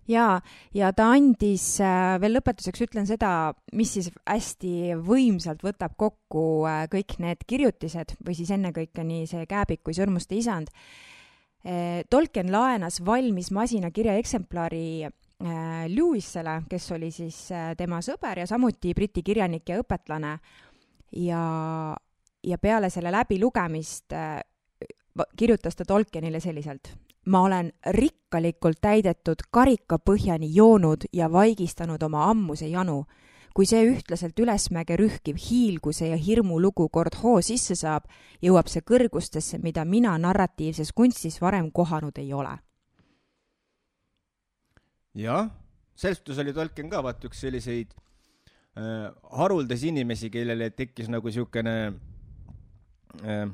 jaa, ja ta andis äh, veel lõpetuseks ütlen seda, mis siis hästi võimsalt võtab kokku äh, kõik need kirjutised või siis ennekõike nii see Kääbik kui Sõrmuste isand. Äh, Tolkien laenas valmis masinakirja eksemplari Lewisele, kes oli siis tema sõber ja samuti Briti kirjanik ja õpetlane. ja, ja peale selle läbilugemist kirjutas ta Tolkienile selliselt ma olen rikkalikult täidetud karikapõhjani joonud ja vaigistanud oma ammuse janu. kui see ühtlaselt ülesmäge rühkiv hiilguse ja hirmu lugu kord hoo sisse saab, jõuab see kõrgustesse, mida mina narratiivses kunstis varem kohanud ei ole. jah, selles suhtes oli Tolkien ka vaata üks selliseid äh, haruldasi inimesi, kellele tekkis nagu siukene äh,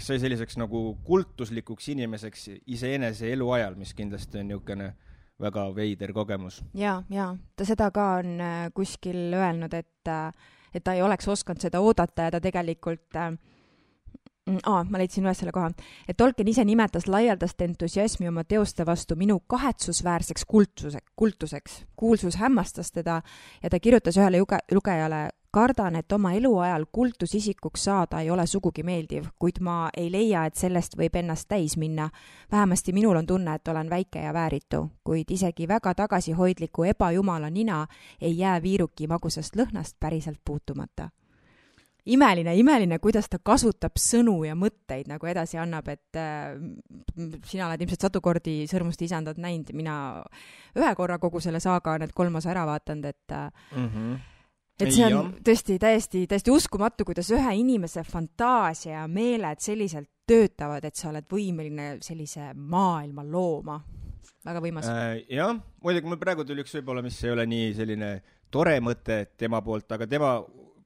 kes sai selliseks nagu kultuslikuks inimeseks iseenese eluajal, mis kindlasti on niisugune väga veider kogemus. ja, ja ta seda ka on äh, kuskil öelnud, et, äh, et ta ei oleks osanud seda oodata ja ta tegelikult äh, mm, aa, ma leidsin üles selle koha, et Tolkien ise nimetas laialdast entusiasmi oma teoste vastu minu kahetsusväärseks kultuse, kultuseks. kuulsus hämmastas teda ja ta kirjutas ühele luge-, lugejale kardan, et oma eluajal kultusisikuks saada ei ole sugugi meeldiv, kuid ma ei leia, et sellest võib ennast täis minna. vähemasti minul on tunne, et olen väike ja vääritu, kuid isegi väga tagasihoidliku ebajumala nina ei jää viiruki magusast lõhnast päriselt puutumata imeline, imeline, kuidas ta kasutab sõnu ja mõtteid nagu edasi annab, et äh, sina oled ilmselt sadu kordi Sõrmuste isandat näinud, mina ühe korra kogu selle saaga need kolm osa ära vaadanud, et äh, mm -hmm et see on tõesti täiesti, täiesti uskumatu, kuidas ühe inimese fantaasia ja meeled selliselt töötavad, et sa oled võimeline sellise maailma looma. väga võimas äh,. jah, muidugi mul praegu tuli üks võib-olla, mis ei ole nii selline tore mõte tema poolt, aga tema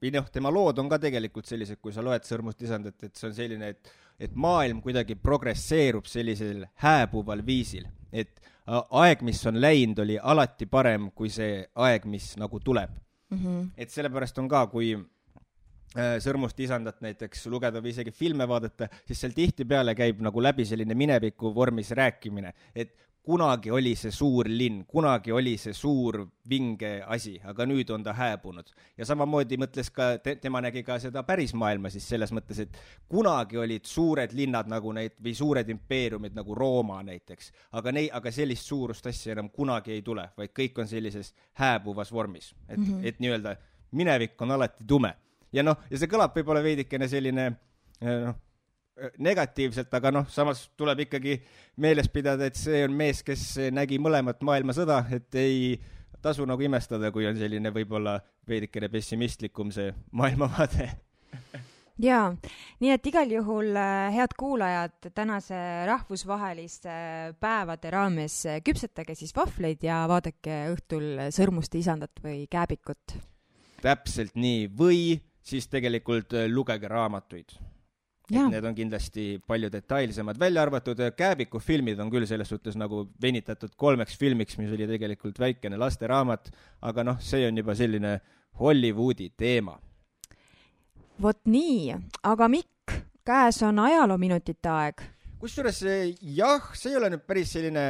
või noh, tema lood on ka tegelikult sellised, kui sa loed Sõrmust lisandat, et see on selline, et et maailm kuidagi progresseerub sellisel hääbuval viisil, et aeg, mis on läinud, oli alati parem kui see aeg, mis nagu tuleb mm. -hmm. et sellepärast on ka, kui äh, Sõrmust isandat näiteks lugeda või isegi filme vaadata, siis seal tihtipeale käib nagu läbi selline mineviku vormis rääkimine, et kunagi oli see suur linn, kunagi oli see suur vinge asi, aga nüüd on ta hääbunud. ja samamoodi mõtles ka te,, tema nägi ka seda pärismaailma siis selles mõttes, et kunagi olid suured linnad nagu neid või suured impeeriumid nagu Rooma näiteks, aga nei-, aga sellist suurust asja enam kunagi ei tule, vaid kõik on sellises hääbuvas vormis, et mm, -hmm. et nii-öelda minevik on alati tume. ja noh, ja see kõlab võib-olla veidikene selline noh, negatiivselt, aga noh, samas tuleb ikkagi meeles pidada, et see on mees, kes nägi mõlemat maailmasõda, et ei tasu nagu imestada, kui on selline võib-olla veidikene pessimistlikum see maailmavaade. Jaa, nii et igal juhul äh, head kuulajad, tänase rahvusvaheliste päevade raames küpsetage siis vahvleid ja vaadake õhtul Sõrmuste isandat või Kääbikut. täpselt nii, või siis tegelikult äh, lugege raamatuid et need on kindlasti palju detailsemad, välja arvatud äh, Kääbiku filmid on küll selles suhtes nagu venitatud kolmeks filmiks, mis oli tegelikult väikene lasteraamat, aga noh, see on juba selline Hollywoodi teema. vot nii, aga Mikk, käes on ajaloominutite aeg. kusjuures äh, jah, see ei ole nüüd päris selline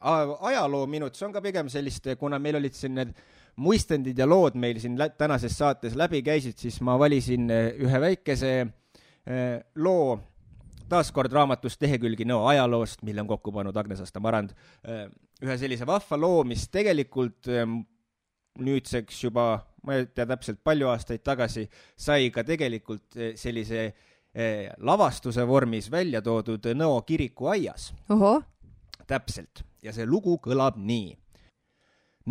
ajaloominut, see on ka pigem sellist, kuna meil olid siin need muistendid ja lood meil siin tänases saates läbi käisid, siis ma valisin äh, ühe väikese äh, Äh, loo taaskord raamatust Lehekülgi nõo ajaloost, mille on kokku pannud Agnes Asta-Marand, äh, ühe sellise vahva loo, mis tegelikult ähm, nüüdseks juba, ma ei tea täpselt, palju aastaid tagasi, sai ka tegelikult sellise lavastuse vormis välja toodud Nõo kiriku aias. täpselt, ja see lugu kõlab nii.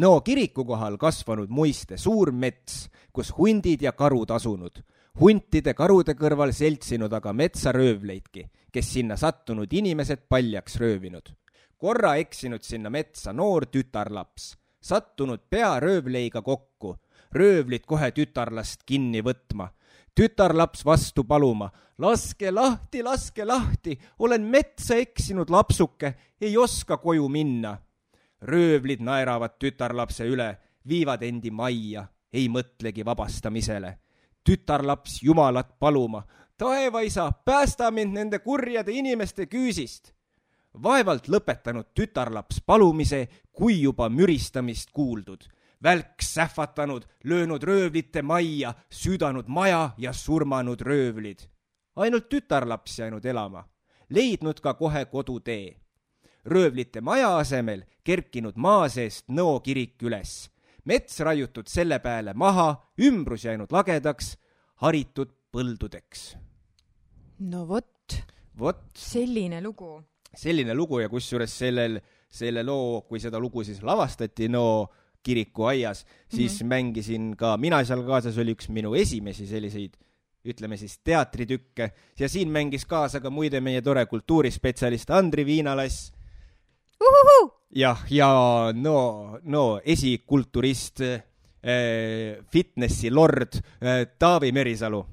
Nõo kiriku kohal kasvanud muiste suur mets, kus hundid ja karud asunud huntide, karude kõrval seltsinud aga metsaröövleidki, kes sinna sattunud inimesed paljaks röövinud. korra eksinud sinna metsa noor tütarlaps, sattunud pea röövleiga kokku, röövlid kohe tütarlast kinni võtma tütarlaps vastu paluma. laske lahti, laske lahti, olen metsa eksinud lapsuke, ei oska koju minna. röövlid naeravad tütarlapse üle, viivad endi majja, ei mõtlegi vabastamisele tütarlaps Jumalat paluma. taevaisa, päästa mind nende kurjade inimeste küüsist. vaevalt lõpetanud tütarlaps palumise, kui juba müristamist kuuldud. välk sähvatanud, löönud röövlite majja, süüdanud maja ja surmanud röövlid. ainult tütarlaps jäänud elama, leidnud ka kohe kodutee. röövlite maja asemel kerkinud maa seest Nõo kirik üles mets raiutud selle peale maha, ümbrus jäänud lagedaks, haritud põldudeks. no vot. vot. selline lugu. selline lugu ja kusjuures sellel, selle loo, kui seda lugu siis lavastati no kirikuaias, siis mm -hmm. mängisin ka mina seal kaasas, oli üks minu esimesi selliseid ütleme siis teatritükke ja siin mängis kaasa ka muide meie tore kultuurispetsialist Andri Viinalass jah, ja no, no esikulturist äh,, fitnessi lord äh, Taavi Merisalu.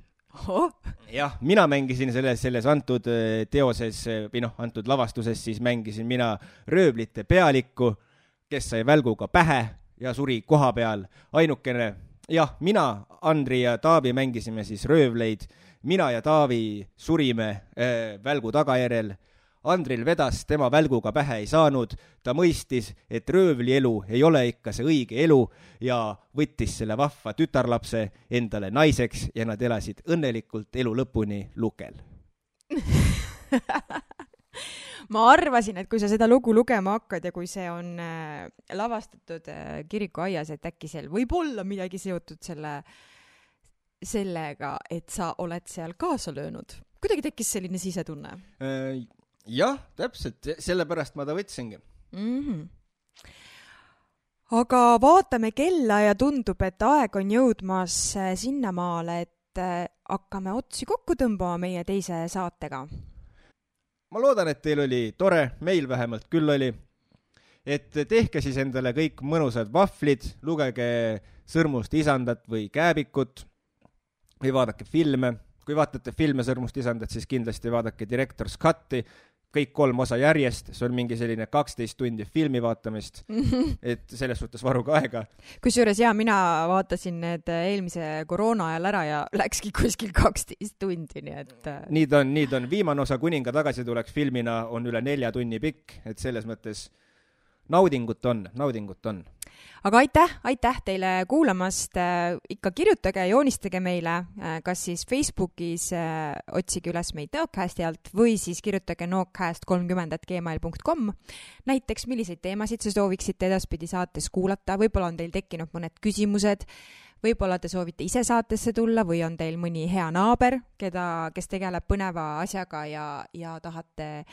Jah, mina mängisin selles, selles antud äh, teoses äh, või noh, antud lavastuses siis mängisin mina röövlite pealikku, kes sai välguga pähe ja suri koha peal. ainukene, jah, mina, Andri ja Taavi mängisime siis röövleid, mina ja Taavi surime äh, välgu tagajärjel Andril vedas, tema välguga pähe ei saanud, ta mõistis, et röövli elu ei ole ikka see õige elu ja võttis selle vahva tütarlapse endale naiseks ja nad elasid õnnelikult elu lõpuni lukel ma arvasin, et kui sa seda lugu lugema hakkad ja kui see on äh, lavastatud äh, kirikuaias, et äkki seal võib olla midagi seotud selle, sellega, et sa oled seal kaasa löönud. kuidagi tekkis selline sisetunne äh,? Jah, täpselt, sellepärast ma ta võtsingi mm. -hmm. aga vaatame kella ja tundub, et aeg on jõudmas äh, sinnamaale, et äh, hakkame otsi kokku tõmbama meie teise saatega. ma loodan, et teil oli tore, meil vähemalt küll oli. et tehke siis endale kõik mõnusad vahvlid, lugege Sõrmust isandat või Kääbikut või vaadake filme. kui vaatate filme Sõrmust isandat, siis kindlasti vaadake Director's Cut'i kõik kolm osa järjest, see on mingi selline kaksteist tundi filmi vaatamist mm, -hmm. et selles suhtes varuge aega. kusjuures jaa, mina vaatasin need eelmise koroona ajal ära ja läkski kuskil kaksteist tundi, nii et. Äh, nii ta on, nii ta on, viimane osa Kuninga tagasitulek filmina on üle nelja tunni pikk, et selles mõttes naudingut on, naudingut on aga aitäh, aitäh teile kuulamast, ikka kirjutage, joonistage meile, kas siis Facebookis otsige üles meid Nõocasti alt või siis kirjutage noocast kolmkümmend at gmail punkt kom. näiteks, milliseid teemasid te sooviksite edaspidi saates kuulata, võib-olla on teil tekkinud mõned küsimused, võib-olla te soovite ise saatesse tulla või on teil mõni hea naaber, keda, kes tegeleb põneva asjaga ja, ja tahate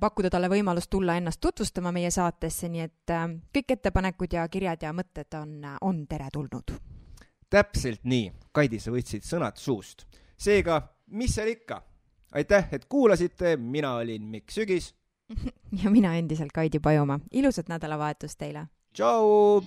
pakkuda talle võimalust tulla ennast tutvustama meie saatesse, nii et äh, kõik ettepanekud ja kirjad ja mõtted on, on teretulnud. täpselt nii, Kaidi, sa võtsid sõnad suust. seega, mis seal ikka, aitäh, et kuulasite, mina olin Mikk Sügis. ja mina endiselt Kaidi Pajumaa, ilusat nädalavahetust teile! tšau!